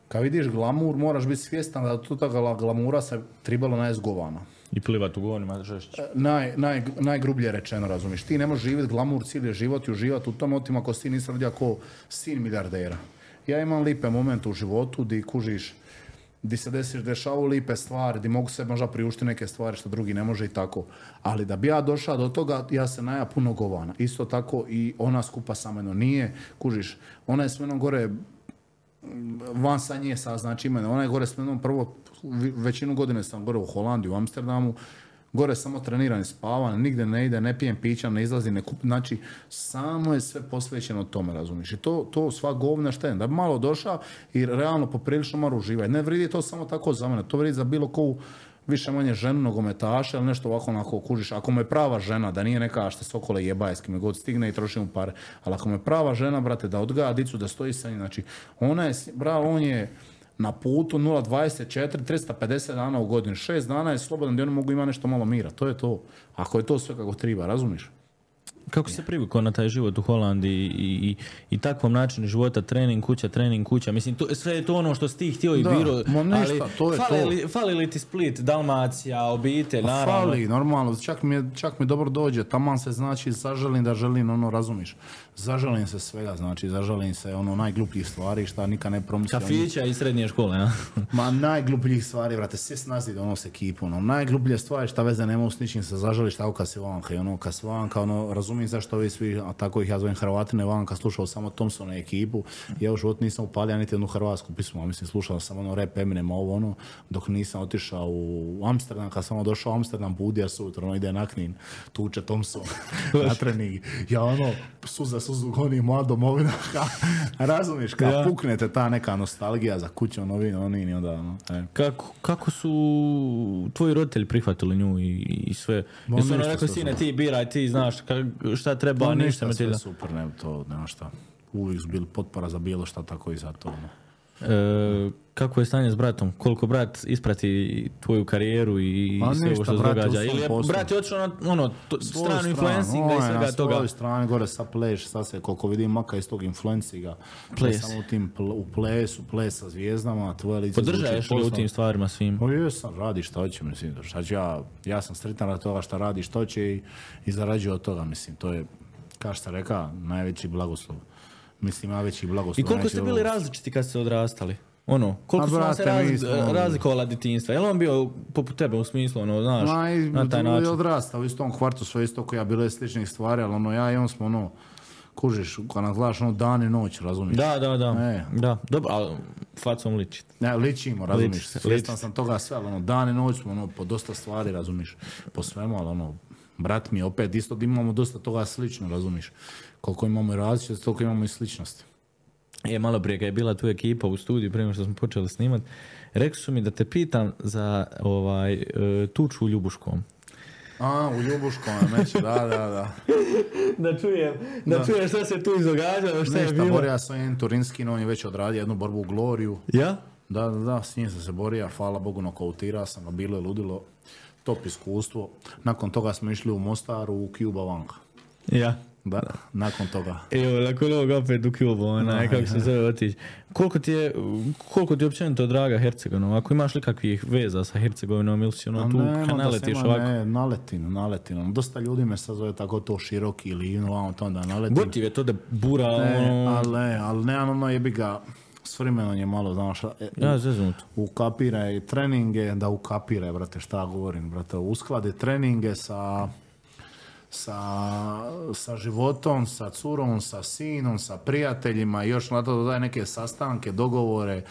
kad vidiš glamur, moraš biti svjestan da od toga glamura se tribalo najest govana. I plivat u govorima žešće. Naj, naj, najgrublje rečeno, razumiješ. Ti ne možeš živjeti glamur cijeli život i uživati u tom otim ako si nisi rodio kao sin milijardera. Ja imam lipe momente u životu di kužiš, di se desiš dešavaju lipe stvari, di mogu se možda priuštiti neke stvari što drugi ne može i tako. Ali da bi ja došao do toga, ja se naja puno govana. Isto tako i ona skupa sa mnom nije, kužiš, ona je s menom gore van sa nje sa znači imena. Ona je gore s menom prvo, većinu godine sam gore u Holandiji, u Amsterdamu, gore samo treniram i spavam, nigdje ne ide, ne pijem pića, ne izlazi, ne kup, znači samo je sve posvećeno tome, razumiješ? I to, to sva govna šta je, da bi malo došao i realno poprilično mora uživati. Ne vridi to samo tako za mene, to vridi za bilo koju više manje ženu nogometaša ili nešto ovako onako kužiš. Ako mu je prava žena, da nije neka što sokole jebaje s kime god stigne i troši mu pare. Ali ako mu je prava žena, brate, da odgaja dicu, da stoji sa njim, znači ona je, bravo, on je na putu 0.24, 350 dana u godini. Šest dana je slobodan gdje oni mogu imati nešto malo mira. To je to. Ako je to sve kako treba, razumiš? Kako se privikao na taj život u Holandiji i, i, i takvom načinu života, trening kuća, trening kuća, mislim, to, sve je to ono što si ti htio i Da, biro, ma ništa, ali to je fali, to. Li, fali li ti Split, Dalmacija, obitelj, naravno. Fali, normalno, čak mi, je, čak mi dobro dođe, taman se znači zaželim da želim, ono, razumiš, zaželim se svega, znači, zaželim se ono najglupljih stvari šta nikad ne promislio. Kafića i srednje škole, ja? Ma najglupljih stvari, brate, svi s nas donose ekipu, ono, najgluplje stvari šta veze nema s ničim se zažališ tako kad si vanka i ono, kad si vanka, ono, razumijem zašto ovi svi, a tako ih ja zovem Hrvatine vanka, slušao samo Thompsona ekipu, ja u životu nisam upalio niti jednu hrvatsku pismu, a mislim, slušao sam ono rap Eminem, ovo ono, dok nisam otišao u Amsterdam, kad sam ono došao u Amsterdam, budija sutra, ono, ide na Knin, tuče Thompson, na trening, ja ono, suza suzu goni moja domovina, ka, razumiješ, kad Ja. puknete ta neka nostalgija za kućom, ovi, oni, i onda, ono, e. Kako, kako su tvoji roditelji prihvatili nju i, i sve? Ma Jesu ono rekao, sine, su- ti biraj, ti znaš ka- šta treba, Pa ništa ništa, me ti sve da. super, ne, to nema šta. Uvijek su bili potpora za bilo šta, tako i za to. ono. E, kako je stanje s bratom? Koliko brat isprati tvoju karijeru i Pa sve ovo što se događa? Ili je poslu. brat je otišao na ono, to, Svoju stranu influencinga i svega na toga? svojoj strani gore sa pleš, sad se koliko vidim maka iz tog influencinga. Ples. Samo u tim pl- u plesu, ples sa zvijezdama, tvoje lice Podržaješ li u tim stvarima svim? Pa jesam, radi šta hoće, mislim, šta ću ja, ja sam sretan od toga šta radi što će i, i zarađuje od toga, mislim, to je, kao što reka, najveći blagoslov. Mislim, najveći blagoslov. I koliko ste bili različiti kad ste odrastali? Ono, koliko A, su vam se razli- smo- razlikovala djetinjstva? Je li on bio poput tebe u smislu, ono, znaš, Ma, i, na taj je način? odrastao u istom kvartu, sve isto koji ja bilo je sličnih stvari, ali ono, ja i on smo ono, kužiš, kad nas gledaš ono dan i noć, razumiješ? Da, da, da. E. Da, dobro, ali facom liči. Ne, ličimo, razumiješ? se, Svjestan liči sam toga sve, ali ono, dan i noć smo ono, po dosta stvari, razumiješ? Po svemu, ali ono, brat mi je opet isto da imamo dosta toga slično, razumiješ? Koliko imamo i različitosti, toliko imamo i sličnosti. Je, malo prije kad je bila tu ekipa u studiju prije što smo počeli snimat, rekli su mi da te pitam za ovaj, e, tuču u Ljubuškom. A, u Ljubuškom je meč, da, da, da. Da čujem, da, čujem šta se tu izdogađalo, šta je Ništa, bilo. borio sam jedan Turinski, no on je već odradio jednu borbu u Gloriju. Ja? Da, da, da, s njim sam se borio, hvala Bogu, nokautirao sam ga, bilo je ludilo, top iskustvo. Nakon toga smo išli u Mostaru, u Cuba Vanka. Ja. Da, nakon toga. Evo, nakon ovoga opet u Kubu, onaj, kako se zove otići. Koliko ti je, koliko ti je općenito draga Hercegovina? Ako imaš li kakvih veza sa Hercegovinom ili si ono tu kad se naletiš ovako? Ne, naletim, naletim. Ono, Dosta ljudi me sad zove tako to široki ili ono, vamo to da naletim. Gotiv je to da bura, Ne, ono, ali ne, ali nemam ono jebi ga, s vremenom je malo, znaš, e, ja ukapiraj treninge, da ukapiraj, brate, šta govorim, brate, uskladi treninge sa, sa, sa životom, sa curom, sa sinom, sa prijateljima i još na to dodaje neke sastanke, dogovore,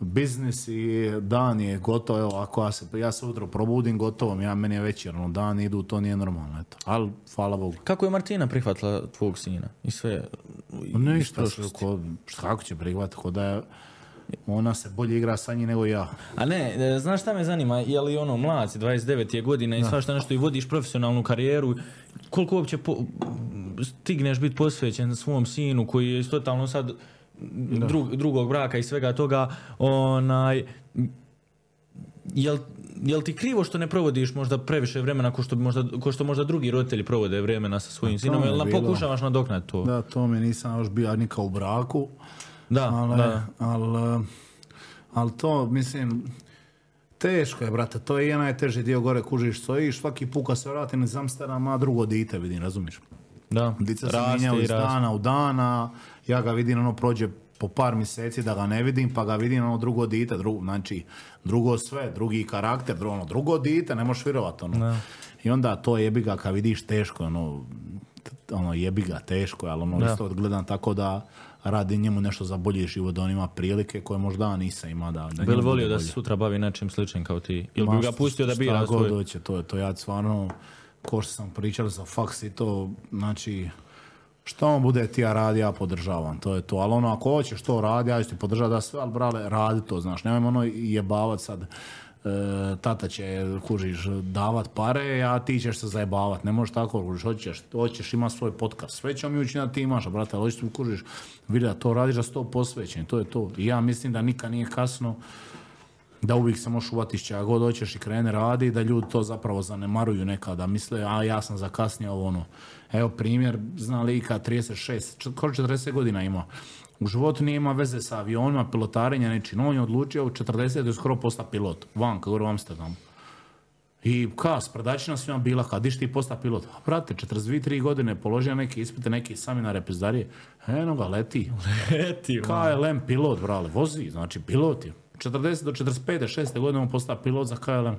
biznis i dan je gotovo, evo, ako ja se, ja se ujutro probudim gotovo, ja, meni je večer, ono, dan idu, to nije normalno, eto, ali, hvala Bogu. Kako je Martina prihvatila tvog sina i sve? i- Ništa, ko, kako će prihvatiti, ko da je, ona se bolje igra sa njim nego ja. A ne, e, znaš šta me zanima, je li ono mlad si, 29 je godina i svašta nešto i vodiš profesionalnu karijeru, koliko uopće po, stigneš biti posvećen svom sinu koji je totalno sad drug, drugog braka i svega toga, onaj, jel, jel ti krivo što ne provodiš možda previše vremena ko što, bi možda, ko što možda drugi roditelji provode vremena sa svojim sinom, jel nam pokušavaš nadoknati to? Da, to mi nisam još bio nikao u braku, Da, ali, da. ali, ali to, mislim, teško je, brate, to je i najteži dio gore kužiš, stojiš, svaki put kad se vratim iz Amsterdama, drugo dite vidim, razumiješ? da. Dica se i iz dana u dana, ja ga vidim, ono prođe po par mjeseci da ga ne vidim, pa ga vidim ono drugo dite, drugo, znači drugo sve, drugi karakter, drugo, ono, drugo dite, ne možeš vjerovat, ono. I onda to jebi ga kad vidiš teško, ono, ono, jebi ga, teško ali ono, isto gledam tako da radi njemu nešto za bolji život, da on ima prilike koje možda nisam ima da, da Bi li njemu volio da se sutra bavi nečim sličnim kao ti? Ili bi ga pustio da bira god svoj? hoće, to je to. Ja stvarno, ko što sam pričao za faks i to, znači, što on bude ti ja radi, ja podržavam, to je to. Ali ono, ako hoćeš to radi, ja ću ti podržati da sve, ali brale, radi to, znaš, nemoj ono jebavat sad, e, tata će, kužiš, davat pare, a ti ćeš se zajebavat, ne možeš tako, kužiš, hoćeš, hoćeš ima svoj podcast, sve ćemo mi učiniti, ti imaš, brate, ali hoćeš, kužiš, vidi da to radiš, da si to posvećen, to je to. I ja mislim da nikad nije kasno, da uvijek se možeš uvati s čega god hoćeš i krene radi, da ljudi to zapravo zanemaruju nekada, misle, a ja sam zakasnio ovo ono. Evo primjer, zna lika 36, čet- skoro 40 godina ima. U životu nije ima veze sa avionima, pilotarenja, nečim. On je odlučio u 40 da skoro posta pilot. Van, kako u Amsterdamu. I ka, sprdačina svima bila, kad iš ti posta pilot? A brate, 42-3 godine položio neke ispite, neki seminare, pizdarije. Eno ga, leti. Eti, KLM pilot, brale, vozi, znači pilot je. 40 do 45. 6. godine on postao pilot za KLM.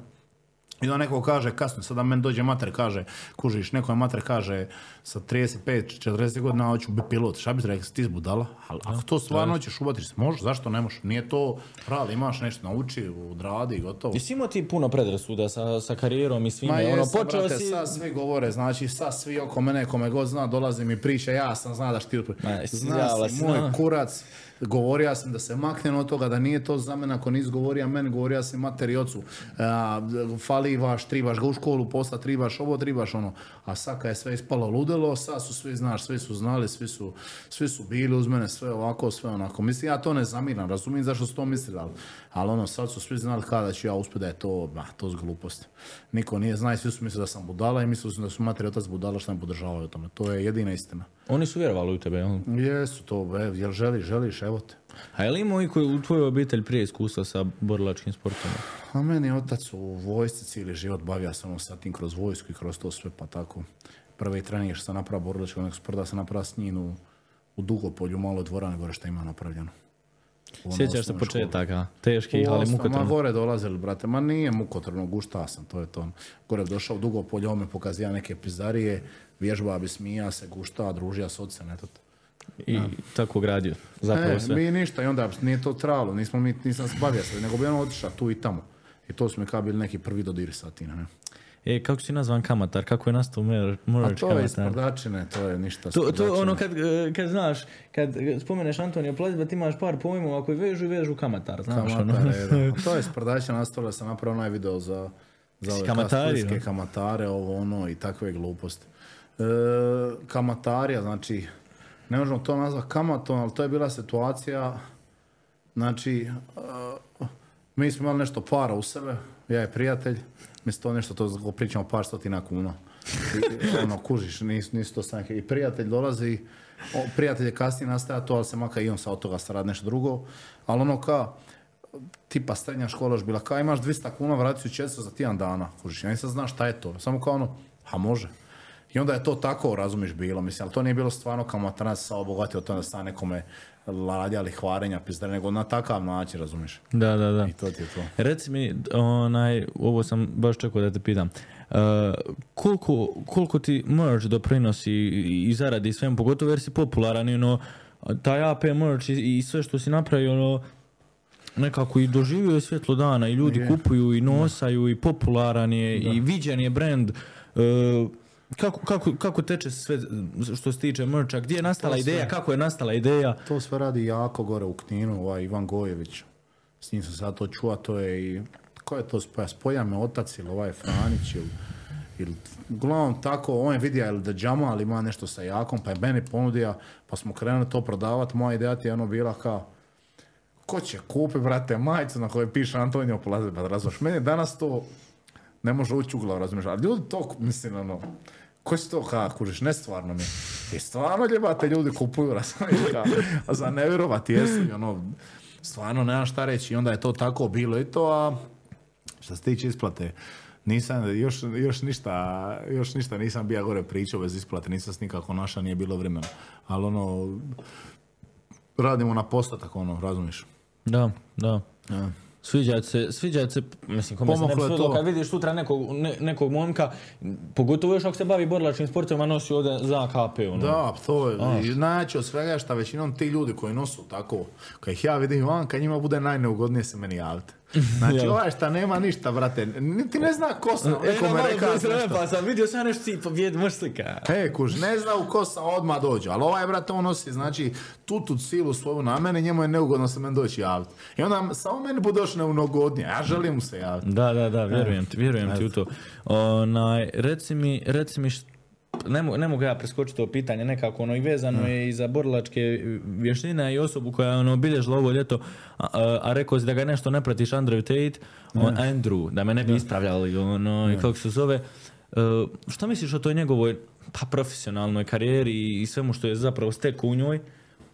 I onda neko kaže, kasno, sada meni dođe mater, kaže, kužiš, neko je mater kaže, sa 35, 40 godina hoću biti pilot, šta bi rekao, ti budala? Ali ako to stvarno hoćeš uvatiš se, možeš, zašto ne možeš? Nije to, brale, imaš nešto, nauči, odradi, gotovo. Jesi imao ti puno predrasuda sa, sa karijerom i svime? Ma ono, jesam, počeo brate, si... sad svi govore, znači sad svi oko mene, kome god zna, dolazi mi priča, ja sam zna da šti Ma, Zna si, moj kurac, govorio sam da se maknem od toga, da nije to za mene, ako nisi govorio meni, govorio sam mater i ocu, a, fali vaš, tribaš ga u školu posla, tribaš ovo, tribaš ono, a sad kad je sve ispalo ludilo, sad su svi, znaš, svi su znali, svi su, svi su bili uz mene, sve ovako, sve onako, mislim, ja to ne zamiram, razumijem zašto su to mislili, ali, ali ono, sad su svi znali kada ću ja uspjeti da je to, ma, to je glupost. Niko nije zna i svi su mislili da sam budala i mislili su da su mater i otac budala što me podržavaju tome, to je jedina istina. Oni su vjerovali u tebe, jel? Jesu to, e, jel želiš, želiš, evo te. A je li imao i koji u tvojoj obitelj prije iskustva sa borilačkim sportom? A meni je otac u vojsci cijeli život bavio sam sa tim kroz vojsku i kroz to sve, pa tako. Prvi trening što sam napravio borilačkog sporta sam napravio s njim u, u Dugopolju, malo dvorane gore što ima napravljeno. Ono Sjećaš se početaka, teških, U ali osnovu, Ma gore dolazili, brate, ma nije mukotrpno, gušta sam, to je to. Gore došao u Dugopolje, on me pokazija neke pizdarije, vježba bi smija se, gušta, družija s ocem, eto. I tako gradio, zapravo E, sve. mi ništa i onda nije to tralo, nismo mi, nisam se bavio se, nego bi on otišao tu i tamo. I to su mi kao bili neki prvi dodiri sa ne. E, kako si nazvan kamatar? Kako je nastao mer, A merch to je kamatar? sprdačine, to je ništa To, to ono kad, e, kad znaš, kad spomeneš Antonija Plazba, ti imaš par pojmova koji vežu i vežu kamatar, znaš ono. Kamatar, je, da. To je sprdačina nastavila sam napravio onaj video za, za ove kamatari, kamatare, ovo ono i takve gluposti. E, kamatarija, znači, ne možemo to nazvati kamatom, ali to je bila situacija, znači, e, mi smo imali nešto para u sebe, ja i prijatelj, mi to nešto, to pričamo par stotina kuna. I, ono, kužiš, nisu, nisu to stranke. I prijatelj dolazi, o, prijatelj je kasnije nastaja to, ali se maka i on sa od toga stara nešto drugo. Ali ono ka, tipa srednja škola još bila, kao imaš 200 kuna, vrati u četstvo za tjedan dana. Kužiš, ja nisam znam šta je to. Samo kao ono, a može. I onda je to tako, razumiš, bilo, mislim, ali to nije bilo stvarno kao matanac sa obogatio od toga da sta nekome ladja ili hvarenja, pizdare, nego na takav način, razumiš. Da, da, da. I to ti je to. Reci mi, onaj, ovo sam baš čekao da te pitam. Uh, koliko, koliko ti merch doprinosi i, zaradi svem, pogotovo jer si popularan i ono, taj AP merch i, i sve što si napravio, ono, nekako i doživio je svjetlo dana i ljudi Je. kupuju i nosaju i popularan je i viđen je brand. Uh, kako, kako, kako teče sve što se tiče mercha? Gdje je nastala sve. ideja? Kako je nastala ideja? To sve radi jako gore u Kninu, ovaj Ivan Gojević. S njim sam sad to čuo, to je i... Ko je to spoja? Spoja me otac ili ovaj Franić ili... ili uglavnom tako, on je vidio ili da džama, ali ima nešto sa Jakom, pa je meni ponudio, pa smo krenuli to prodavati. Moja ideja ti je ono bila kao, ko će kupi, brate, majicu na kojoj piše Antonio Plazeba, razumiješ? Meni danas to ne može ući u glavu, razumiješ? Ali ljudi to, mislim, ono, ko će to ka, kužiš, ne stvarno mi. I stvarno ljebate ljudi kupuju, razumiješ, ka, a za ne vjerovati jesu, i ono, stvarno nemam šta reći. I onda je to tako bilo i to, a što se tiče isplate, nisam, još, još, ništa, još ništa nisam bio gore pričao bez isplate, nisam s nikako naša, nije bilo vremena. Ali ono, radimo na postatak, ono, razumiješ? Da, da. Ja. Sviđa se, sviđa se, mislim, kome se ne bi to. kad vidiš sutra nekog, ne- nekog momka, pogotovo još ako se bavi borilačkim sportovima, nosi ovdje za KP, ono. Da, to je, i najjače od svega šta većinom ti ljudi koji nosu tako, kad ih ja vidim van, kad njima bude najneugodnije se meni javiti. Znači, Jel. ovaj šta nema ništa, brate, niti ne zna ko sam, E, me malo rekao sam pa sam vidio sam nešto cipa, vijed, možeš slika. E, kuž, ne zna u ko sam, odmah dođe. Ali ovaj, brate, on nosi, znači, tu tu silu svoju na mene, njemu je neugodno se meni doći javiti. I onda samo meni bude još neugodnije, ja želim mu se javiti. Da, da, da, vjerujem ti, vjerujem ti u to. Onaj, reci mi, reci mi ne, ne mogu ja preskočiti to pitanje, nekako ono i vezano je i za borilačke vještine i osobu koja je ono obilježila ovo ljeto, a, a, a rekao si da ga nešto ne pratiš Andrew Tate, on, Andrew, da me ne bi ispravljali, ono, i kako se zove. E, šta misliš o toj njegovoj pa, profesionalnoj karijeri i svemu što je zapravo stekao u njoj?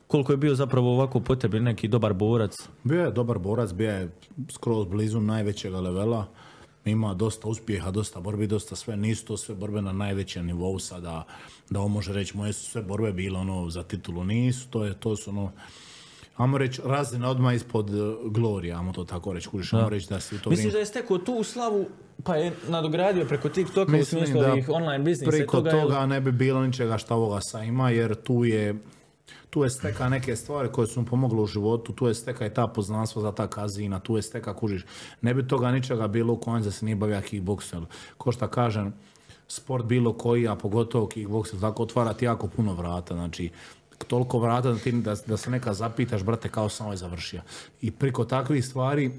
Koliko je bio zapravo ovako po tebi neki dobar borac? Bio je dobar borac, bio je skroz blizu najvećega levela. Ima dosta uspjeha, dosta borbi, dosta sve. Nisu to sve borbe na najvećem nivou sada, da on može reći moje su sve borbe bile ono za titulu. Nisu, to je, to su ono, ajmo reći, razine odmah ispod uh, glorija, ajmo to tako reći, kužiš, ajmo reći da si u to Misliš da je stekao tu slavu pa je nadogradio preko TikToka u smislu ovih online biznisa preko toga? toga, ne bi bilo ničega šta ovoga sa ima, jer tu je tu je steka neke stvari koje su mu pomogle u životu, tu je steka i ta poznanstva za ta kazina, tu je steka kužiš. Ne bi toga ničega bilo u kojem se nije bavio kickboksom. Ko šta kažem, sport bilo koji, a pogotovo kickbokser, tako otvara ti jako puno vrata. Znači, toliko vrata da, ti, da, da se neka zapitaš, brate, kao sam ovaj završio. I priko takvih stvari,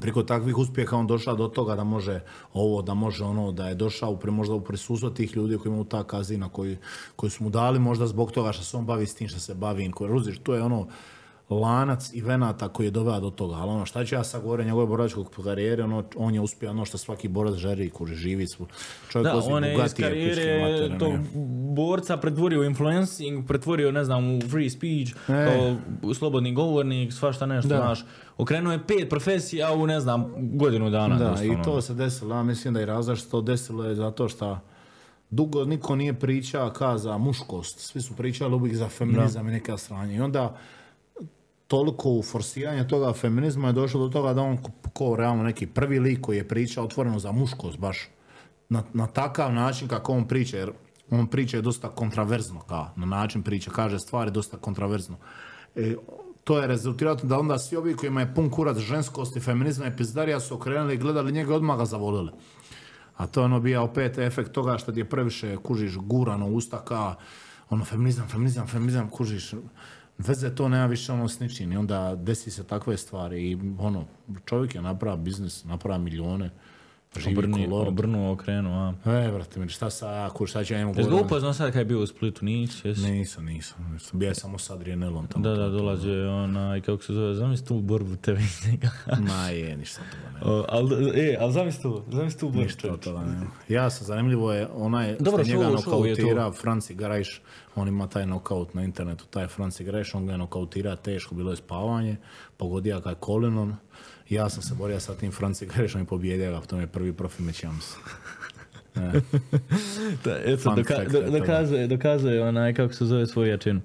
priko takvih uspjeha on došao do toga da može ovo, da može ono, da je došao možda u prisustvo tih ljudi koji imaju ta kazina, koji, koji su mu dali možda zbog toga što se on bavi s tim što se bavi, ruziš, to je ono lanac evenata koji je doveo do toga, ali ono šta ću ja sad o njegove boračkoj karijere, ono, on je uspio ono što svaki borac želi, kuži, živi. Čovjek Da, on je iz karijere tog borca pretvorio influencing, pretvorio, ne znam, u free speech, kao slobodni govornik, svašta nešto, Da. znaš. Okrenuo je pet profesija u, ne znam, godinu dana. Da, i to se desilo, ja mislim da i razlog što desilo je zato što dugo niko nije pričao ka za muškost, svi su pričali uvijek za feminizam i neka stranje. I onda toliko u forsiranje toga feminizma je došlo do toga da on ko, realno neki prvi lik koji je pričao otvoreno za muškost baš na, na takav način kako on priča, jer on priča je dosta kontraverzno, kao, na način priča, kaže stvari dosta kontraverzno. E, to je rezultiralo da onda svi ovi kojima je pun kurac ženskosti, feminizma i pizdarija su okrenuli i gledali njega i odmah ga zavolili. A to je ono bio opet efekt toga što ti je previše, kužiš, gurano usta ka, ono, feminizam, feminizam, feminizam, kužiš, veze to nema više ono s ničim i onda desi se takve stvari i ono, čovjek je napravio biznis, napravio milijone, živi Obrni, ko lord. obrnuo, okrenuo, a. E, brate, mi, šta sa, kuž, šta ću ja njemu Jesi ga upoznao sad kad je bio u Splitu, nisi, jesi? Nisam, nisam, nisam. Bio je samo sa Adrianelom tamo. Da, da, dolazio je onaj, kako se zove, zamisli tu borbu tebe i njega. Ma je, ništa toga ne. O, ali, e, ali zamisli tu, zamisli tu borbu. Ništa od toga ne. Ja sam, zanimljivo je, onaj Dobro, što njega to. nokautirao, Franci Grajš, on ima taj nokaut na internetu, taj Franci Grajš, on ga je nokautirao teško, bilo je spavanje, pogodio ga je kolinom, ja sam se borio sa tim Franci Grajšom i pobjedio ga, to je prvi profi meč, ja mislim. Da, eto, Fun doka- fact do- je toga. dokazuje, dokazuje onaj, kako se zove svoju jačinu.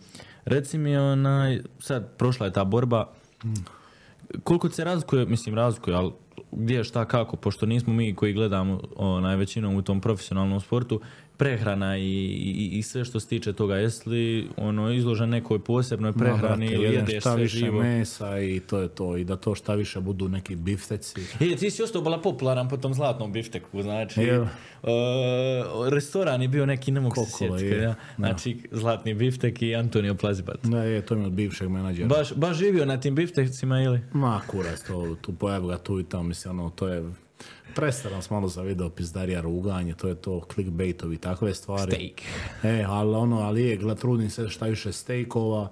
Reci mi onaj, sad prošla je ta borba, koliko se razlikuje, mislim razlikuje, ali gdje, šta, kako, pošto nismo mi koji gledamo onaj, većinom u tom profesionalnom sportu, prehrana i, i, i sve što se tiče toga, jesi li ono, izložen nekoj posebnoj prehrani ili jedeš šta sve više živo? mesa i to je to, i da to šta više budu neki bifteci. E, ti si ostao bila popularan po tom zlatnom bifteku, znači, Jel? uh, restoran je bio neki, ne mogu se sjetiti, je, ja? znači, zlatni biftek i Antonio Plazibac. Da je, to mi je od bivšeg menadžera. Baš, baš živio na tim biftecima ili? Ma kurac, to, tu pojavi ga tu i tamo, mislim, ono, to je... Prestaram sam malo za video pizdarija ruganje, to je to clickbaitovi, takve stvari. Steak. E, ali ono, ali je, gled, trudim se šta više stejkova,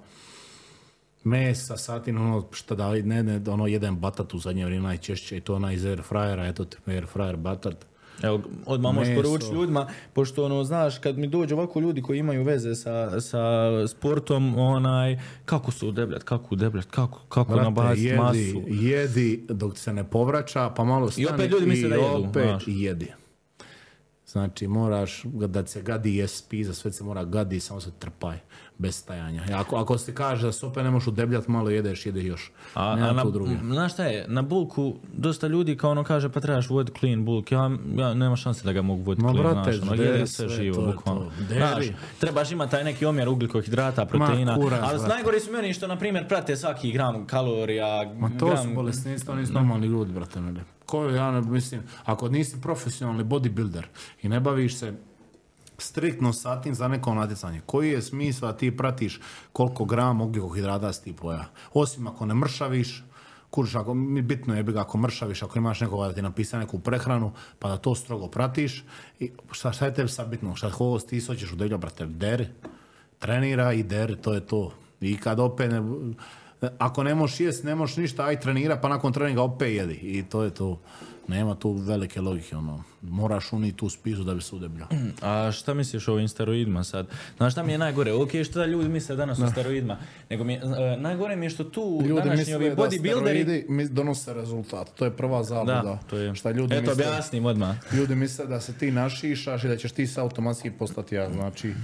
mesa, satin, ono, šta da ne, ne, ono, jedan batat u zadnje vrijeme najčešće i to onaj iz air fryera, eto ti air fryer batat. Evo, odmah možeš poručiti ljudima, pošto ono, znaš, kad mi dođe ovako ljudi koji imaju veze sa, sa sportom, onaj, kako su udebljat, kako udebljat, kako, kako Brate, nabaciti jedi, masu. jedi dok se ne povraća, pa malo stani opet ljudi misle da jedu, opet znaš. jedi. Znači, moraš da se gadi ESP, za sve se mora gadi, samo se trpaj, bez stajanja. Ako, ako se kaže da se opet ne možeš udebljat, malo jedeš, jedeš još. A, a na, znaš šta je, na bulku dosta ljudi kao ono kaže pa trebaš voditi clean bulk, ja, ja nema šanse da ga mogu voditi Ma, clean, brate, znaš, ono, sve sve, živo, bukvalno. Znaš, trebaš imati taj neki omjer ugljikohidrata, proteina, kurac, ali najgori su mi oni što, na primjer, prate svaki gram kalorija, Ma to gram... su bolesnici, to nisu normalni ljudi, brate mene. Ko ja ne, mislim, ako nisi profesionalni bodybuilder i ne baviš se striktno sa tim za neko natjecanje, koji je smisao da ti pratiš koliko grama ugljikohidrata si ti poja? Osim ako ne mršaviš, Kužiš, ako, bitno je ako mršaviš, ako imaš nekoga da ti napiše neku prehranu, pa da to strogo pratiš. I šta, šta je tebi sad bitno? Šta hoćeš ti hoćeš udjelja, brate, deri. Trenira i deri, to je to. I kad opet ne, ako ne možeš jest, ne možeš ništa, aj trenira, pa nakon treninga opet jedi. I to je to. Nema tu velike logike, ono. Moraš uniti tu spisu da bi se udebljao. A šta misliš o ovim steroidima sad? Znaš šta mi je najgore? Ok, što da ljudi misle danas o steroidima, nego mi je, e, najgore mi je što tu današnji ovi bodybuilderi... mi donose rezultat. To je prva zabluda. Da, to je. Šta ljudi Eto, misle, objasnim odmah. ljudi misle da se ti našišaš i da ćeš ti se automatski postati ja. Znači,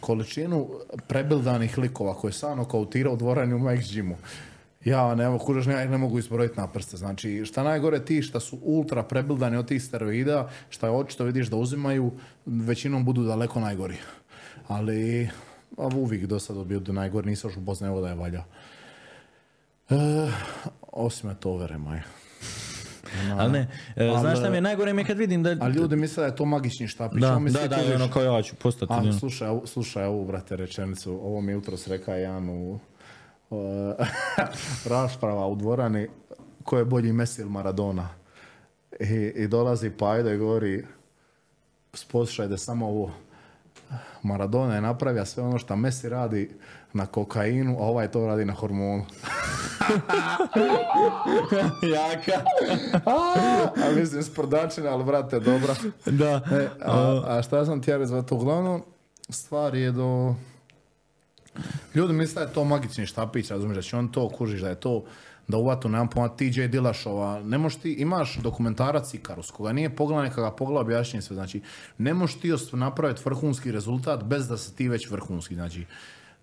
količinu prebildanih likova koje sam nokautirao u dvorani u Mike's Gymu. Ja ne, mogu, kužeš, ja ih ne mogu izbrojiti na prste. Znači, šta najgore ti šta su ultra prebildani od tih steroida, šta je očito vidiš da uzimaju, većinom budu daleko najgori. Ali, a uvijek do sada bio do najgori, nisam još upoznao da je valja. E, osim to overe, maj. Ali ne, e, znaš ali- šta mi je najgore mi je kad vidim da... A ljudi misle da je to magični štapić. Da, da, da, kužiš, ono kao ja ću postati... A, ono. slušaj, slušaj ovu, brate, rečenicu. Ovo mi je jutros rekao jedan u rasprava u dvorani ko je bolji Messi ili Maradona. I, i dolazi Pajdo i govori da samo ovo Maradona je napravio sve ono što Messi radi na kokainu, a ovaj to radi na hormonu. Jaka. a mislim sprdačina, ali brate, dobra. Da. E, a, a šta sam ti ja? Uglavnom, stvar je do... Ljudi misle da je to magični štapić, razumiješ, da će on to kužiš, da je to da uvatu, nemam pojma, TJ Dillashawa, ne možeš ti, imaš dokumentarac Ikarus, koga nije pogledao, neka ga pogleda objašnjenje sve, znači, ne možeš ti napraviti vrhunski rezultat bez da se ti već vrhunski, znači,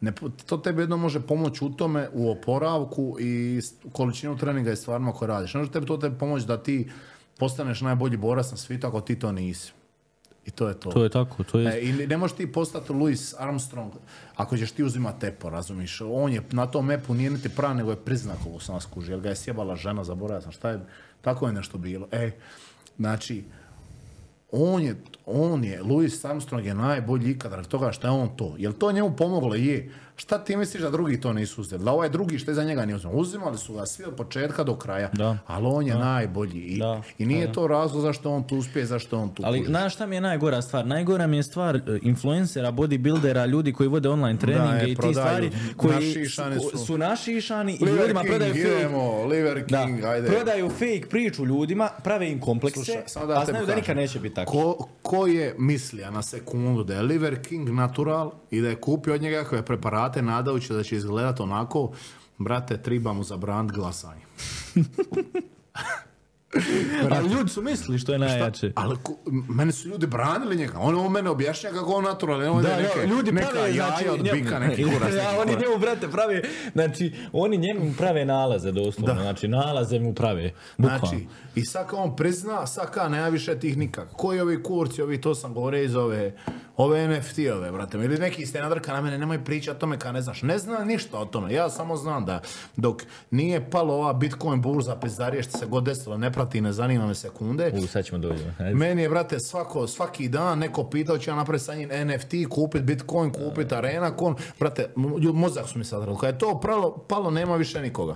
ne, to tebi jedno može pomoći u tome, u oporavku i količinu treninga i stvarima koje radiš. Ne može tebi to tebi pomoći da ti postaneš najbolji borac na svijetu ako ti to nisi. I to je to. To je tako, to je... E, I ne možeš ti postati Louis Armstrong ako ćeš ti uzimati tepo, razumiš? On je na tom mepu nije niti prav, nego je priznak ovo sam skuži, jer ga je sjebala žena, zaboravio sam šta je, tako je nešto bilo. E, znači, on je, on je, Louis Armstrong je najbolji ikad toga što je on to. Jel to njemu pomoglo? Je. Šta ti misliš da drugi to nisu uzeli? Da ovaj drugi što je za njega nije uzimao? Uzimali su ga svi od početka do kraja, Da. ali on je najbolji. I, Da. i nije to razlog zašto on tu uspije, zašto on tu Ali znaš šta mi je najgora stvar? Najgora mi je stvar e, influencera, bodybuildera, ljudi koji vode online treninge i ti stvari koji su, su. našišani i ljudima King, prodaju fake, da, King, ajde. prodaju fake priču ljudima, prave im komplekse, da a znaju da nikad neće biti tako. Ko, ko je mislio na sekundu da je Liver King natural i da je kupio od njega kakve preparate nadajući da će izgledati onako, brate, treba mu zabraniti glasanje. Ali ljudi su mislili što je najjače. Ali ku- meni su ljudi branili njega. On ovo mene objašnja kako on natural. On Da, je da, neke, ljudi neka prave, jaja znači, od njemu- bika, neki kurac, Ja, oni njemu, brate, prave, znači, oni njemu prave nalaze doslovno, znači, nalaze mu prave, bukvalno. Znači, i sad on prizna, sad kao nema više tih nikako. Koji ovi kurci, ovi, to sam govorio iz ove, ove NFT-ove, brate. Ili neki ste nadrka na mene, nemoj pričati o tome kao ne znaš. Ne znam ništa o tome. Ja samo znam da dok nije palo ova Bitcoin burza pizdarije što se god desilo, ne prati, ne zanima me sekunde. U, sad ćemo. Ajde. Meni je, brate, svako, svaki dan neko pitao će ja napraviti sa njim NFT, kupit Bitcoin, kupit Arena, kon, brate, mo- mozak su mi sad Kad je to pralo, palo, nema više nikoga.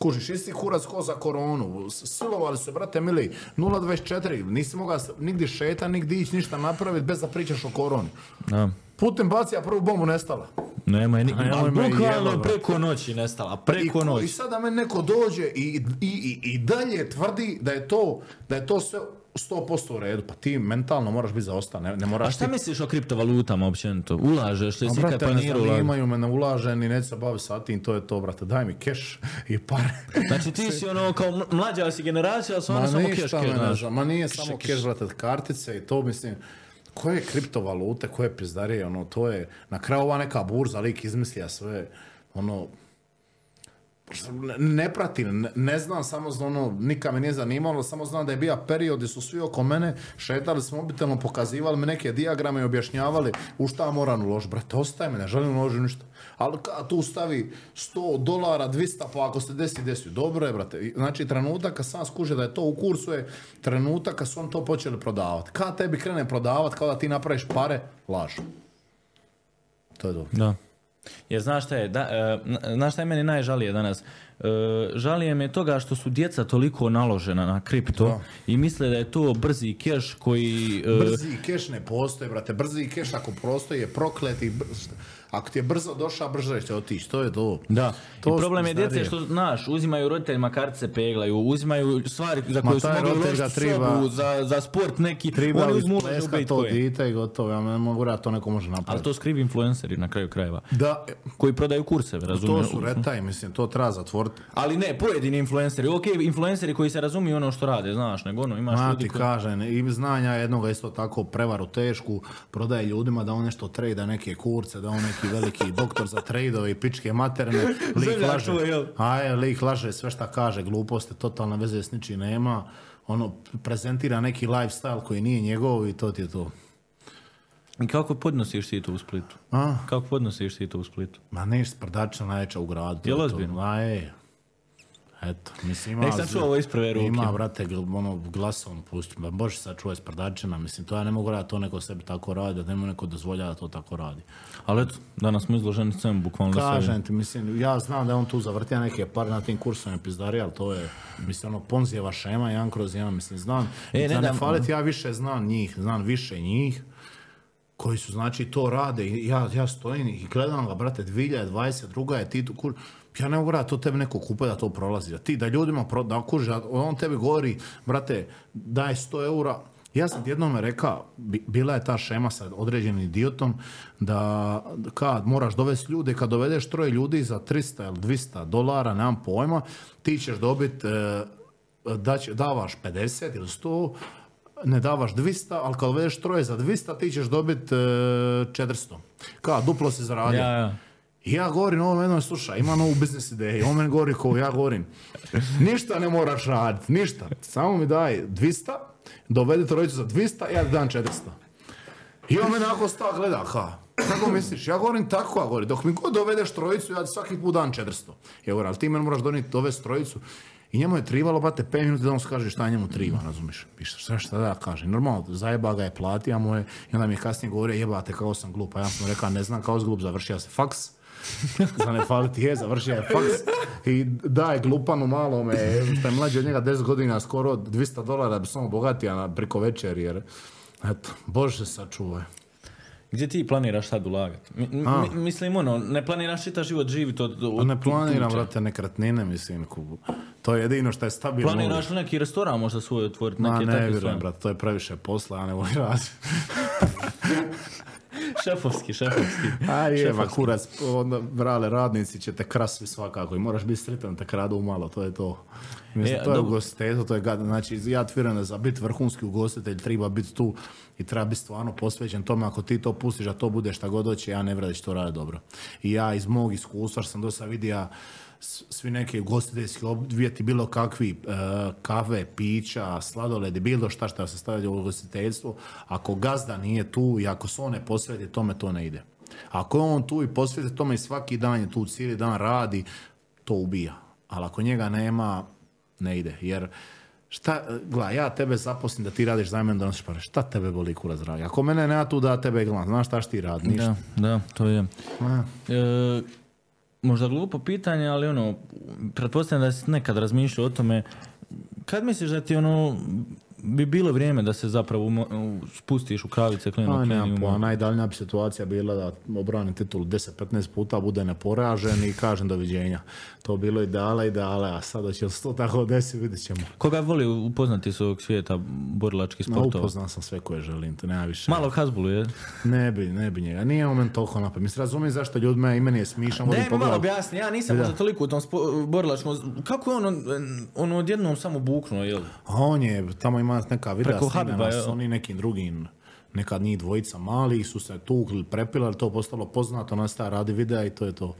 Kužiš, isti kurac ko za koronu. Silovali su, brate, mili, 0.24, nisi mogao nigdje šeta, nigdje ići, ništa napraviti bez da pričaš o koroni. Da. Putem bacija prvu bombu nestala. Nema je ni... A nemoj ali me Bukvalno preko noći nestala, I, preko ko- I noći. sada meni neko dođe i, i, i, i dalje tvrdi da je to, da je to sve 100% u redu. Pa ti mentalno moraš biti zaostan. Ne, ne moraš A šta ti... misliš o kriptovalutama općenito? Ulažeš li si kad ne planirao ulagati? zanimaju me, ne ulažem i neću se baviti sa tim, to je to, brate. Daj mi keš i pare. Znači ti si ono kao ml- mlađa si generacija, ali su Ma samo keš keš, ne Ma nije samo keš, brate, kartice i to, mislim. koje kriptovalute, koje pizdarije, ono, to je, na kraju ova neka burza, lik izmislija sve, ono, ne, pratim, ne, znam, samo znam, ono, nikad me nije zanimalo, samo znam da je bio period gdje su svi oko mene šetali s mobitelom, pokazivali mi neke dijagrame i objašnjavali u šta moram uložiti. Brate, ostaje me, ne želim uložiti ništa. Ali ka, tu stavi 100 dolara, 200, pa ako se desi, desi. Dobro je, brate. Znači, trenutak kad sam skuže da je to u kursu je trenutak kad su on to počeli prodavati. Kad tebi krene prodavati, kao da ti napraviš pare, laž. To je dobro. Da. Jer znaš šta je, da, e, na- znaš šta je meni najžalije danas? E, žalije me toga što su djeca toliko naložena na kripto Da. i misle da je to brzi keš koji... e, Brzi keš ne postoji, brate. Brzi keš ako postoji je prokleti. brz- Ako ti je brzo došao, brže će otići. To je to. Da, To i problem je djece što, znaš, uzimaju roditeljima kartice peglaju, uzimaju stvari za koje su mogli triba- sobu, za, za sport neki, Treba oni uzmu to dite i gotovo. Ja ne mogu da to neko može Ali napraviti. to skrivi influenceri na kraju krajeva, Da, koji prodaju kurseve, to razumiješ? su retaj, mislim, to treba zatvoriti. Ali ne, pojedini influenceri, ok, influenceri koji se razumiju ono što rade, znaš, nego ono, imaš Ma ljudi koji... kažem, i znanja jednoga isto tako prevaru tešku, prodaje ljudima da on nešto trejda neke kurce, da on neki veliki doktor za trejdove i pičke materne, lik laže, aj, lik laže sve šta kaže, gluposti, totalne veze s ničim nema, ono, prezentira neki lifestyle koji nije njegov i to ti je to. I kako podnosiš ti to u Splitu? A? Kako podnosiš ti to u Splitu? Ma neš sprdača najveća u gradu. je ozbiljno? Eto, mislim ima... Nek sam čuo ovo iz prve ruke. Ima, brate, ono, glasom pusti. Ma Bože sad čuje sprdačina, mislim, to ja ne mogu raditi, to neko sebi tako radi, da ne mu neko dozvolja da to tako radi. Ali eto, danas smo izloženi svemu, bukvalno da se... Kažem ti, mislim, ja znam da je on tu zavrtio neke pare na tim kursovima pizdari, ali to je, mislim, ono, Ponzijeva šema, jedan kroz jedan, mislim, znam. E, ne ne, faliti, ja više znam njih, znam više njih, koji su, znači, to rade i ja, ja stojim i gledam ga, brate, 2020, druga je ti tu kur... Ja ne mogu to tebi neko kupe da to prolazi. Da ti, da ljudima pro, da kuži, on tebi govori, brate, daj 100 eura, ja sam ti jednome rekao, bi- bila je ta šema sa određenim idiotom, da kad moraš dovesti ljude, kad dovedeš troje ljudi za 300 ili 200 dolara, nemam pojma, ti ćeš dobiti, e, da će, davaš 50 ili 100, ne davaš 200, ali kad dovedeš troje za 200, ti ćeš dobiti e, 400. Kao, duplo si zaradio. Ja, ja. I ja govorim ovom jednom, slušaj, ima novu biznis ideju. On meni govori ko ja govorim. Ništa ne moraš raditi, ništa. Samo mi daj 200, dovedi trojicu za 200, ja dam 400. I on mene onako sta gleda, ha. Kako misliš? Ja govorim tako, ja govorim. Dok mi god dovedeš trojicu, ja svaki put dam 400. Ja govorim, ali ti meni moraš donijeti dovesti trojicu. I njemu je trivalo, brate, 5 minuta da on skaže šta njemu triva, razumiš? I šta, šta, da ja kažem? Normalno, zajeba ga je platio mu i onda mi je kasnije govorio, jebate, kao sam glup. A ja sam rekao, ne znam, kao si glup, završio se faks. za ne faliti je, završio je faks i daj glupanu malome, što je mlađi od njega 10 godina, skoro 200 dolara da bi samo bogatija na preko večer, jer eto, Bože sačuvaj. Gdje ti planiraš sad ulagati? Mi, mi- mislim, ono, ne planiraš čitav život živit od... od Pa ne planiram, brate, nekretnine, mislim, ku- to je jedino što je stabilno. Planiraš li neki restoran možda svoj otvoriti, Ma neke ne vjerujem, brate, to je previše posla, ja ne volim raditi. Šefovski, šefovski. A je, ma kurac, onda, brale, radnici će te krasvi svakako i moraš biti sretan te kradu malo, to je to. Mislim, E, to je dobro. ugostiteljstvo, to je gad, znači ja tvrdim da za biti vrhunski ugostitelj treba biti tu i treba biti stvarno posvećen tome, ako ti to pustiš, a to bude šta god hoće, ja ne će to raditi dobro. I ja iz mog iskustva što sam do sad vidio, svi neki ugostiteljski objekti, bilo kakvi e, kave, pića, sladoledi, bilo šta šta se stavlja u ugostiteljstvo, ako gazda nije tu i ako se on ne posveti tome, to ne ide. Ako je on tu i posveti tome i svaki dan je tu, cijeli dan radi, to ubija. Ali ako njega nema, ne ide. Jer šta, gledaj, ja tebe zaposlim da ti radiš za mene da pare. Šta tebe boli kurac dragi? Ako mene nema tu da tebe gledam, znaš šta ti radi? Ništa. Da, da, to je. Ma, E, možda glupo pitanje, ali ono, pretpostavljam da si nekad razmišljao o tome, kad misliš da ti ono, bi bilo vrijeme da se zapravo spustiš u kravice klinu, Pa, nemam pojma, najdaljnija bi situacija bila da obranim titulu 10-15 puta, bude neporažen i kažem doviđenja. To bilo ideale, ideale, a sada će se to tako desi, vidjet ćemo. Koga voli upoznati iz ovog svijeta borilačkih sportova? upoznao sam sve koje želim, to nema više. Malo Hazbulu je. Ne bi, ne bi njega. Nije on meni toliko napad. Mislim, razumijem zašto ljudima i meni je smišan. Ne, mi malo objasni, ja nisam možda toliko u tom spo- borilačkom, kako je ono, ono odjednom samo buknuo, jel? A on je, tamo ima neka videa Preko Habiba, s onim nekim drugim Nekad njih dvojica malih su se tukli, prepilali, to postalo poznato, nastaje radi videa i to je to.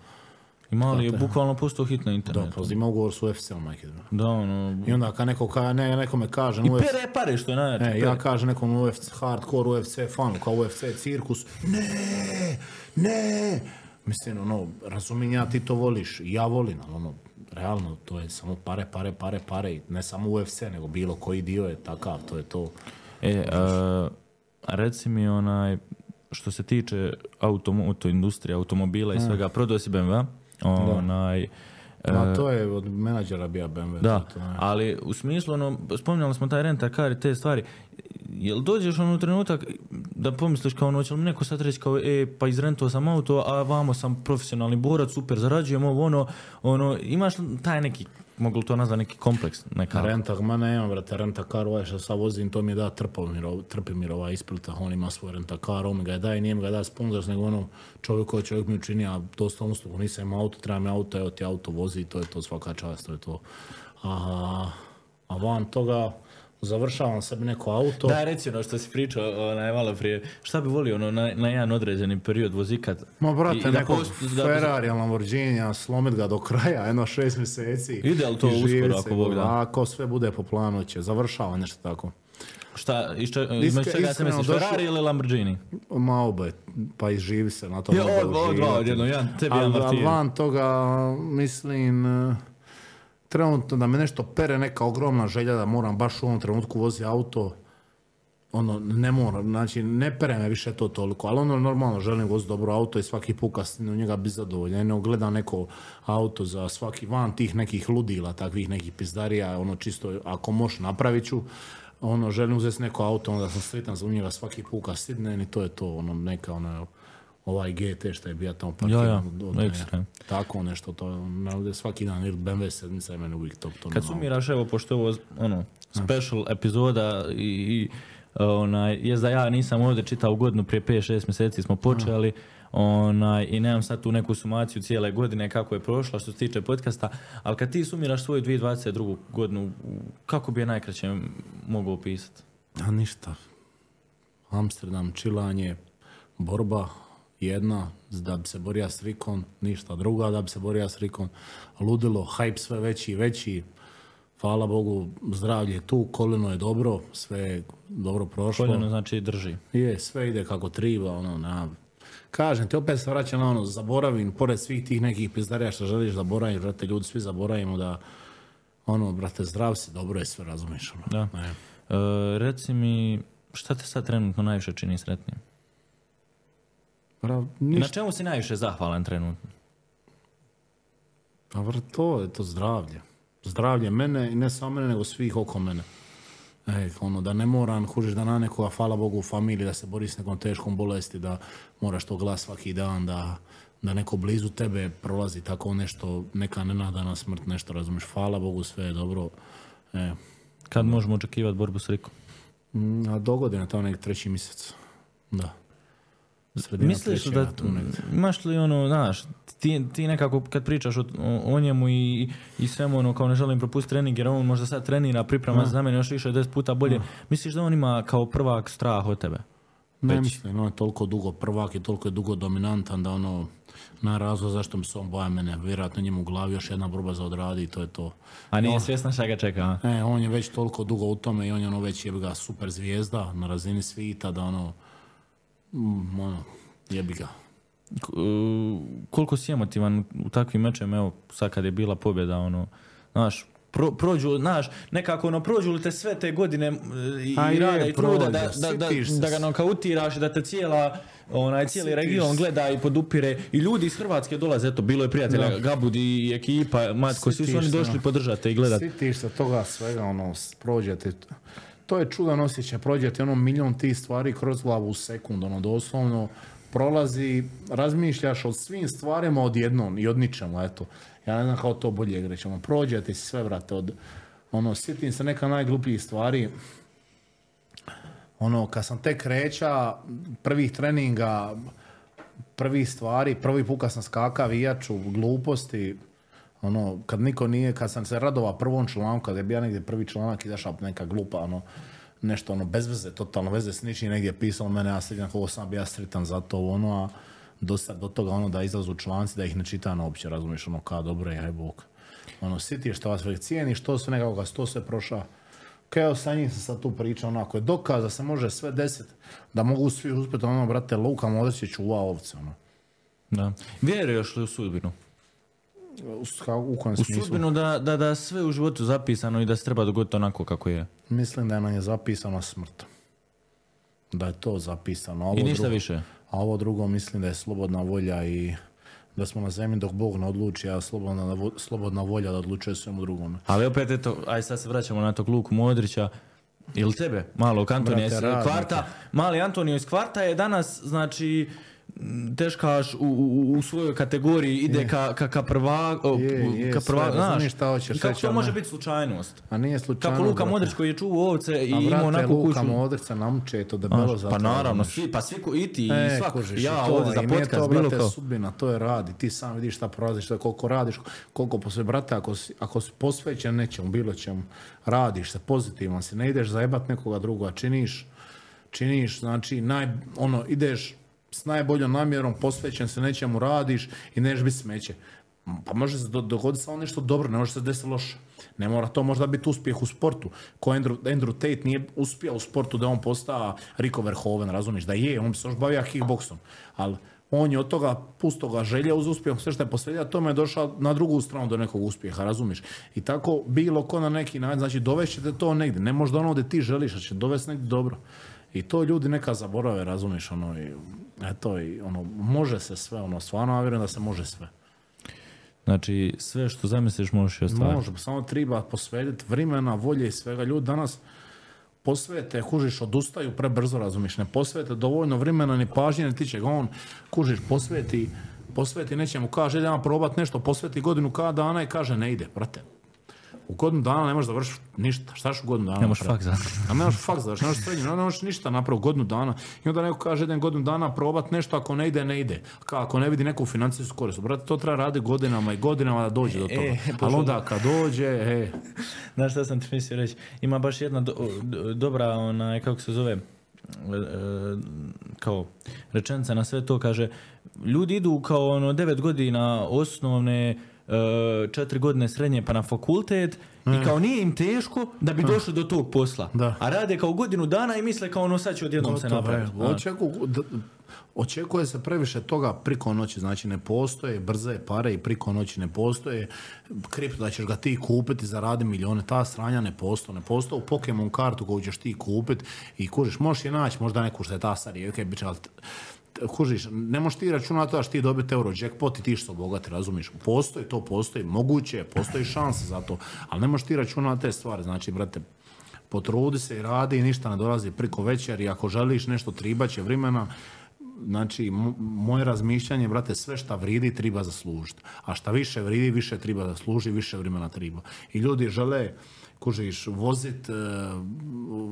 I mali je bukvalno pustao hit na Da, internetu. pa ima ugovor s UFC-om, majke. Da, ono... I onda kad neko ka, ne, nekome kaže, I UFC, pere pare što je najjače. E, pere. ja kažem nekom UFC, hardcore UFC fanu, kao UFC cirkus, ne, ne. Mislim, ono, razumijem ja, ti to voliš, ja volim, ali ono, realno, to je samo pare, pare, pare, pare, i ne samo UFC, nego bilo koji dio je takav, to je to. E, a, reci mi onaj, što se tiče automoto industrije, automobila i svega, prodao si BMW, onaj, e, Ma to je od menadžera bija BMW. da, to, ali u smislu, ono, spominjali smo taj renta car i te stvari, jel dođeš ono u trenutak da pomisliš kao ono, će li neko sad reći kao, e, pa izrentuo sam auto, a vamo sam profesionalni borac, super, zarađujem ovo, ono, ono, imaš taj neki, mogu li to nazvati neki kompleks, neka, Renta, ma nema, brate, renta kar, ovaj što sad vozim, to mi je da Trpomir, ov- Trpimir ovaj isplita, on ima svoj renta kar, on mi ga je daje, nije mi ga daje sponsor, nego ono čovjek koji čovjek mi učini, a dosta uslugu, nisam imao auto, treba mi auto, evo ti auto vozi, to je to svaka čast, to je to. A, a van toga, završavam sebi neko auto. Da, reci ono što si pričao onaj, malo prije. Šta bi volio ono, na, na jedan određeni period vozikat? Ma brate, i da post- da- Ferrari, Lamborghini, slomit ga do kraja, jedno šest mjeseci. Ide li to uskoro, ako Bog da? Ako sve bude po planu će, završava nešto tako. Šta, išče, između čega se misliš, došlo- Ferrari ili Lamborghini? Ma oboje, pa i živi se na tom. Ja, od- od odjednom, jedan tebi, jedan Ali Martinu. van toga, mislim, trenutno da me nešto pere neka ogromna želja da moram baš u ovom trenutku vozi auto, ono, ne moram, znači, ne pere me više to toliko, ali ono, normalno, želim voziti dobro auto i svaki puka u njega bi zadovoljan. Ne gledam neko auto za svaki van tih nekih ludila, takvih nekih pizdarija, ono, čisto, ako možeš, napravit ću. Ono, želim uzeti neko auto, onda sam sretan za njega svaki puka sidnem i to je to, ono, neka, ono, ovaj GT što je bio tamo parkiran. ja, mene. ekstrem. Tako nešto, to ovdje svaki dan, ili BMW sedmica je meni uvijek top. To Kad sumiraš, evo, pošto je ovo ono, special epizoda i, i onaj, jest da ja nisam ovdje čitao godinu, prije 5-6 mjeseci smo počeli, onaj, i nemam sad tu neku sumaciju cijele godine kako je prošla što se tiče podcasta, ali kad ti sumiraš svoju 2022. godinu, kako bi je najkraće mogao opisati? A ništa. Amsterdam, čilanje, borba jedna da bi se borio s Rikon, ništa druga da bi se borio s Rikon. Ludilo, hype sve veći i veći. Hvala Bogu, zdravlje je tu, koleno je dobro, sve je dobro prošlo. Koljeno znači drži. Je, sve ide kako triba, ono, na... Kažem ti, opet se vraćam na ono, zaboravim, pored svih tih nekih pizdarija što želiš zaboraviti, brate, ljudi svi zaboravimo da, ono, brate, zdrav si, dobro je sve, razumiješ, ono. Da. E, reci mi, šta te sad trenutno najviše čini sretnim? I ništa. Na čemu si najviše zahvalan trenutno? Pa to je to zdravlje. Zdravlje mene i ne samo mene, nego svih oko mene. E, ono, da ne moram, kužiš da na nekoga, hvala Bogu, u familiji, da se bori s nekom teškom bolesti, da moraš to glas svaki dan, da, da neko blizu tebe prolazi tako nešto, neka nenadana smrt, nešto, razumiješ, hvala Bogu, sve je dobro. E, Kad možemo očekivati borbu s Rikom? mm, a to nek treći mjesec. Da. Sredina Misliš da imaš li ono, znaš, ti, ti nekako kad pričaš o, o, njemu i, i svemu ono kao ne želim propustiti trening jer on možda sad trenira, priprema se za mene još više 10 puta bolje. Misliš da on ima kao prvak strah od tebe? Ne Već. mislim, on je toliko dugo prvak i toliko je dugo dominantan da ono, na razlog zašto mi se on boja mene, vjerojatno njemu u glavi još jedna borba za odradi i to je to. A nije svjesna šta ga čeka, a? E, on je već toliko dugo u tome i on je ono već jebi ga super zvijezda na razini svita da ono, mm, ono, jebi ga. K- uh, koliko si emotivan u takvim mečem, evo sad kad je bila pobjeda, ono, znaš, pro, prođu, znaš, nekako ono, prođu li te sve te godine uh, i, A i je, rada i truda da, da, da, da ga nokautiraš da te cijela, onaj, cijeli region gleda i podupire i ljudi iz Hrvatske dolaze, eto, bilo je prijatelja, Gabudi i ekipa, Matko, svi su oni došli no. podržati i gledati. Sitiš se toga svega, ono, prođete. To je čudan osjećaj, prođete ono milion tih stvari kroz glavu u sekund, ono, doslovno prolazi, razmišljaš o svim stvarima odjednom i od ničemu, eto. Ja ne znam kako to bolje reći, ono, prođete si sve, brate, od, ono, sjetim se neka najglupljih stvari, ono, kad sam tek kreća, prvih treninga, prvih stvari, prvi put kad sam skaka vijaču, gluposti, ono, kad niko nije, kad sam se radova prvom članku, kad je bio negdje prvi članak izašao neka glupa, ono, nešto ono bez veze, totalno veze s ničim negdje je pisalo mene, ja sredim kako sam bio sretan za to ono, a do, do toga ono da izlazu članci da ih ne čitam uopće, razumiješ, ono kao dobro je, aj bog. Ono, siti što vas uvijek cijeni, što sve nekako ga sto sve prošao. Kao sa njim se sad tu priča, ono, ako je dokaz da se može sve deset, da mogu svi uspjeti, ono, brate, Luka Modrić je čuva ovce, ono. Da. Vjeruješ li u sudbinu? U, u U sudbinu da, da, da sve u životu zapisano i da se treba dogoditi onako kako je. Mislim da nam je zapisano smrt. Da je to zapisano. Ovo I ništa drugo- više. A ovo drugo mislim da je slobodna volja i da smo na zemlji dok Bog ne odluči, a slobodna, slobodna volja da odlučuje svemu drugome. Ali opet, eto, aj sad se vraćamo na tog Luku Modrića. Ili tebe, malog Antonija iz kvarta. Mali Antonio iz kvarta je danas, znači, teškaš u, u, u svojoj kategoriji, ide ka, ka, ka prva, Je, je, ka prva, sve, znaš, šta hoćeš i kako to može biti slučajnost? A nije slučajno. Kako Luka. Modrić koji je čuvao ovce i imao brate, onakvu Luka kuću. Modrić namče to debelo za pa naravno, svi, pa svi ko i ti i E, svak, kužiš, ja i to, ovdje za i podcast, to, bilo brate, kao. sudbina, to je rad i ti sam vidiš šta prolaziš, šta, koliko radiš, koliko posve, brate, ako si, ako si posvećen nečemu, bilo čemu, radiš se, pozitivan si, ne ideš zajebat nekoga druga, činiš, činiš, znači, naj, ono, ideš s najboljom namjerom, posvećen se nečemu, radiš i neš biti smeće. Pa može se do- dogoditi samo nešto dobro, ne može se desiti loše. Ne mora to možda biti uspjeh u sportu. Ko Andrew, Andrew Tate nije uspio u sportu da on postao Rico Verhoeven, razumiješ? Da je, on se još bavio kickboksom. Ali on je od toga pustoga želja uz uspjeh, sve što je posvetio, tome je došao na drugu stranu do nekog uspjeha, razumiješ? I tako bilo ko na neki način, znači dovešćete to negdje, ne možda ono gdje ti želiš, a će dovesti negdje dobro. I to ljudi neka zaborave, razumiješ, ono, i, eto, i ono, može se sve, ono, stvarno, ja vjerujem da se može sve. Znači, sve što zamisliš možeš i ostvariti. Može, samo treba posvetiti vremena, volje i svega. Ljudi danas posvete, kužiš, odustaju prebrzo, razumiš, ne posvete dovoljno vremena ni pažnje, ni tiče ga on, kužiš, posveti, posveti nečemu, kaže, idem probat nešto, posveti godinu kada dana i kaže, ne ide, brate. U godinu dana ne možeš završiti ništa. Šta ćeš u godinu dana? Ne možeš fakt završiti. Ne možeš fakt završiti, ne možeš srednju, ne možeš ništa napraviti godinu dana. I onda neko kaže, idem godinu dana probat nešto, ako ne ide, ne ide. Ka, ako ne vidi neku financijsku korist. Brate, to treba raditi godinama i godinama da dođe do toga. E, Ali onda kad dođe, e, Znaš šta sam ti mislio reći? Ima baš jedna do- do- dobra, onaj, kako se zove, e, e, kao rečenica na sve to, kaže, ljudi idu kao ono devet godina osnovne, e, četiri godine srednje pa na fakultet i kao nije im teško da bi došli do tog posla. Da. A rade kao godinu dana i misle kao ono sad će odjednom se Gotovo, napraviti. e, očeku- d- očekuje se previše toga priko noći, znači ne postoje brze pare i priko noći ne postoje kripto da ćeš ga ti kupiti zaradi milijone, ta stranja ne postoje, ne postoje u Pokemon kartu koju ćeš ti kupiti i kužiš, možeš je naći, možda neku što je ta starija, ok, bit će, ali kužiš, ne možeš ti računati da ćeš ti dobiti euro jackpot i ti što bogati, razumiš? Postoji to, postoji, moguće, je, postoji šansa za to, ali ne možeš ti računati te stvari, znači, brate, potrudi se i radi i ništa ne dolazi priko i ako želiš nešto tribaće vremena, znači moje razmišljanje, brate, sve šta vridi treba zaslužiti. A šta više vridi, više treba zaslužiti, više vremena treba. I ljudi žele kužiš, vozit, e,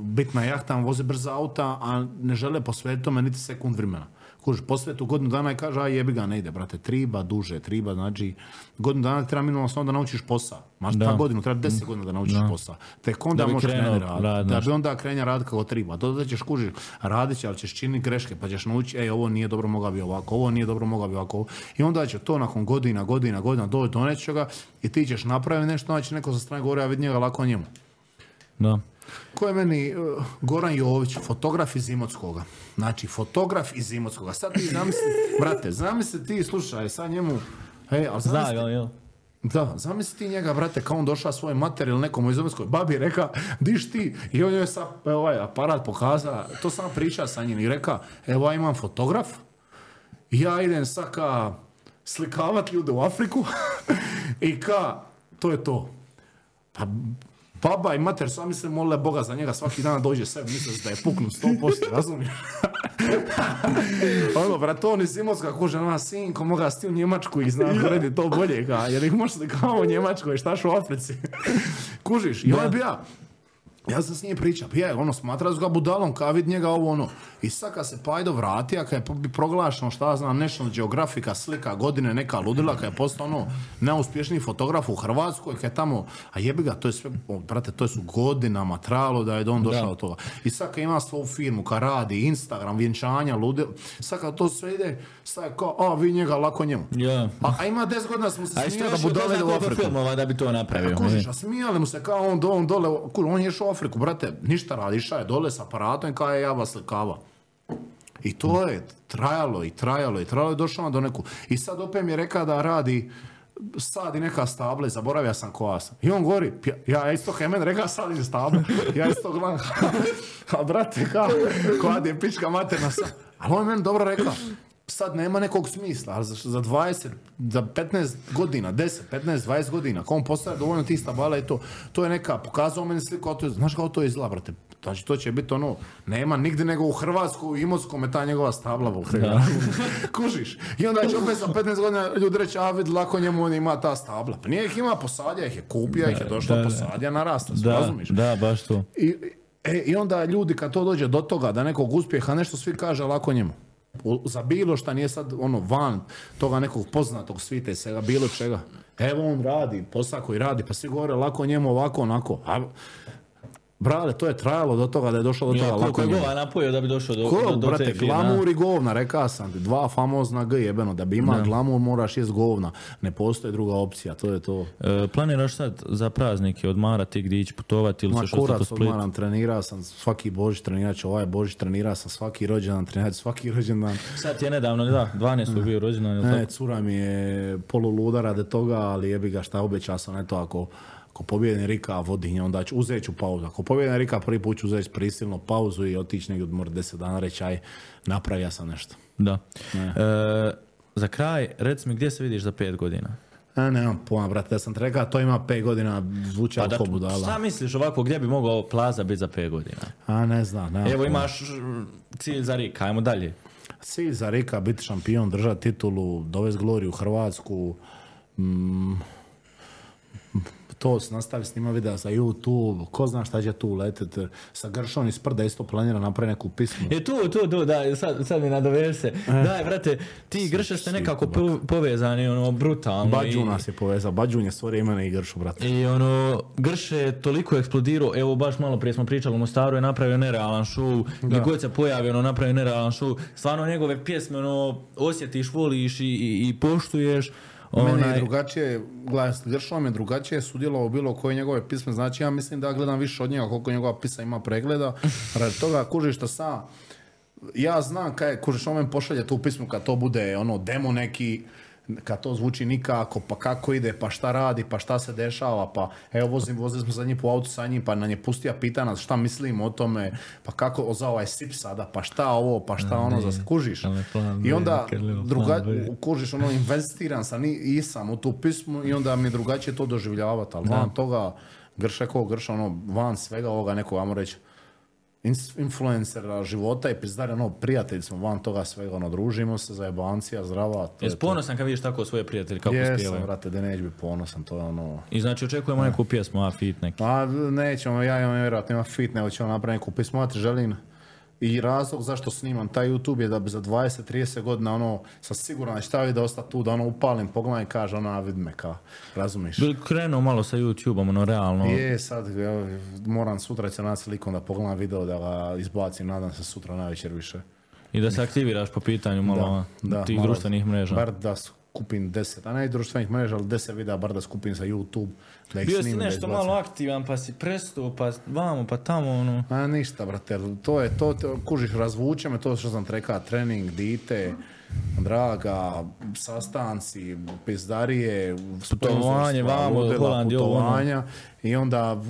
bit na jahtama, vozit brza auta, a ne žele posvetiti tome niti sekund vremena. Kužiš, posveti u godinu dana i kaže, a jebi ga, ne ide, brate, triba duže, triba, znači, godinu dana treba minimalno samo da naučiš posao. Maš Da. ta godinu, treba deset godina da naučiš posao. Tek onda Da možeš krenuti raditi. rad, Da bi onda krenja rad kako treba. To da ćeš kužiš, radit će, ali ćeš činiti greške, pa ćeš naučiti, ej, ovo nije dobro, mogao bi ovako, ovo nije dobro, mogao bi ovako. I onda će to nakon godina, godina, godina doći do nečega i ti ćeš napraviti nešto, znači neko sa strane govori, a vidi njega lako njemu. Da. Ko je meni uh, Goran Jović, fotograf iz Imotskoga. Znači, fotograf iz Imotskoga. Sad ti zamisli, brate, zamisli ti, slušaj, sad njemu, ej, ali Zna, zamisli, jel, jel? da, zamisli ti njega, brate, kao on došao svoj materijal nekom iz Imotskoj, babi reka, diš ti, i on joj sad ovaj aparat pokaza, to sam priča sa njim i reka, evo ja imam fotograf, ja idem sad ka slikavat ljude u Afriku i ka, to je to. Pa baba i mater sami se mole Boga za njega svaki dan dođe sebi, misle da je puknut 100%, razumiješ? ono, brat, on iz Imotska kuže, na sinko, moga sti u Njemačku i znam uredi to bolje, ka, jer ih možeš kao u Njemačkoj, šta u Africi. Kužiš, i ovaj bi ja, Ja sam s njim pričao, pa je, ono, smatrao su ga budalom, kao vid njega ovo, ono. I sad kad se Pajdo vratio, kad je proglašeno, šta znam, National Geographica, slika godine, neka ludila, kad je postao, ono, neuspješniji fotograf u Hrvatskoj, kad je tamo, a jebi ga, to je sve, o, brate, to su godinama trajalo da je on došao do toga. I sad kad ima svoju firmu, kad radi, Instagram, vjenčanja, ludil, sad kad to sve ide, sad je kao, a, vi njega, lako njemu. Ja. A, a ima 10 godina smo se A smijali da budale u Afriku. filmova da bi to napravio. Kužiš, a smijali mu se kao on, on dole, kuž, on je išao Afriku, brate, ništa radi, išao je dole s aparatom i kao je ja vas slikava. I to je trajalo i trajalo i trajalo i došao do neku. I sad opet mi je rekao da radi sadi neka stabla i zaboravio sam koja sam. I on govori, ja, isto Hemen rekao sadim stable, ja isto gledam, a brate, kao, koja je pička materna sam. Ali on je meni dobro rekao, sad nema nekog smisla, ali za, za 20, za 15 godina, 10, 15, 20 godina, ako on postavlja dovoljno tih stabala i to, to je neka, pokazao meni sliku, to je, znaš kako to izgleda, brate? Znači, to će biti ono, nema nigdje nego u Hrvatskoj, u Imotskom je ta njegova stabla, bol, kužiš. I onda će opet za 15 godina ljudi reći, a vid, lako njemu on ima ta stabla. Pa nije ih ima, posadja ih je, kupija ih je, došla, da, da. posadja, narasta, Da, razumiješ? da, baš to. I, e, I onda ljudi kad to dođe do toga da nekog uspjeha nešto svi kaže lako njemu. Za bilo šta nije sad ono van toga nekog poznatog svita i svega bilo čega. Evo on radi, posao koji radi, pa svi govore lako njemu ovako onako. A, brale, to je trajalo do toga da je došlo do toga koliko je gova napojio da bi došao do, Ko, do, do brate, te glamur i govna, rekao sam ti, dva famozna G jebeno, da bi ima glamur moraš jest govna, ne postoji druga opcija, to je to. E, planiraš sad za praznike odmarati gdje ići putovati ili Ma ćeš ostati u Splitu? odmaram, trenirao sam svaki božić, trenirat ću ovaj božić, trenirao sam svaki rođendan, trenirat ću svaki rođendan. Sad je nedavno, da, 12. bio rođendan, Ne, tako? cura mi je poluluda radi toga, ali jebi ga šta obećao sam, eto ako ako pobjede Rika Vodinja, onda ću, uzet ću pauzu. Ako pobjede Rika prvi put ću uzeti prisilno pauzu i otići negdje odmor 10 dana, reći aj, napravio sam nešto. Da. E, za kraj, reci mi gdje se vidiš za pet godina? E, nemam pojma, brate, ja sam ti rekao, to ima 5 godina, zvuči Pa budala. šta misliš ovako, gdje bi mogao Plaza biti za pet godina? A ne znam, nemam Evo imaš mm, cilj za Rika, ajmo dalje. Cilj za Rika biti šampion, držati titulu, dovesti Gloriju u Hrvatsku. Mm, to se nastavi snima videa za YouTube, ko zna šta će tu letet. Sa Gršom iz Prda isto planira napraviti neku pismu. E tu, tu, tu, da, sad, sad mi nadoveš se. Daj, brate, ti i Grše ste nekako po- povezani, ono, brutalno. Bađu i- nas je povezao, Bađun je stvorio imena i Gršu, brate. I ono, Grše je toliko eksplodirao, evo baš malo prije smo pričali u Mostaru je napravio nerealan show, gdje god se pojavi, ono, napravio nerealan show. Stvarno njegove pjesme, ono, osjetiš, voliš i, i, i poštuješ. Meni je Onaj, drugačije, gledaj, s Gršom je drugačije sudjelovao u bilo koje njegove pisme, znači ja mislim da gledam više od njega koliko njegova pisa ima pregleda, radi toga kužiš što sam, ja znam kaj, kužiš on meni pošalje tu pismu kad to bude ono demo neki, kad to zvuči nikako, pa kako ide, pa šta radi, pa šta se dešava, pa evo vozim, vozili smo za njim po autu sa njim, pa nam je pustija pita nas šta mislim o tome, pa kako za ovaj sip sada, pa šta ovo, pa šta ono, za kužiš. ali plan I onda druga, kužiš, ono, investiran sam i, i sam u tu pismu i onda mi je drugačije to doživljavati, ali van toga, Grše ko Grša, ono, van svega ovoga nekog, ajmo reći, influencera života i pizdari, ono, prijatelji smo van toga svega, ono, družimo se, zajebancija, zdrava, to je Jesi to. ponosan kad vidiš tako svoje prijatelje kako Jesam, spjevaju? brate, da neće biti ponosan, to je ono... I znači očekujemo neku pjesmu, a fit neki. A nećemo, ja imam vjerojatno ima fit, nego ćemo napraviti neku pismu, želim i razlog zašto snimam taj YouTube je da bi za 20-30 godina ono, sam siguran da će ta video ostati tu, da ono upalim, pogledam i kaže ono, a vidi me kao, razumiješ? Bil krenuo malo sa YouTube-om, ono, realno. Je, sad moram sutra će naći likom da pogledam video da ga izbacim, nadam se sutra navečer više. I da se aktiviraš po pitanju malo tih malo- društvenih mreža. Bar da skupim 10, a ne društvenih mreža, ali 10 videa bar da skupim za YouTube, da Bio si nešto izbacim. malo aktivan, pa si prestao, pa vamo, pa tamo, ono. A ništa, brate, to je to, to kužiš, razvuče me to što sam ti rekao, trening, dite, draga, sastanci, pizdarije, Putovanje, vamo, ludila, Holand, ovo, ono. putovanja i onda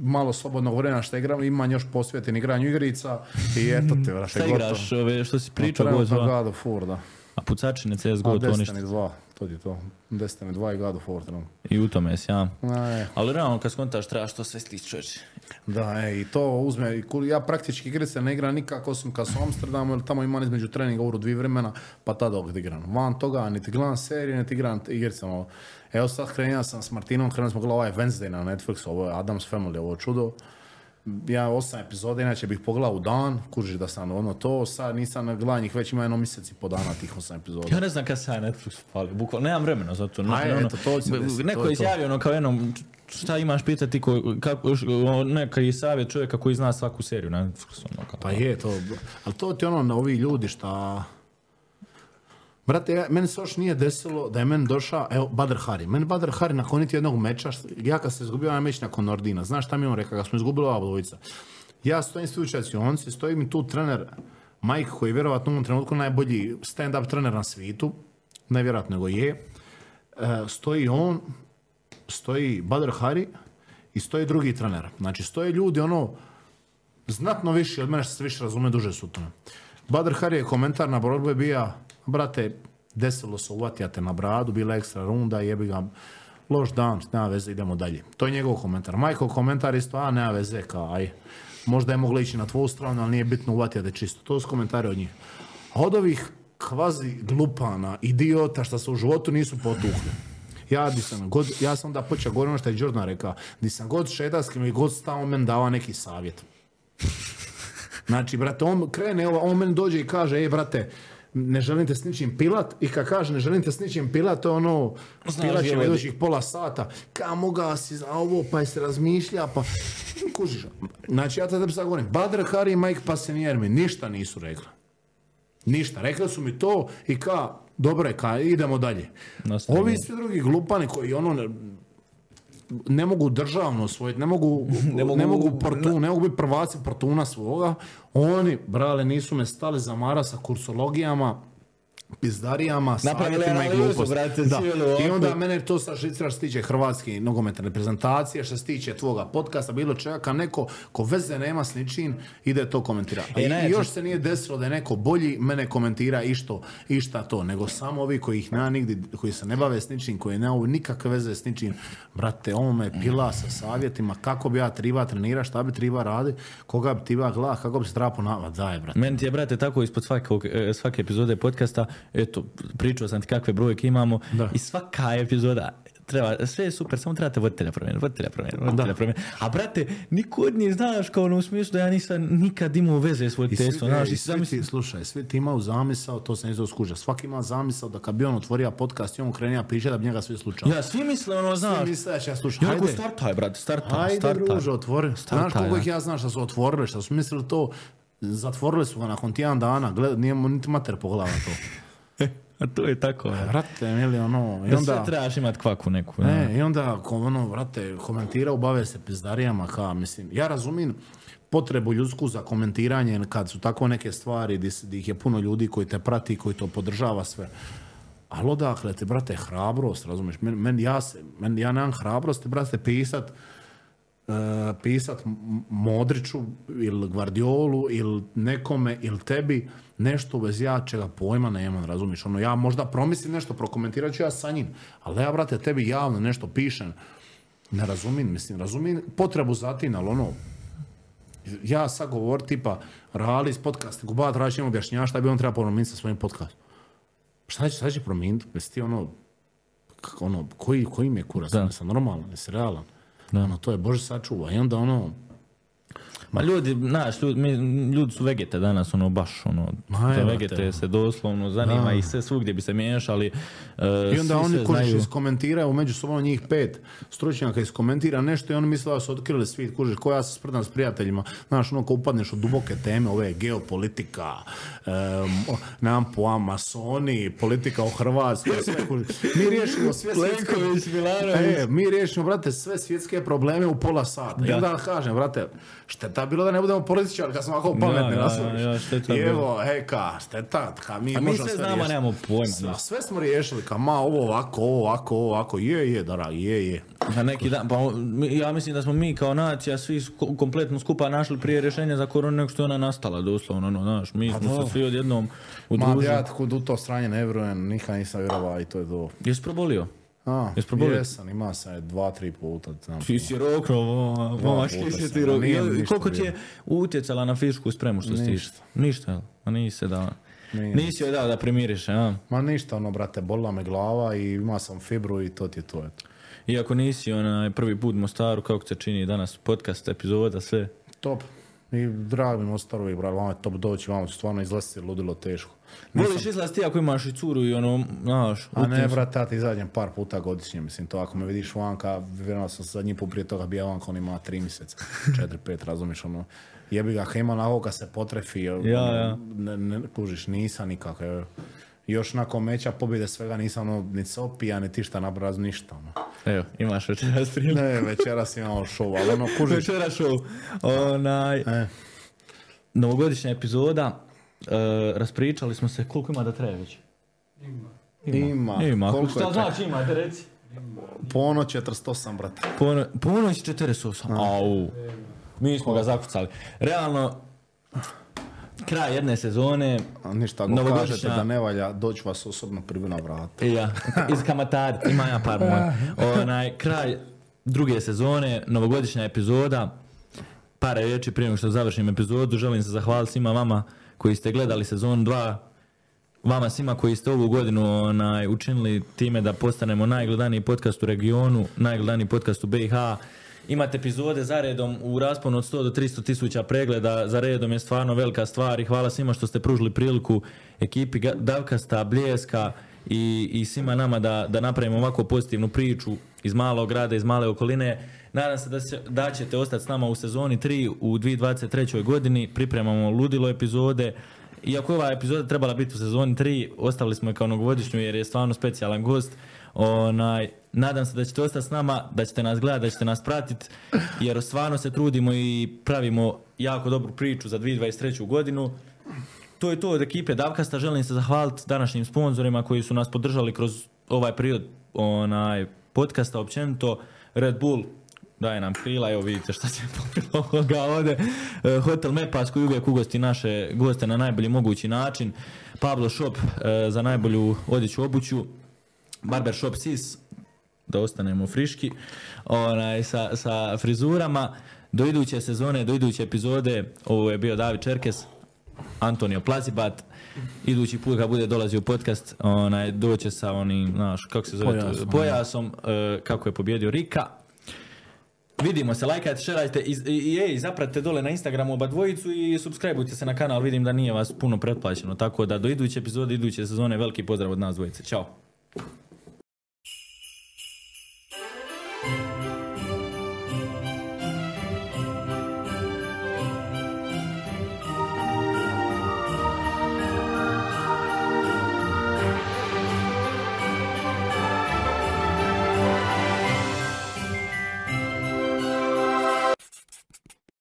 malo slobodnog vremena što igram, imam još posvetim igranju igrica i eto te, brate, Šta igraš, ove, što si pričao, God, of War, da. a pucačine, CSGO, to ništa. Destiny 2, to ti je to. Destiny 2 i God of War trenutno. I u tome si, ja. E, Ali realno, kad skontaš, trebaš to sve stići, čovječe. Da, e, i to uzme, i kul- ja praktički igrice ne igram nikako osim kad sam u Amsterdamu, jer tamo imam između treninga uru dvije vremena, pa tada ovdje igram. Van toga, niti gledam serije, niti igram igrice. Ono. Evo sad krenio sam s Martinom, krenuli smo gledati ovaj Wednesday na Netflixu, ovo je Adam's Family, ovo čudo. Ja osam epizoda, inače bih pogledao u dan, kužiš da sam ono to, sad nisam na gledanje, već ima jedno mjesec i po dana tih osam epizoda. Ja ne znam kad ja Netflix pali, bukvalno, nemam vremena za to. Aj, ono, eto, to će desiti, neko to je izjavio ono kao jednom, šta imaš pitati ko, kako, š- ono, neka i savjet čovjeka koji zna svaku seriju na Netflixu. Ono, kao. Pa je to, ali to ti ono, ovi ljudi šta... Brate, ja, meni se još nije desilo da je meni došao, evo, Badr Hari. Meni Badr Hari nakon jednog meča, ja kad se izgubio onaj meč nakon Nordina, znaš šta mi on rekao, kad smo izgubili ova dvojica. Ja stojim svi u čacionci, stoji mi tu trener Mike, koji je vjerovatno u ovom trenutku najbolji stand-up trener na svijetu, nevjerojatno nego je. E, stoji on, stoji Badr Hari i stoji drugi trener. Znači, stoje ljudi ono, znatno više od mene što se više razume duže su. Badr Hari je komentar na borbu je bija, brate, desilo se uvatijate na bradu, bila ekstra runda, jebi ga, loš dan, nema veze, idemo dalje. To je njegov komentar. Majkov komentar isto, a nema veze, kao, aj, možda je moglo ići na tvoju stranu, ali nije bitno uvatijate čisto. To su komentari od njih. A od ovih kvazi glupana, idiota, što se u životu nisu potukli. Ja, di sam, god, ja sam onda počeo govoriti ono što je Jordan rekao, di sam god šeta s kim je god stao, on meni dava neki savjet. Znači, brate, on krene, on meni dođe i kaže, ej, brate, ne želim te s ničim pilat i kad kaže ne želim te s ničim pilat, to je ono, Znaš pilat će idućih pola sata, ka moga si za ovo, pa se razmišlja, pa kužiš. Znači, ja tebi sad govorim, Badr, Hari i Mike Pasenier mi ništa nisu rekli. Ništa, rekli su mi to i ka, dobro je, ka, idemo dalje. Ovi svi drugi glupani koji ono ne, ne mogu državno osvojiti, ne mogu, ne mogu- mogu, portu, ne mogu biti prvaci portuna svoga, oni, brale, nisu me stali za mara sa kursologijama, pizdarijama, savjetima i gluposti. I onda mene to sa što se tiče hrvatske nogometne reprezentacije, što se tiče tvoga podcasta, bilo čega, kad neko ko veze nema s ničim, ide to komentira. E, I, I još se nije desilo da je neko bolji, mene komentira išto, išta to, nego samo ovi koji ih nema nigdje, koji se ne bave s ničim, koji nemaju nikakve veze s ničim, brate, on me pila sa savjetima, kako bi ja triba trenirati, šta bi triba radi, koga bi triba gleda, kako bi se treba ponavljati, daj, brate. Meni ti je, brate, tako ispod svakog, e, svake epizode podcasta, eto, pričao sam ti kakve brojke imamo Da. i svaka epizoda treba, sve je super, samo trebate voditelja promijeniti, voditelja promijeniti, voditelja promijeniti. A brate, niko od njih znaš kao ono u smislu da ja nisam nikad imao veze s I svi, znaš, i svi ti, slušaj, svi ti imaju zamisao, to sam izdao skuža. Svaki ima zamisao da kad bi on otvorio podcast i on krenija priča da bi njega svi slučali. Ja, svi misle ono, znaš, Svi misle da će ja slušati. ja startaj, brate, startaj, hajde startaj. druže, otvori. Znaš Startaj, koliko ja. ih ja znam što su otvorili, što su mislili to, zatvorili su ga nakon tjedan dana, gled, nije mu niti mater pogledala to. A to je tako, ja. Vrate, mili, ono, i Da onda... sve trebaš imat kvaku neku. ja. Ne, i onda, ono, vrate, komentiraju, bave se pizdarijama, ka, mislim, ja razumijem potrebu ljudsku za komentiranje kad su tako neke stvari di, di ih je puno ljudi koji te prati, koji to podržava sve. Ali odakle ti, brate, hrabrost, razumiješ? Men, men, ja, se, men, ja nemam hrabrosti, brate, pisat pisat M- Modriću ili Gvardiolu ili nekome ili tebi nešto bez ja čega pojma nemam, razumiješ? Ono, ja možda promislim nešto, prokomentirat ću ja sa njim, ali ja, brate, tebi javno nešto pišem, ne razumijem, mislim, razumijem potrebu za tim, ali ono, ja sad govor tipa, Rali iz podcasta, Gubat Račin objašnjava šta bi on treba promijeniti sa svojim podcastom. Šta će, šta će promijeniti? Jesi ti ono, ono, koji, koji mi je kurac? Jesam normalan, jesi realan? Ono, to je Bože sačuva. I onda ono, Ma ljudi, znaš, ljudi, mi, ljudi su vegete danas, ono, baš, ono, Ma, za te. vegete se doslovno zanima Da. i sve svugdje bi se miješali. e, I onda svi oni kužiš znaju. iskomentiraju među sobom njih pet stručnjaka iskomentira nešto i oni misle da su otkrili svijet, kužiš, ko ja se sprdam s prijateljima, znaš, ono ko upadneš u duboke teme, ove geopolitika, um, nemam pojma, masoni, politika u Hrvatskoj, sve kužiš. Mi riješimo sve svjetske... Plenković, Milanović. E, mi riješimo, brate, sve svjetske probleme u pola sata. I Da. onda kažem, brate, šteta bilo da ne budemo političari kad smo ovako pametni, da, razumiješ? ja, šteta I evo, e, ka, šteta, ka, mi A mi sve znamo, nemamo pojma. Sve, sve smo riješili, ka ma ovo ovako, ovo ovako, ovo ovako, je, je, da, je, je. Na neki dan, pa ja mislim da smo mi kao nacija svi kompletno skupa našli prije rješenja za koronu nego što je ona nastala, doslovno, ono, znaš, mi smo da. se svi odjednom Ma, udružili. ja kud u to stranje ne vjerujem, nikad nisam vjerovao i to je to. Jesi probolio? A, Jesi probolio? jesam, ima sam je dva, tri puta. Znam. Ti si rokno, momački si ti ništa Koliko ti je utjecala na fizičku spremu što si? Ništa. Ništa, jel? A nisi se dao. Nije Nisi joj dao da primiriš, a? Ma ništa, ono, brate, bolila me glava i ima sam fibru i to ti je to. Eto. Iako nisi onaj prvi put Mostaru, kako se čini danas podcast, epizoda, sve. top. I drago mi ostalo uvijek, brate, vamo je top doći, vamo će stvarno izlaziti ludilo teško. Voliš izlaz ti ako imaš i curu i ono, znaš, A ne, brate, ja ti izađem par puta godišnje, mislim, to ako me vidiš vanka, vjerujem sam zadnji put prije toga bio vanka, on ima tri mjeseca, četiri, pet, razumiješ, ono, jebi ga, ima na kad se potrefi, ono, ja. Ne, ne, kužiš, nisam nikako, još nakon meća pobjede svega nisam ono, ni se opija, ni ti šta nabraz, ništa, ono. Evo, imaš večeras priliku. Ne, večeras imamo show, ali ono, kužiš, Večeras show. Onaj, e, novogodišnja epizoda, raspričali smo se, koliko ima da traje već? ima, Ima, koliko šta znači ima, da reci? Pono 48, brate. Pono, ponoć 48. Au. Mi smo ga zakucali. Realno, kraj jedne sezone, A ništa, ako Novogodišnja- kažete da ne valja, doći vas osobno prvi na vrata. I ja, iz kamatari, ima ja par moj. Onaj, kraj druge sezone, novogodišnja epizoda. Par riječi prije nego što završim epizodu. Želim se zahvaliti svima vama koji ste gledali sezonu 2. Vama svima koji ste ovu godinu onaj, učinili time da postanemo najgledaniji podcast u regionu, najgledaniji podcast u BiH. Imate epizode za redom u rasponu od 100 do 300 tisuća pregleda, za redom je stvarno velika stvar i hvala svima što ste pružili priliku ekipi Davkasta, Bljeska i, i svima nama da, da napravimo ovako pozitivnu priču iz malog grada, iz male okoline. Nadam se da, se, da ćete ostati s nama u sezoni 3 u 2023. godini. Pripremamo ludilo epizode. Iako je ova epizoda trebala biti u sezoni 3, ostavili smo je kao novogodišnju jer je stvarno specijalan gost. Onaj, nadam se da ćete ostati s nama, da ćete nas gledati, da ćete nas pratiti, jer stvarno se trudimo i pravimo jako dobru priču za 2023. godinu. To je to od ekipe Davkasta. Želim se zahvaliti današnjim sponzorima koji su nas podržali kroz ovaj period onaj, podcasta općenito. Red Bull daje nam krila, evo vidite šta se popilo ovoga ovdje. E, Hotel Mepas koji uvijek ugosti naše goste na najbolji mogući način. Pablo Shop e, za najbolju odjeću obuću. Barber Shop Sis da ostanemo friški onaj, sa, sa frizurama. Do iduće sezone, do iduće epizode, ovo je bio David Čerkes, Antonio Plazibat. Idući put kad bude dolazio podcast, onaj, doće sa onim, znaš, kako se zove, Pojasom, pojasom, pojasom e, kako je pobjedio Rika. Vidimo se, lajkajte, šerajte i, ej, zapratite dole na Instagramu oba dvojicu i subscribeujte se na kanal, vidim da nije vas puno pretplaćeno, tako da do iduće epizode, iduće sezone, veliki pozdrav od nas dvojice, ćao.